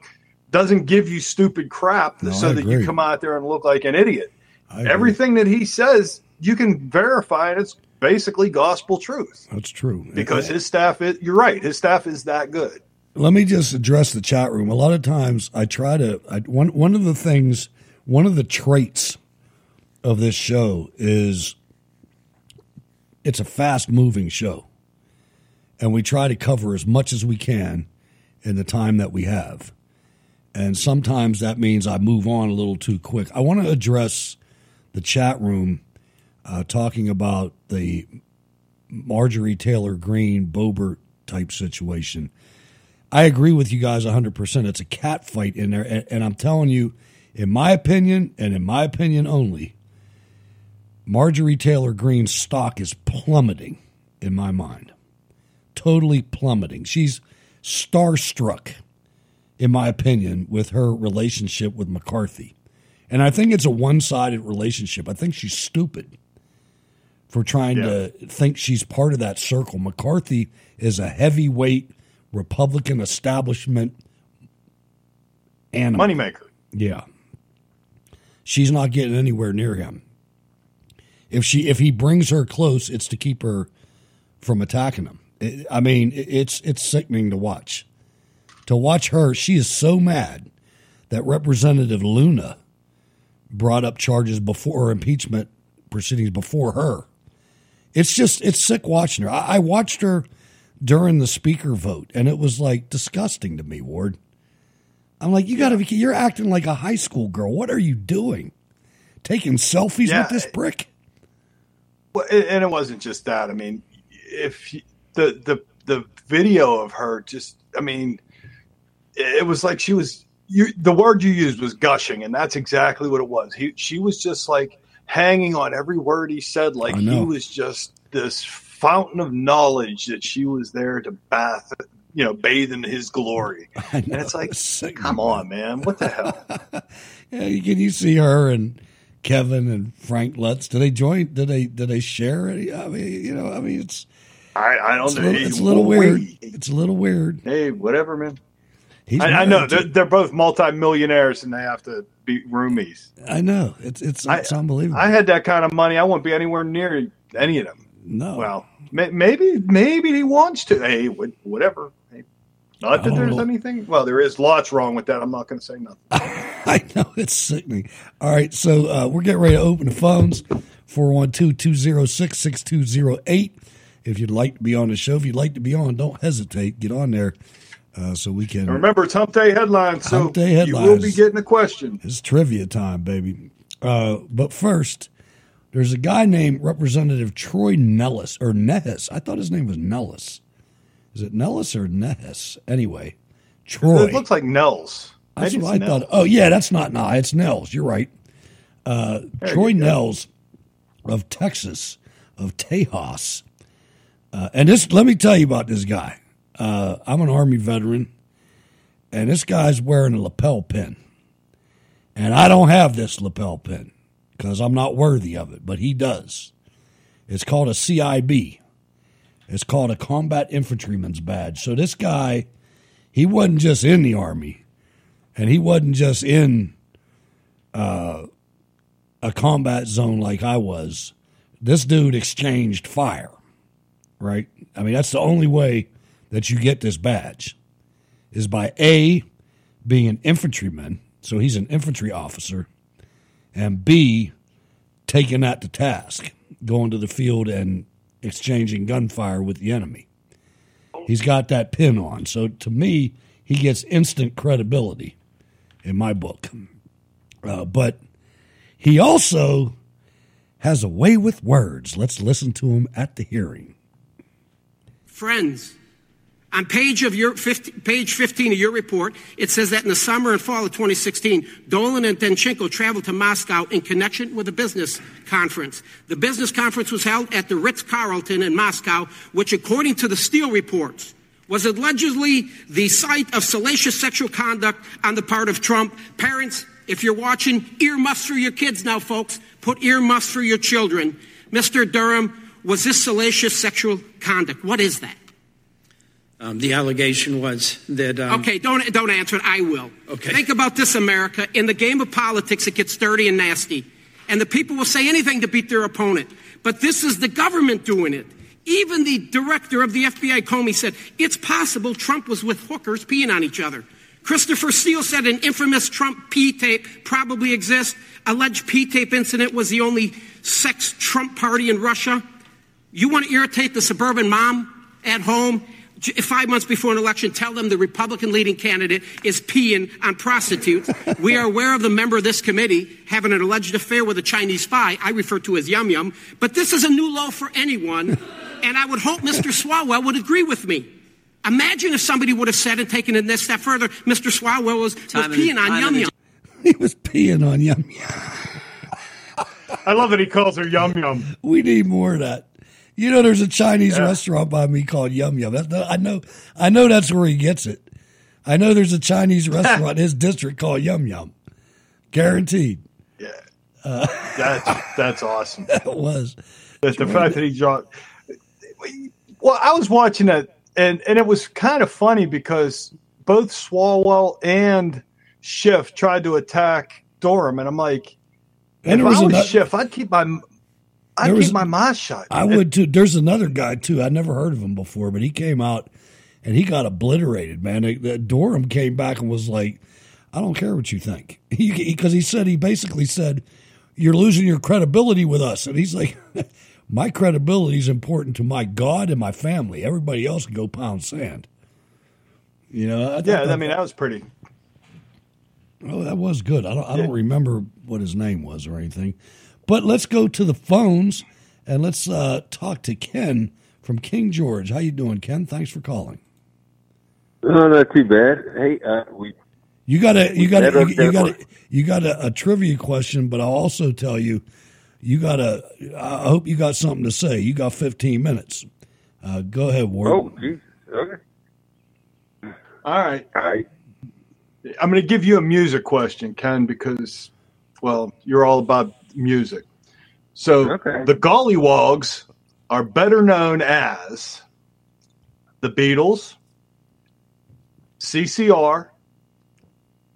doesn't give you stupid crap No, so I that you come out there and look like an idiot. Everything that he says, you can verify, and it's basically gospel truth That's true. because uh, his staff is. You're right. His staff is that good. Let me just address the chat room. A lot of times, I try to. I, one one of the things, one of the traits of this show is it's a fast moving show, and we try to cover as much as we can in the time that we have. And sometimes that means I move on a little too quick. I want to address the chat room uh, talking about the Marjorie Taylor Greene Boebert type situation. I agree with you guys 100%. It's a cat fight in there. And, and I'm telling you, in my opinion, and in my opinion only, Marjorie Taylor Greene's stock is plummeting in my mind. Totally plummeting. She's starstruck, in my opinion, with her relationship with McCarthy. And I think it's a one sided relationship. I think she's stupid for trying to think she's part of that circle. McCarthy is a heavyweight Republican establishment animal. Moneymaker. Yeah. She's not getting anywhere near him. If she if he brings her close, it's to keep her from attacking him. I mean, it- it's it's sickening to watch. To watch her, she is so mad that Representative Luna brought up charges before her impeachment proceedings before her. It's just it's sick watching her. I, I watched her during the speaker vote, and it was like disgusting to me, Ward. I'm like, you got to be. You're acting like a high school girl. What are you doing? Taking selfies Yeah, with this brick? Well, and and it wasn't just that. I mean, if you- the the the video of her just, I mean, it was like she was. You, the word you used was gushing, and that's exactly what it was. He, she was just like hanging on every word he said, like he was just this fountain of knowledge that she was there to bath, you know, bathe in his glory. And it's like, come on, man, what the hell? Yeah, can you see her and Kevin and Frank Luntz? Do they join? Do they? Do they share any? I mean, you know, I mean, it's I, I don't it's know. little, it's a little weird. It's a little weird. Hey, whatever, man. He's I, I know to- they're both multimillionaires and they have to be roomies. I know. It's it's it's unbelievable. I had that kind of money. I wouldn't be anywhere near any of them. No. Well, may, maybe maybe he wants to. Hey, whatever. Hey, not that I there's know. anything. Well, there is lots wrong with that. I'm not going to say nothing. I know it's sickening. All right, so uh, we're getting ready to open the phones 412-206-6208. If you'd like to be on the show, if you'd like to be on, don't hesitate. Get on there uh, so we can. And remember, it's Hump Day headlines, so Hump Day you will be getting a question. It's trivia time, baby. Uh, but first, there's a guy named Representative Troy Nellis or Nehis. I thought his name was Nellis. Is it Nellis or Nehis? Anyway, Troy. It looks like Nels. That's Maybe what I Nels. thought. Oh yeah, that's not nah, it's Nels. You're right. Uh, Troy you. Nels of Texas, of Tejas. Uh, and this, let me tell you about this guy. Uh, I'm an Army veteran, and this guy's wearing a lapel pin. And I don't have this lapel pin because I'm not worthy of it, but he does. It's called a CIB. It's called a Combat Infantryman's Badge. So this guy, he wasn't just in the Army, and he wasn't just in uh, a combat zone like I was. This dude exchanged fire, right? I mean, that's the only way that you get this badge is by A, being an infantryman, so he's an infantry officer, and B, taking that to task, going to the field and exchanging gunfire with the enemy. He's got that pin on. So to me, he gets instant credibility in my book. Uh, but he also has a way with words. Let's listen to him at the hearing. Friends, on page of your 50, page 15 of your report, it says that in the summer and fall of 2016, Dolan and Danchenko traveled to Moscow in connection with a business conference. The business conference was held at the Ritz-Carlton in Moscow, which, according to the Steele reports, was allegedly the site of salacious sexual conduct on the part of Trump. Parents, if you're watching, earmuffs for your kids now, folks. Put earmuffs for your children. Mr. Durham, was this salacious sexual conduct? What is that? Um, the allegation was that. Um, Okay, don't don't answer it. I will. Okay. Think about this, America. In the game of politics, it gets dirty and nasty, and the people will say anything to beat their opponent. But this is the government doing it. Even the director of the FBI, Comey, said it's possible Trump was with hookers peeing on each other. Christopher Steele said an infamous Trump P tape probably exists. Alleged P tape incident was the only sex Trump party in Russia. You want to irritate the suburban mom at home? J- Five months before an election, tell them the Republican leading candidate is peeing on prostitutes. we are aware of the member of this committee having an alleged affair with a Chinese spy. I refer to as Yum Yum. But this is a new low for anyone, and I would hope Mr. Swalwell would agree with me. Imagine if somebody would have said and taken it this step further, Mr. Swalwell was, was peeing on Yum Yum. He was peeing on Yum Yum I love that he calls her Yum Yum. We need more of that. You know, there's a Chinese Yeah. restaurant by me called Yum Yum. That, I know, I know that's where he gets it. I know there's a Chinese restaurant in his district called Yum Yum. Guaranteed. Yeah, that's that's awesome. That was. That the fact that he dropped. Well, I was watching that, and and it was kind of funny because both Swalwell and Schiff tried to attack Durham, and I'm like, And if was I was ano- Schiff, I'd keep my I'd There keep my mouth shut. I would too. There's another guy too. I never heard of him before, but he came out and he got obliterated. Man, the- Durham came back and was like, "I don't care what you think," because he, said he basically said, "You're losing your credibility with us," and he's like, "My credibility is important to my God and my family. Everybody else can go pound sand." You know, I Yeah, that- I mean that was pretty. Oh, that was good. I don't, I don't remember what his name was or anything. But let's go to the phones and let's uh, talk to Ken from King George. How you doing, Ken? Thanks for calling. No, not too bad. Hey, uh, we You got a you got a, you, you got a, you got a, a trivia question, but I'll also tell you you got a. I hope you got something to say. You got 15 minutes. Uh, go ahead, Ward. oh, geez. Okay. All right. All right. I'm going to give you a music question, Ken, because, well, you're all about music. So the Golliwogs are better known as the Beatles, CCR,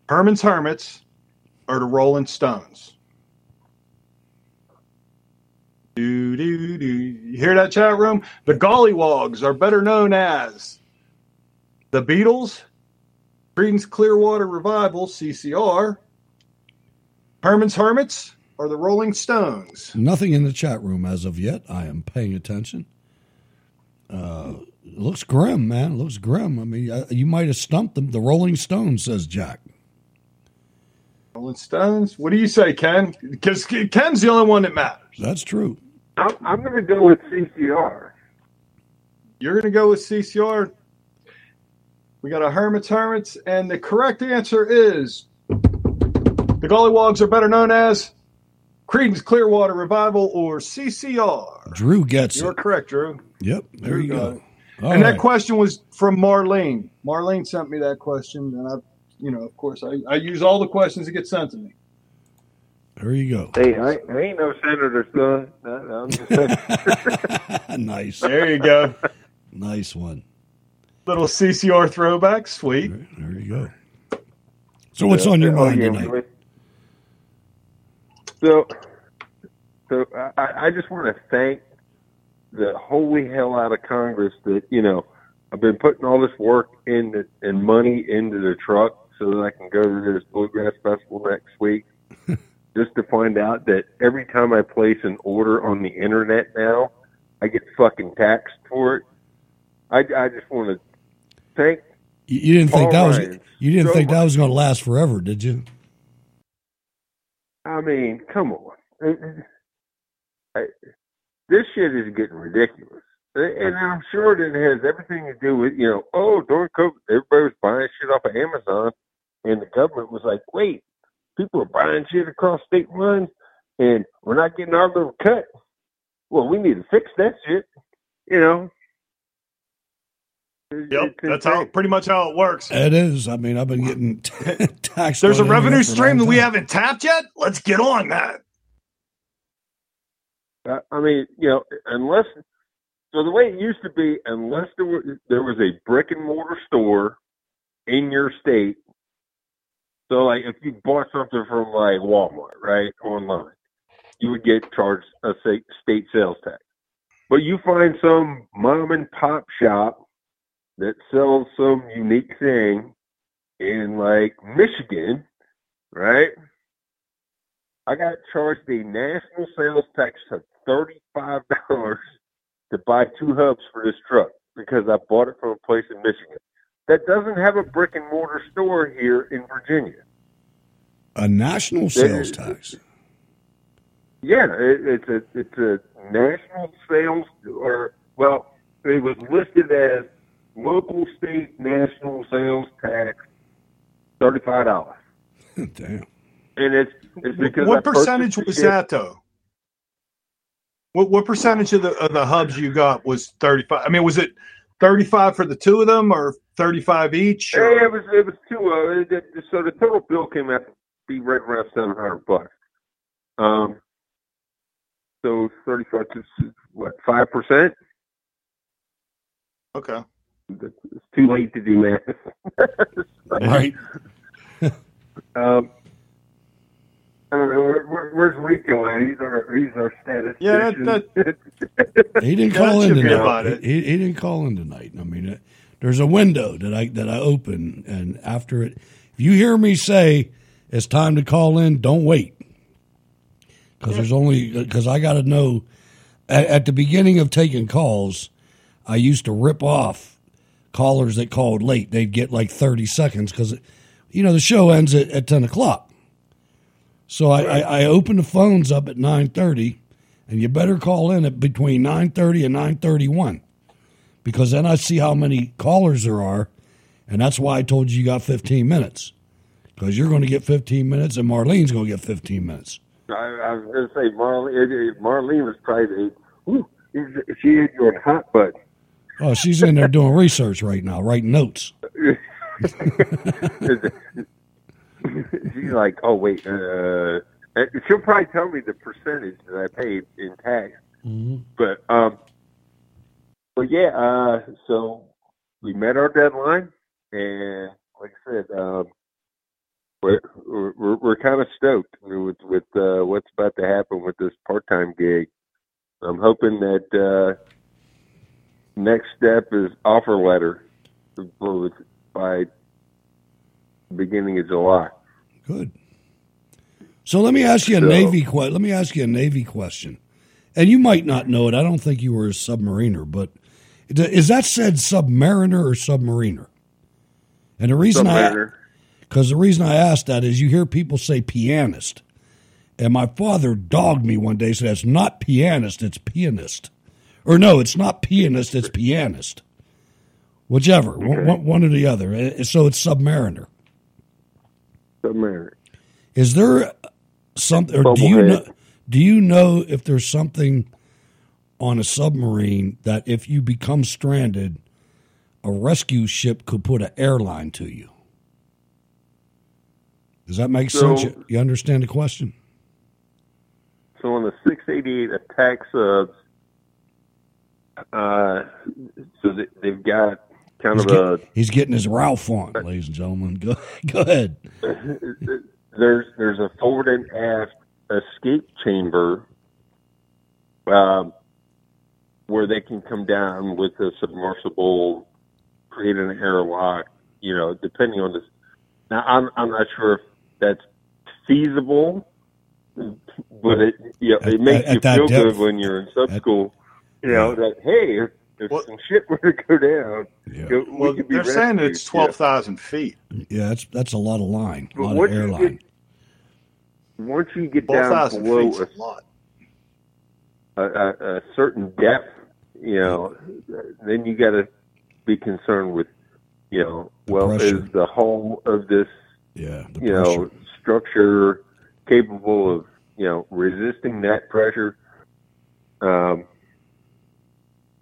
Herman's Hermits, or the Rolling Stones. Do, do, do. You hear that chat room? The Golliwogs are better known as the Beatles, Creedence Clearwater Revival, CCR, Herman's Hermits, or the Rolling Stones. Nothing in the chat room as of yet. I am paying attention. Uh, looks grim, man. Looks grim. I mean, uh, you might have stumped them. The Rolling Stones, says Jack. Rolling Stones. What do you say, Ken? Because Ken's the only one that matters. That's true. I'm, I'm going to go with CCR. You're going to go with CCR. We got a Hermits Hermits, and the correct answer is the Golliwogs are better known as Creedence Clearwater Revival or CCR. Drew gets You're it. correct, Drew. Yep, there Drew you got go. and right. that question was from Marlene. Marlene sent me that question, and I, you know, of course, I, I use all the questions that get sent to me. There you go. Hey, I, I ain't no senator, son. No, no, I'm just saying. nice. There you go. Nice one. Little CCR throwback. Sweet. There you go. So what's on your mind yeah, tonight? So, so I, I just want to thank the holy hell out of Congress that you know I've been putting all this work in the, and money into the truck so that I can go to this bluegrass festival next week. just to find out that every time I place an order on the internet now, I get fucking taxed for it. I, I just want to thank You, you didn't think that was you didn't so think that was going to last forever, did you? I mean, come on. This shit is getting ridiculous. And I'm sure that it has everything to do with, you know, oh, during COVID, everybody was buying shit off of Amazon, and the government was like, wait, people are buying shit across state lines, and we're not getting our little cut. Well, we need to fix that shit, you know. Yep, that's how pretty much how it works. It is. I mean, I've been getting taxed. There's a revenue stream that we haven't tapped yet. Let's get on that. Uh, I mean, you know, unless so the way it used to be, unless there was there was a brick and mortar store in your state. So, like, if you bought something from like Walmart, right, online, you would get charged a state state sales tax. But you find some mom and pop shop that sells some unique thing in like Michigan, right? I got charged a national sales tax of thirty-five dollars to buy two hubs for this truck because I bought it from a place in Michigan that doesn't have a brick and mortar store here in Virginia. a national sales tax. Yeah, it, it's a it's a national sales or well, it was listed as local, state, national sales tax, thirty-five dollars, Damn. and it's it's because what purchased percentage was shit- that though? What what percentage of the of the hubs you got was thirty five? I mean, was it thirty five for the two of them, or thirty five each? or- Yeah, it was it was two. Uh, it, it- so the total bill came out to be right around seven hundred bucks. Um, so thirty five to what five percent? Okay. It's too late to do math. Right. um, I don't know. Where, where, where's Rico at? He's our he's our statistician. Yeah, that, He didn't call in tonight. about it. He, he didn't call in tonight. I mean, it, there's a window that I that I open, and after it, if you hear me say it's time to call in, don't wait, because there's only because I got to know. At, at the beginning of taking calls, I used to rip off callers that called late. They'd get like 30 seconds because, you know, the show ends at, at 10 o'clock. So I, I, I open the phones up at 9.30, and you better call in at between 9.30 and 9.31 because then I see how many callers there are, and that's why I told you you got 15 minutes because you're going to get 15 minutes and Marlene's going to get 15 minutes. I, I was going to say Marlene. Marlene was probably. Ooh, she had your hot butt. Oh, she's in there doing research right now, writing notes. She's like, oh wait, uh, she'll probably tell me the percentage that I paid in tax. But um, but yeah, uh, so we met our deadline, and like I said, um, we're we're, we're kind of stoked with with uh, what's about to happen with this part time gig. I'm hoping that uh, next step is offer letter by beginning of July. Good. So let me ask you a So- navy que- Let me ask you a navy question, and you might not know it. I don't think you were a submariner, but is that said submariner or submariner? And the reason Submariner. I because the reason I asked that is you hear people say pianist, and my father dogged me one day and said it's not pianist, it's pianist, or no, it's not pianist, it's pianist, whichever one, one, one or the other. Uh, So it's submariner. Submariner. Is there something, or do you know? Do you know if there's something on a submarine that if you become stranded, a rescue ship could put an airline to you? Does that make So- sense? You, you understand the question? So on the 688 attack subs, uh, so they, they've got kind He's, of a he's getting his Ralph on, ladies and gentlemen. Go, go ahead. there's there's a forward and aft escape chamber um, where they can come down with a submersible, create an airlock. You know, depending on this. Now, I'm I'm not sure if that's feasible, but it you know, it makes at- at you feel depth. good when you're in sub school. You know that hey, if, if some shit were to go down, you know, we Well, could be they're saying it's you know. twelve thousand feet. Yeah, that's that's a lot of line, a But lot once of you airline. get once you get Twelve down below a, a lot. a, a, a certain depth, you know, then you got to be concerned with, you know, well, pressure. is the whole of this, yeah, the you know, structure capable of, you know, resisting that pressure? Um,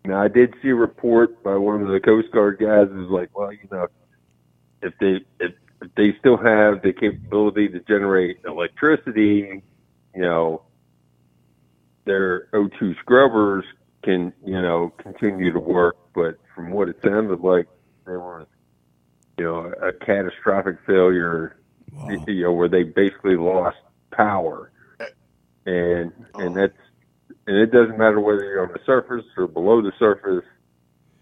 now, I did see a report by one of the Coast Guard guys who's like, well, you know, if they if, if they still have the capability to generate electricity, you know, their O2 scrubbers can, you know, continue to work. But from what it sounded like, there was, you know, a catastrophic failure, you know, where they basically lost power, uh, and and that's and it doesn't matter whether you're on the surface or below the surface.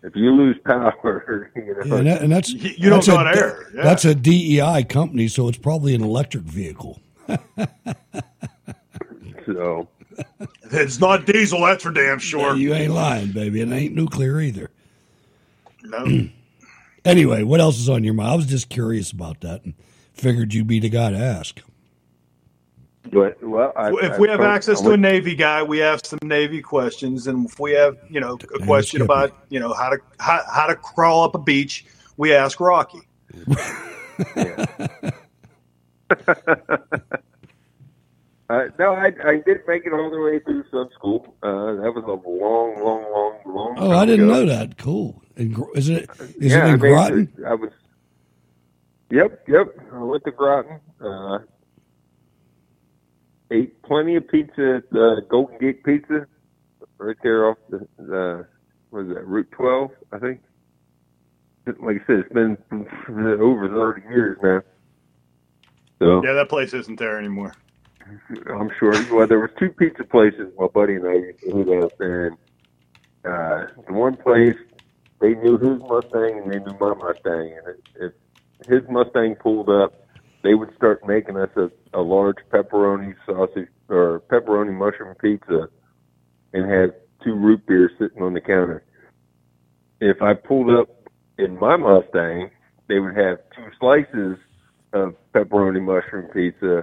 If you lose power, you know, Yeah, and, that, and that's You don't that's go a, air, yeah. That's a DEI company, so it's probably an electric vehicle. so It's not diesel, that's for damn sure. You ain't lying, baby. It ain't nuclear either. No. Anyway, what else is on your mind? I was just curious about that and figured you'd be the guy to ask. But well, I, if I we have told- access I to a Navy guy, we ask some Navy questions, and if we have, you know, a question about, you know, how to how, how to crawl up a beach, we ask Rocky. Uh, no, I, I did make it all the way through some school. Uh, that was a long, long, long, long. Oh, time I didn't ago. know that. Cool. In, is it is yeah, it I in Groton? I was. Yep, yep. I went to Groton. Uh, ate plenty of pizza at uh, Golden Gate Pizza, right there off the, the what is that Route 12, I think. Like I said, it's been over 30 years now. So Yeah, that place isn't there anymore. I'm sure. Well, there was two pizza places my buddy and I used to eat at, and uh, the one place they knew his Mustang and they knew my Mustang, and if his Mustang pulled up, they would start making us a, a large pepperoni sausage or pepperoni mushroom pizza, and have two root beers sitting on the counter. If I pulled up in my Mustang, they would have two slices of pepperoni mushroom pizza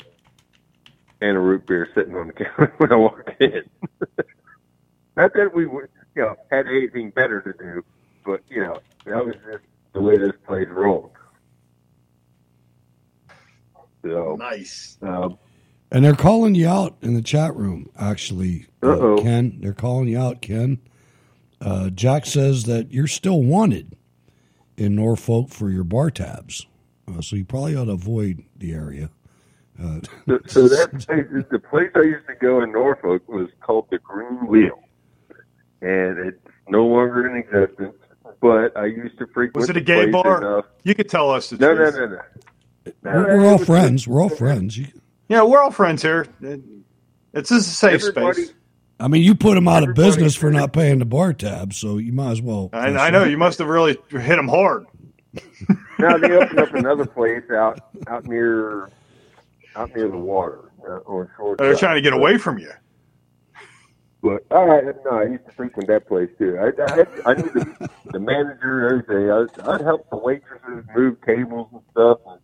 and a root beer sitting on the counter when I walked in. Not that we would, you know, had anything better to do, but you know, that was just the way this place rolled. So nice. Um, And they're calling you out in the chat room, actually, uh, Uh-oh. Ken. They're calling you out, Ken. Uh, Jack says that you're still wanted in Norfolk for your bar tabs. Uh, so you probably ought to avoid the area. Uh, so, so that the place I used to go in Norfolk was called the Green Wheel, and it's no longer in existence. But I used to frequent. Was it a gay bar? enough- You could tell us the No, no, truth. no, no. We're, we're all friends. We're all friends. You, Yeah, we're all friends here. It's just a safe Everybody- space. I mean, you put them out of business for not paying the bar tab, so you might as well. I, I know you must have really hit them hard. now they opened up another place out out near out near the water uh, on shore. They're trying to get away from you. But all right, no, I used to frequent that place too. I I, I knew the, the manager, everything. I'd, I'd help the waitresses move tables and stuff. And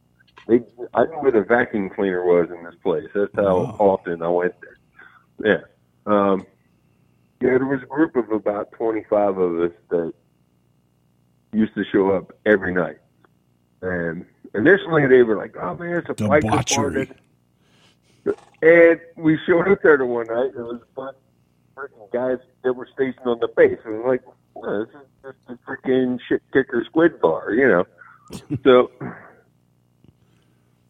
they, I knew where the vacuum cleaner was in this place. That's how often I went there. Yeah. Um, yeah, there was a group of about twenty-five of us that used to show up every night. And initially they were like, "Oh man, it's a biker bar." Debauchery. And we showed up there the one night. There was a bunch of guys that were stationed on the base. And we're like, well, this is just a freaking shit kicker squid bar, you know. so,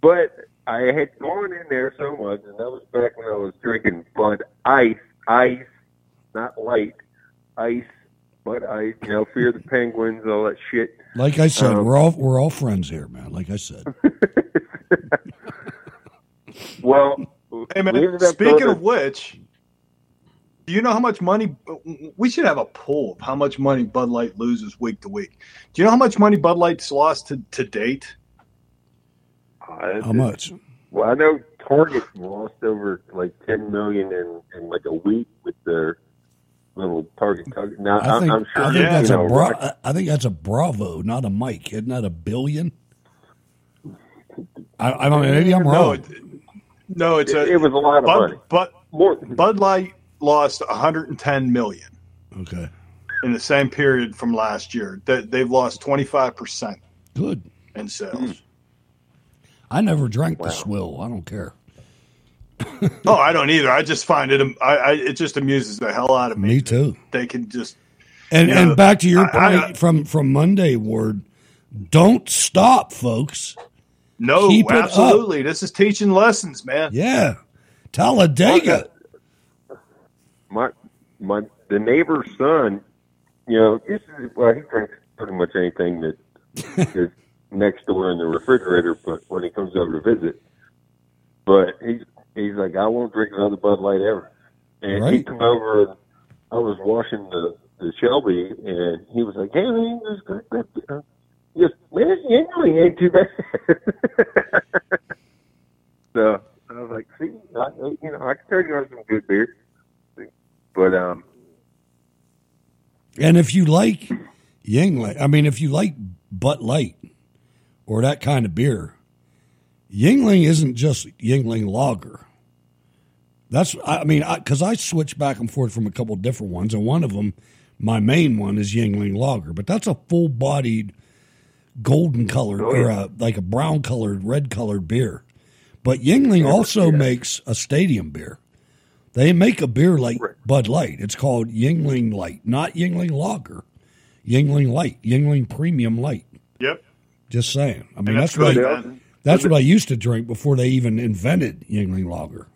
but I had gone in there so much, and that was back when I was drinking Bud Ice, ice, not light, ice, Bud Ice. You know, fear the penguins, all that shit. Like I said, Um, we're all we're all friends here, man. Like I said, Well, Hey man, we speaking going of which, do you know how much money we should have a poll of how much money Bud Light loses week to week? Do you know how much money Bud Light's lost to, to date? To, how much? Well, I know Target lost over like ten million in, in like a week with their little Target. target. Now I I think am sure I think that, that's you a know, bra- Rock- I think that's a Bravo, not a Mike. Isn't that a billion? I, I don't know. Maybe I'm No, wrong. it- No, it's a. It- it was a lot of Bud, money. But More Bud Light lost 110 million Okay, in the same period from last year. They, they've lost 25 percent good. in sales. Hmm. I never drank the swill. I don't care. oh, I don't either. I just find it. I, I it just amuses the hell out of me. Me too. They can just And you and know, back to your I- I- point uh, from from Monday, Ward. Don't stop, folks. no, Keep it up. absolutely. This is teaching lessons, man. Yeah, Talladega. my uh, my the neighbor's son, you know, this is well, he drinks pretty much anything that is next door in the refrigerator, but when he comes over to visit. But he's he's like, I won't drink another Bud Light ever. And he Right. come over and I was washing the, the Shelby and he was like, Hey man, this good Yes, man, you really ain't too bad. so I was like, see, I, you know, I can turn you on some good beer. But um, And if you like Yuengling, I mean, if you like Butt Light or that kind of beer, Yuengling isn't just Yuengling Lager. That's, I mean, because I, switch back and forth from a couple different ones, and one of them, my main one, is Yuengling Lager, but that's a full bodied, golden colored, Oh, or a, like a brown colored, red colored beer. But Yuengling also makes a stadium beer. They make a beer like Bud Light. It's called Yuengling Light, not Yuengling Lager. Yuengling Light, Yuengling Premium Light. Yep. Just saying. I mean, that's, that's what I, that's what I used to drink before they even invented Yuengling Lager.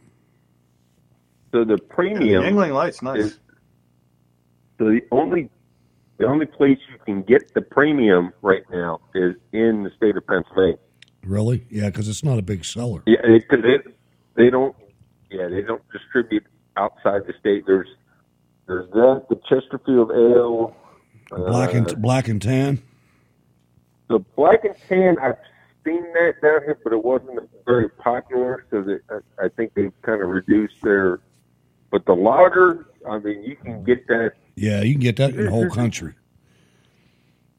So the premium Yuengling Light's nice. is so the only the only place you can get the premium right now is in the state of Pennsylvania. Really? Yeah, because it's not a big seller. Yeah, because they, they don't. Yeah, they don't distribute outside the state. There's there's that the Chesterfield Ale. Black and uh, black and tan. The black and tan. I've seen that down here, but it wasn't very popular. So that I, I think they've kind of reduced their. But the lager, I mean, you can get that. Yeah, you can get that in the whole country.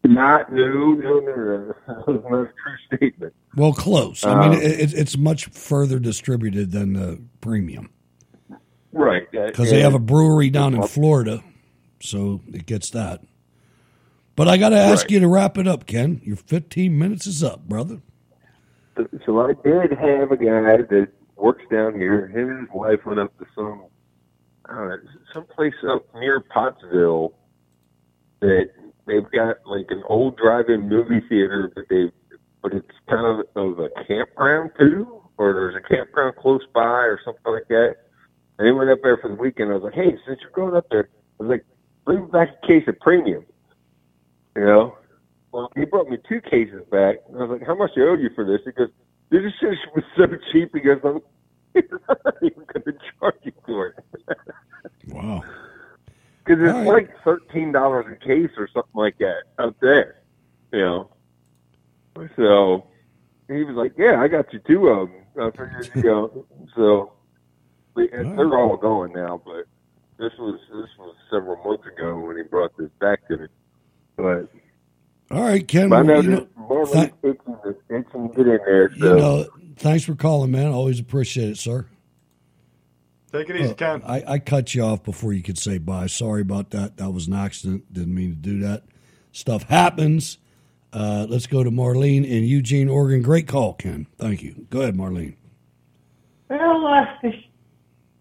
Not no no no no. That's not a true statement. Well, close. I mean, Um, it, it's much further distributed than the premium Right. because they have a brewery down in Florida, so it gets that. But I got to ask Right. you to wrap it up, Ken. Your 15 minutes is up, brother. So I did have a guy that works down here. Him and his wife went up to some, I don't know, someplace up near Pottsville that they've got like an old drive-in movie theater, but they, but it's kind of of a campground too, or there's a campground close by or something like that. And they went up there for the weekend. I was like, hey, since you're going up there, I was like, bring back a case of premium. You know, well, he brought me two cases back. And I was like, how much I owed you for this? He goes, this shit was so cheap. He goes, I'm not even going to charge you for it. Wow. Because it's All right. like thirteen dollars a case or something like that up there. You know. So he was like, "Yeah, I got you two of them." I figured, you know, so we- and they're all going now. But this was this was several months ago when he brought this back to me. But All right, Ken. But I know you know, that th- itching to, itching to get in there. you know, thanks for calling, man. Always appreciate it, sir. Take it easy, Uh, Ken. I, I cut you off before you could say bye. Sorry about that. That was an accident. Didn't mean to do that. Stuff happens. Uh, let's go to Marlene in Eugene, Oregon. Great call, Ken. Thank you. Go ahead, Marlene. Well, uh,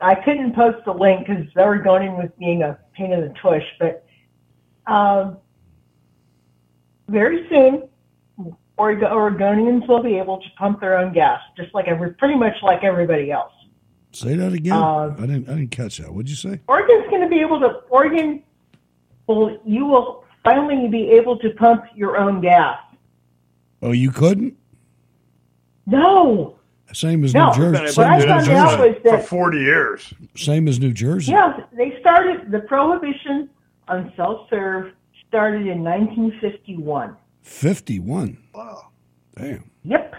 I couldn't post the link because Oregonian was being a pain in the tush, but um, very soon, Oreg- Oregonians will be able to pump their own gas, just like every, pretty much like everybody else. Say that again. Uh, I didn't. I didn't catch that. What'd you say? Oregon's going to be able to. Oregon well, You will finally be able to pump your own gas. Oh, you couldn't. No. Same as No. New Jersey. What Same I as found New Jersey. was that Forty years. Same as New Jersey. Yeah, they started the prohibition on self-serve started in 1951. Fifty-one. Wow. Damn. Yep.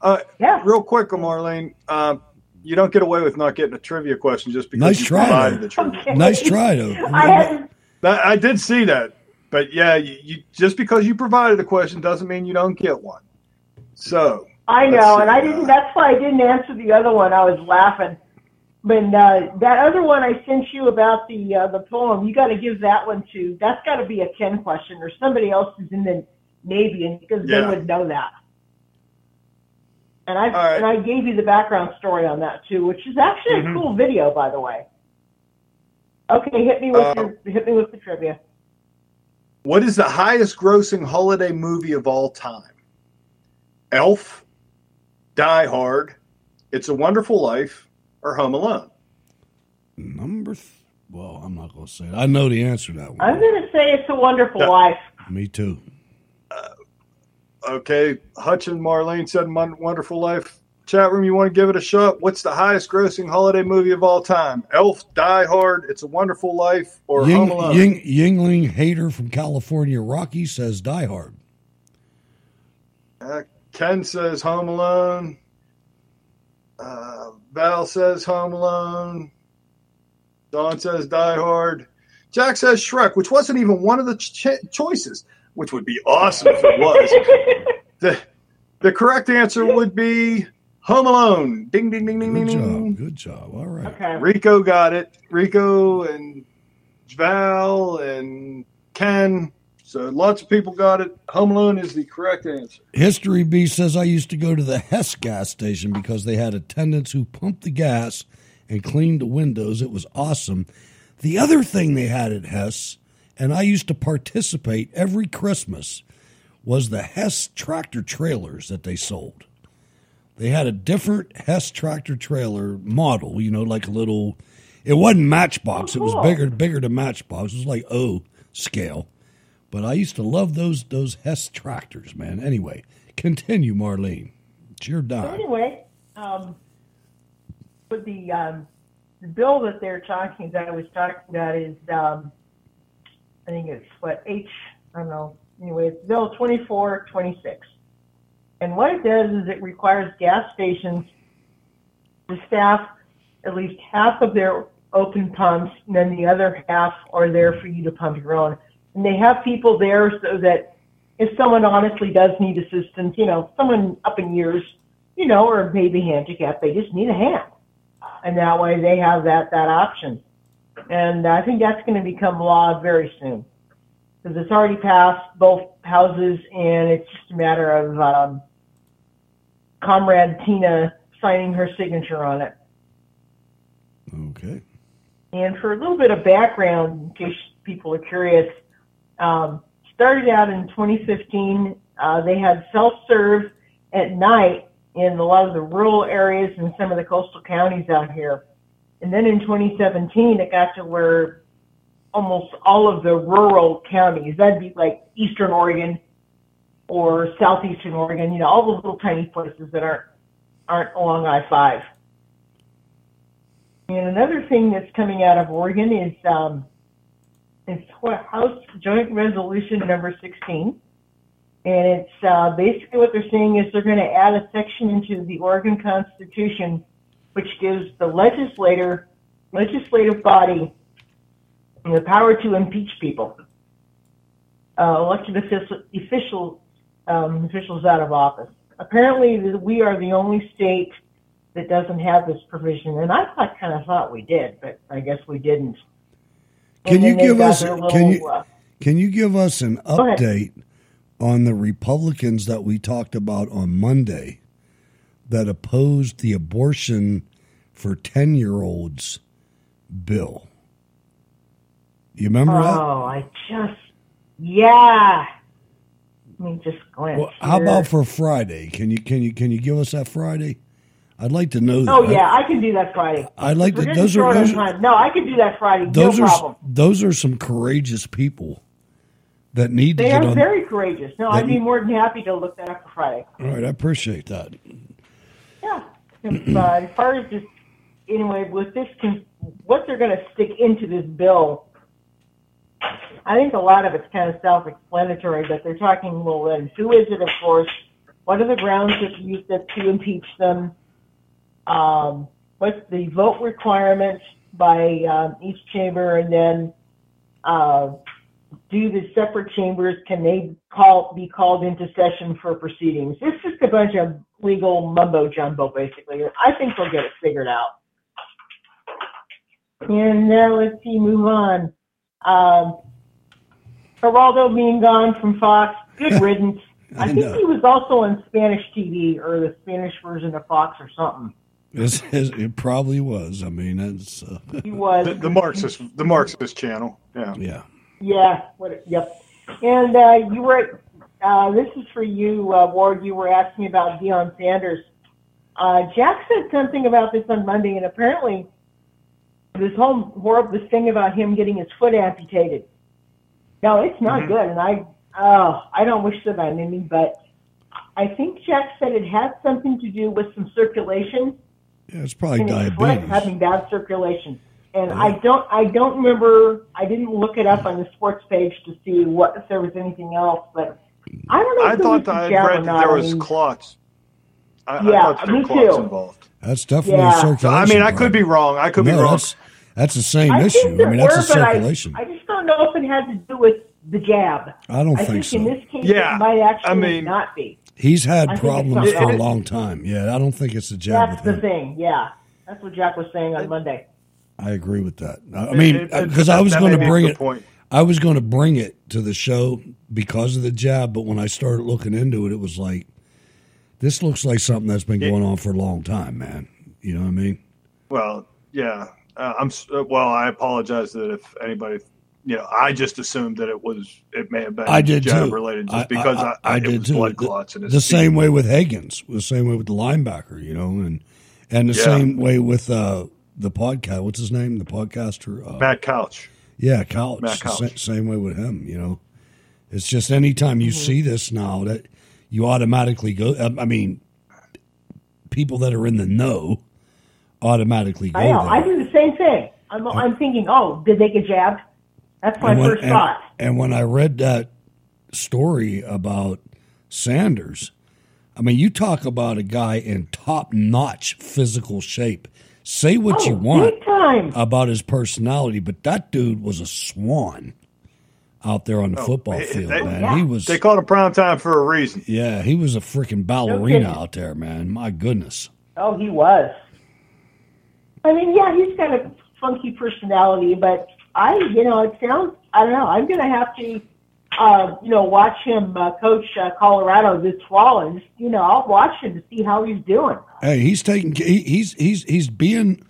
Uh, yeah. Real quick, Marlene, uh, you don't get away with not getting a trivia question just because Nice you try, provided though. the trivia. Nice try, though. I. That, I did see that, but yeah, you, you just because you provided the question doesn't mean you don't get one. So I know, and I didn't. That's why I didn't answer the other one. I was laughing. But uh, that other one I sent you about the uh, the poem, you got to give that one to. That's got to be a Ken question, or somebody else who's in the Navy, and because Yeah. they would know that. And I right. and I gave you the background story on that too, which is actually Mhm. a cool video, by the way. Okay, hit me with Uh, your hit me with the trivia. What is the highest grossing holiday movie of all time? Elf, Die Hard, It's a Wonderful Life, or Home Alone? Number. Th- well, I'm not going to say it. I know the answer to that one. I'm going to say it's a Wonderful Yeah. Life. Me too. Okay, Hutch and Marlene said Wonderful Life. Chat room, you want to give it a shot? What's the highest grossing holiday movie of all time? Elf, Die Hard, It's a Wonderful Life, or Ying, Home Alone? Ying, Yuengling hater from California, Rocky says Die Hard. Uh, Ken says Home Alone. Uh, Val says Home Alone. Don says Die Hard. Jack says Shrek, which wasn't even one of the ch- choices, which would be awesome if it was. the, the correct answer would be Home Alone. Ding, ding, ding, ding, ding, Good ding. job. Good job. All right. Okay. Rico got it. Rico and Val and Ken So lots of people got it. Home Alone is the correct answer. History B says I used to go to the Hess gas station because they had attendants who pumped the gas and cleaned the windows. It was awesome. The other thing they had at Hess, and I used to participate every Christmas, was the Hess tractor trailers that they sold. They had a different Hess tractor trailer model, you know, like a little. It wasn't Matchbox. It was oh. bigger, bigger than Matchbox. It was like O scale. But I used to love those those Hess tractors, man. Anyway, continue, Marlene. It's your So dime. anyway, um, with the, um, the bill that they're talking that I was talking about is, um, I think it's what H, I don't know. Anyway, it's Bill 2426. And what it does is it requires gas stations to staff at least half of their open pumps, and then the other half are there for you to pump your own. And they have people there so that if someone honestly does need assistance, you know, someone up in years, you know, or maybe handicapped, they just need a hand. And that way they have that, that option. And I think that's going to become law very soon. Because it's already passed both houses and it's just a matter of, um, Comrade Tina signing her signature on it. Okay. And for a little bit of background, in case people are curious, um, started out in 2015. Uh, they had self-serve at night in a lot of the rural areas and some of the coastal counties out here. And then in 2017, it got to where almost all of the rural counties, that'd be like Eastern Oregon or Southeastern Oregon, you know, all the little tiny places that aren't, aren't along I-5. And another thing that's coming out of Oregon is um, it's House Joint Resolution number 16. And it's uh, basically what they're saying is they're going to add a section into the Oregon Constitution which gives the legislator, legislative body the power to impeach people, uh, elected official, um, officials out of office. Apparently, we are the only state that doesn't have this provision, and I thought, kind of thought we did, but I guess we didn't. Can you give us can you uh, can you give us an update on the Republicans that we talked about on Monday that opposed the abortion for ten year olds bill? You remember that? Oh, I just, yeah. Let me just glance. Well, how about for Friday? Can you can you can you give us that Friday? I'd like to know that. Oh yeah, I can do that Friday. I'd like We're to- those are- those time. No, I can do that Friday. Those no are problem. those are some courageous people that need to They get are on. very courageous. No, I'd be more than happy to look that up for Friday. All right, I appreciate that. Yeah. If, uh, as far as just anyway, with this, what they're going to stick into this bill, I think a lot of it's kind of self-explanatory. But they're talking, well, then who is it? Of course, what are the grounds that use that to impeach them? Um, what's the vote requirement by um, each chamber, and then uh, do the separate chambers can they call be called into session for proceedings? It's just a bunch of legal mumbo jumbo, basically. I think they'll get it figured out. And now let's see, move on. Um, Geraldo being gone from Fox, good riddance. I, I think he was also on Spanish TV or the Spanish version of Fox or something. It's, it's- it probably was. I mean, it's uh, He was. The, the Marxist, the Marxist channel. Yeah. yeah. Yeah. What? Yep. And uh, you were. Uh, this is for you, uh, Ward. You were asking about Deion Sanders. Uh, Jack said something about this on Monday, and apparently, this whole horrible this thing about him getting his foot amputated. No, it's not Mhm. good, and I. Oh, I don't wish that on any, but I think Jack said it had something to do with some circulation. Yeah, it's probably in diabetes. having bad circulation. And I don't, I don't remember. I didn't look it up on the sports page to see what if there was anything else, but I don't know. I if it thought was that the I read that there was clots. I, I Yeah, thought there me clots too. involved. That's definitely Yeah. a circulation. I mean, I could be wrong. I could no, be wrong. That's, that's the same I issue. I mean, were, that's a but I, circulation. I just don't know if it had to do with the jab. I don't I think think in so. this case Yeah, it might actually I mean- not be. He's had I problems for a long time. Yeah, I don't think it's a jab That's with the him. thing. Yeah, that's what Jack was saying on Monday. I agree with that. I I mean, it- it- because I was going to may be a bring it. point. I was going to bring it to the show because of the jab, but when I started looking into it, it was like, this looks like something that's been going on for a long time, man. You know what I mean? Well, yeah. Uh, I'm uh, well. I apologize that if anybody, you know, I just assumed that it was. It may have been I did jab too. related just I- because I, I, I, it did was too. blood The- clots in his the same way with Higgins, the same way with the linebacker, you know, and and the Yeah. same way with uh, the podcast. What's his name? The podcaster, uh, Matt Couch. Yeah, Couch. Matt Couch. Sa- same way with him. You know, it's just anytime you Mm-hmm. see this now that you automatically go. um, I mean, people that are in the know automatically go I know. there. I do the same thing. I'm, I'm thinking, oh, did they get jabbed? That's my And when- first and- thought. And when I read that story about Sanders, I mean, you talk about a guy in top notch physical shape. Say what Oh, you want about his personality, but that dude was a swan out there on the oh, football field, they- man. He was, They called it prime time for a reason. yeah, he was a freaking ballerina kidding. out there, man. My goodness. Oh, he was. I mean, yeah, he's got a funky personality, but I, you know, it sounds, I don't know, I'm going to have to, uh, you know, watch him uh, coach uh, Colorado this fall, and, you know, I'll watch him to see how he's doing. Hey, he's taking. He, he's he's he's being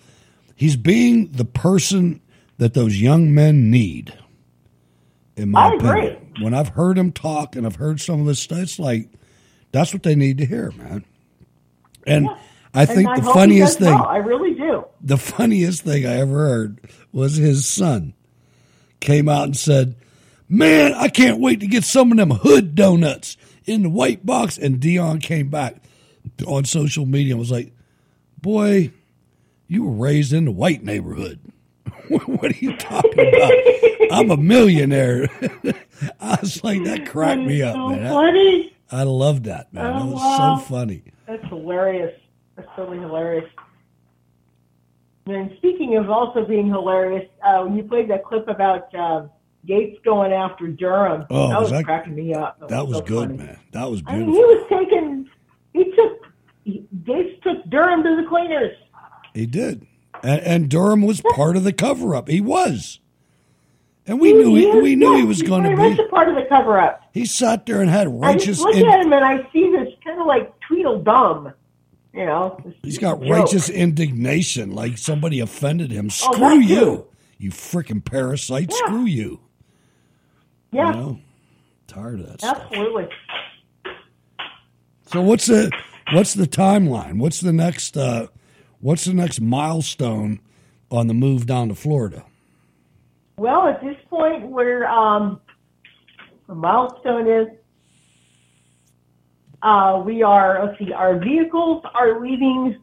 he's being the person that those young men need. In my I agree. opinion, when I've heard him talk and I've heard some of this stuff, it's like that's what they need to hear, man. And I think and the funniest thing, well. I really do. the funniest thing I ever heard was his son came out and said, "Man, I can't wait to get some of them hood donuts in the white box." And Deion came back on social media and was like, "Boy, you were raised in the white neighborhood. what are you talking about? I'm a millionaire." I was like, "That cracked me up, so man." I- funny. I love that, man. Oh, that was wow. so funny. That's hilarious. That's totally hilarious. And speaking of also being hilarious, uh, when you played that clip about uh, Gaetz going after Durham, Oh, that was was that- cracking me up. That was so good, funny. man. That was I mean, beautiful. he was taking, he took, he, Gaetz took Durham to the cleaners. He did. And, and Durham was part of the cover up. He was. And we He- knew he, we knew he was going to be. a part of the cover up. He sat there and had I righteous. just look in- at him and I see this kind of like Tweedledum, you know. he's got joke. righteous indignation, like somebody offended him. Oh, Screw that you, you freaking parasite. Screw you. Yeah, You know, tired of that stuff. absolutely. So what's the what's the timeline? What's the next uh, what's the next milestone on the move down to Florida? Well, at this point, where um, the milestone is, uh, we are. Let's see, our vehicles are leaving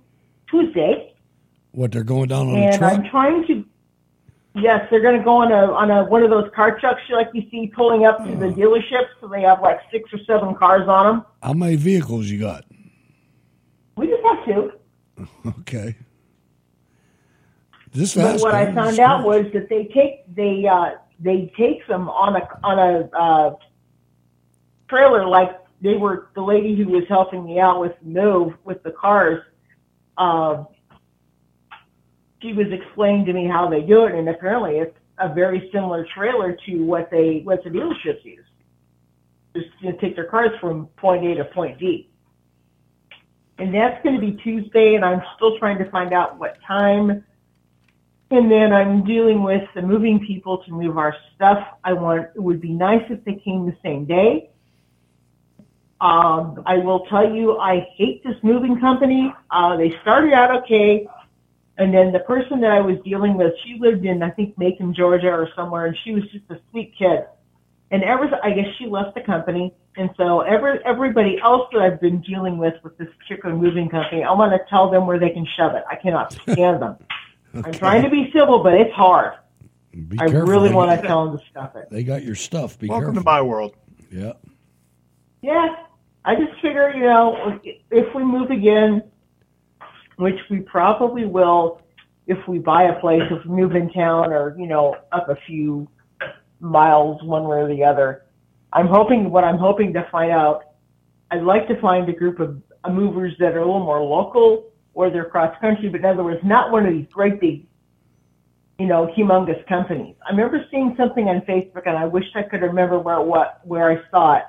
Tuesday, What they're going down on a and truck? I'm trying to. Yes, they're going to go on a on a one of those car trucks like you see pulling up to Uh. the dealership. So they have like six or seven cars on them. How many vehicles you got? We just have two. Okay. This But what I found out was that they take they uh, they take them on a on a uh, trailer like they were the lady who was helping me out with move with the cars. Uh, she was explaining to me how they do it, and apparently it's a very similar trailer to what they what the dealerships use. Just know, take their cars from point A to point B. And that's going to be Tuesday, and I'm still trying to find out what time. And then I'm dealing with the moving people to move our stuff. I want it would be nice if they came the same day. Um, I will tell you, I hate this moving company. Uh, they started out okay, and then the person that I was dealing with, she lived in I think Macon, Georgia, or somewhere, and she was just a sweet kid. And ever, I guess she left the company, and so every everybody else that I've been dealing with with this particular moving company, I want to tell them where they can shove it. I cannot stand them. I'm trying to be civil, but it's hard. Be I careful. really want to tell them to stuff it. They got your stuff. Be Welcome careful. to my world. Yeah. Yeah, I just figure, you know, if we move again, which we probably will, if we buy a place, if we move in town, or you know, up a few miles one way or the other, I'm hoping. What I'm hoping to find out, I'd like to find a group of movers that are a little more local, or they're cross country, but in other words, not one of these great big you know, humongous companies. I remember seeing something on Facebook, and I wish I could remember where what where I saw it.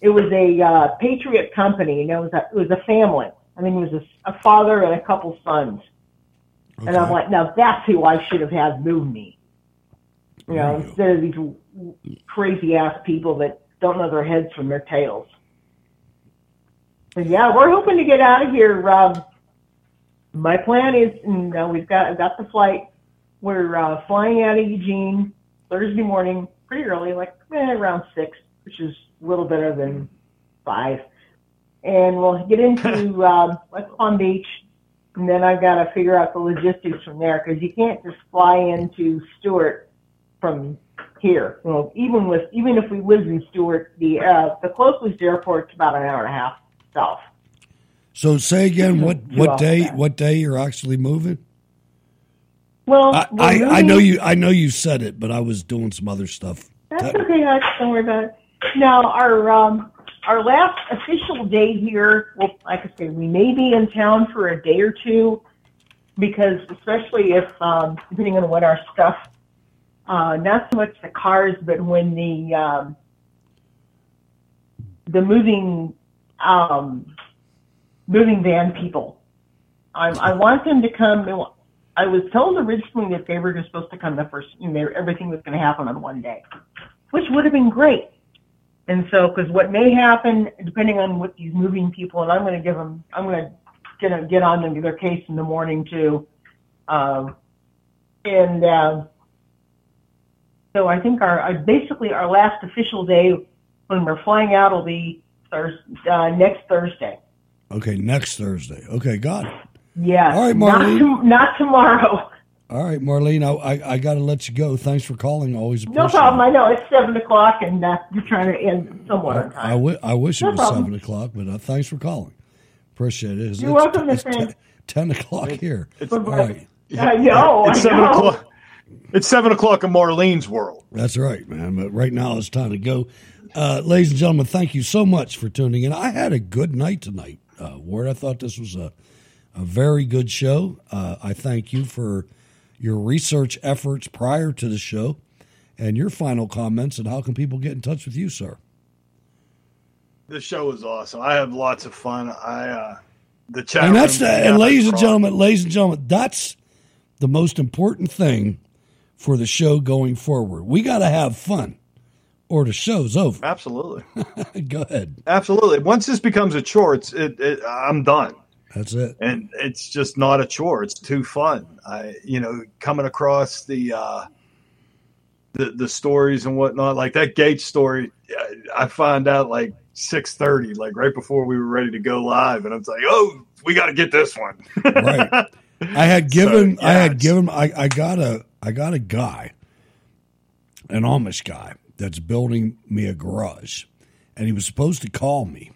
It was a uh, Patriot company, and it was a, it was a family. I mean, it was a, a father and a couple sons. And I'm like, now that's who I should have had move me. You know, instead of these crazy ass people that don't know their heads from their tails. But yeah, we're hoping to get out of here. Um, my plan is, you know, we've got I've got the flight. We're uh, flying out of Eugene Thursday morning, pretty early, like eh, around six, which is little better than five. And we'll get into um, West Palm Beach, and then I've got to figure out the logistics from there because you can't just fly into Stuart from here. You know, even with even if we lived in Stuart, the uh, the closest airport's about an hour and a half south. So say again, what what day back. what day you're actually moving? Well, I, I, I know you I know you said it, but I was doing some other stuff. That's okay, Hutch. Don't worry about it. Now, our um, our last official day here, well, like I say, we may be in town for a day or two because, especially if, um, depending on what our stuff, uh, not so much the cars, but when the um, the moving um, moving van people, I, I want them to come. I was told originally that they were supposed to come the first, you know, everything was going to happen on one day, which would have been great. And so, because what may happen, depending on what these moving people, and I'm going to give them, I'm going to get get on them their case in the morning too. Um, and uh, so I think our, our basically our last official day when we're flying out will be Thurs uh, next Thursday. Okay, next Thursday. Okay, got it. Yeah. All right, not, to, not tomorrow. All right, Marlene, I I, I got to let you go. Thanks for calling. Always appreciate No problem. I know it's seven o'clock, and uh, you're trying to end somewhat on time. I, w- I wish No it was problem. seven o'clock, but uh, thanks for calling. Appreciate it. It's, You're it's- welcome, it's Miss Ann. ten o'clock here. It's, All right, I know. It's I seven know. o'clock. It's seven o'clock in Marlene's world. that's right, man. But right now it's time to go. Uh, ladies and gentlemen, thank you so much for tuning in. I had a good night tonight, uh, Ward. I thought this was a a very good show. Uh, I thank you for your research efforts prior to the show and your final comments and how can people get in touch with you, sir? The show was awesome. I had lots of fun. I uh, the chat. and that's the, and ladies and gentlemen, ladies and gentlemen, that's the most important thing for the show going forward. We got to have fun, or the show's over. Absolutely, Go ahead. absolutely. Once this becomes a chore, it's it, it, I'm done. That's it. and it's just not a chore. It's too fun. I, you know, coming across the uh, the the stories and whatnot, like that Gaetz story. I- I find out like six thirty, like right before we were ready to go live, and I'm like, "Oh, we got to get this one." right. I had given So, I had given I, I got a I got a guy, an Amish guy that's building me a garage, and he was supposed to call me,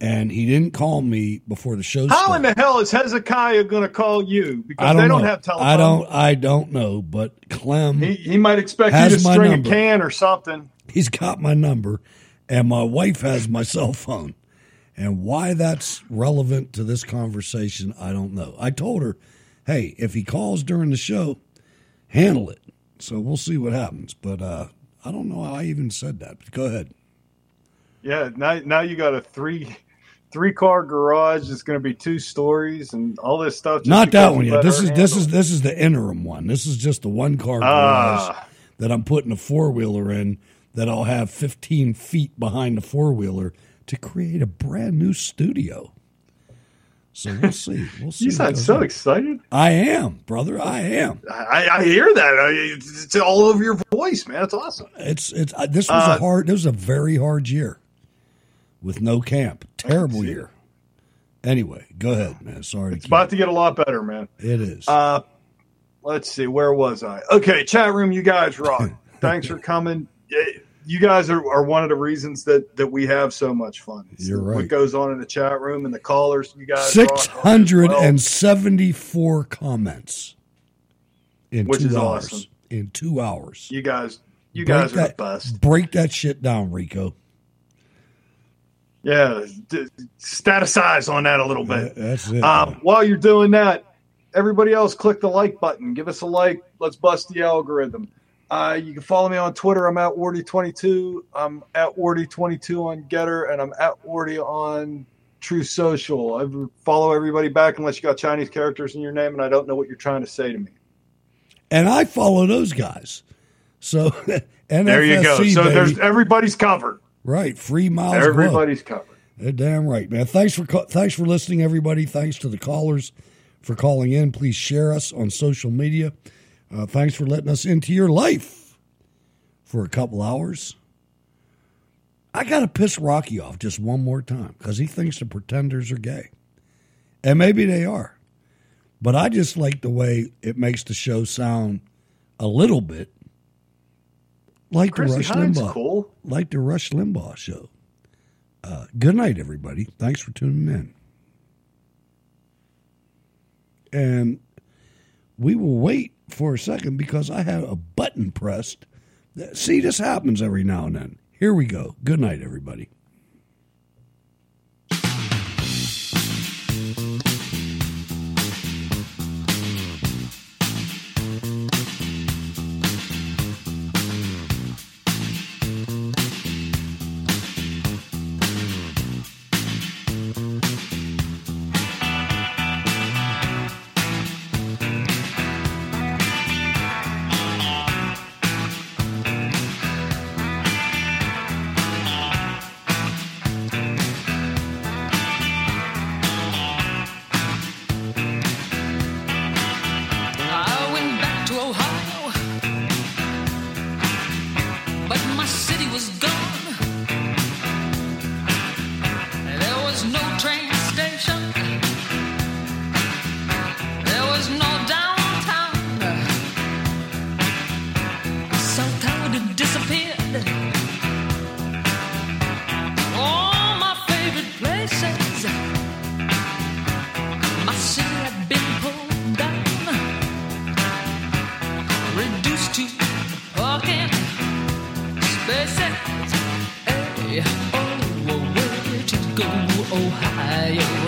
and he didn't call me before the show How started. in the hell is Hezekiah going to call you? Because I don't they don't know. have telephone. I don't I don't know, but Clem He, he might expect you to string number. a can or something. He's got my number, and my wife has my cell phone. And why that's relevant to this conversation, I don't know. I told her, hey, if he calls during the show, handle it. So we'll see what happens. But uh, I don't know how I even said that. But go ahead. Yeah, now now you got a three three car garage. is going to be two stories and all this stuff. just Not that one yet. This is this is this is the interim one. This is just the one car garage Ah. that I'm putting a four wheeler in that I'll have 15 feet behind the four wheeler to create a brand new studio. So we'll see. We'll see. You sound so on. excited. I am, brother. I am. I, I hear that. I, it's, it's all over your voice, man. It's awesome. It's it's. Uh, this was Uh, a hard. This was a very hard year with no camp. Terrible year. Anyway, go ahead, man. Sorry. It's about to get a lot better, man. It is. Uh, let's see. Where was I? Okay, chat room. You guys rock. Thanks for coming. You guys are, are one of the reasons that that we have so much fun. It's You're right. What goes on in the chat room and the callers. You guys Six rock hard as hundred well. comments in Which two is hours. awesome. In two hours. You guys, you Break guys are that, the best. Break that shit down, Rico. Yeah, d- staticize on that a little bit. That's it. Um, while you're doing that, everybody else, click the like button. Give us a like. Let's bust the algorithm. Uh, you can follow me on Twitter. I'm at Wardy22. I'm at Wardy22 on GETTR, and I'm at Wardy on Truth Social. I follow everybody back unless you got Chinese characters in your name, and I don't know what you're trying to say to me. And I follow those guys. So there you go. So baby. there's everybody's covered. Right, free miles. Everybody's covered. They're damn right, man. Thanks for thanks for listening, everybody. Thanks to the callers for calling in. Please share us on social media. Uh, thanks for letting us into your life for a couple hours. I got to piss Rocky off just one more time because he thinks the pretenders are gay. And maybe they are. But I just like the way it makes the show sound a little bit like the Rush Hines Limbaugh. cool. Like the Rush Limbaugh show. Uh, good night, everybody. Thanks for tuning in. And we will wait for a second because I have a button pressed. See, this happens every now and then. Here we go. Good night, everybody. Reduced to parking spaces. Hey, oh, oh where to go, Ohio?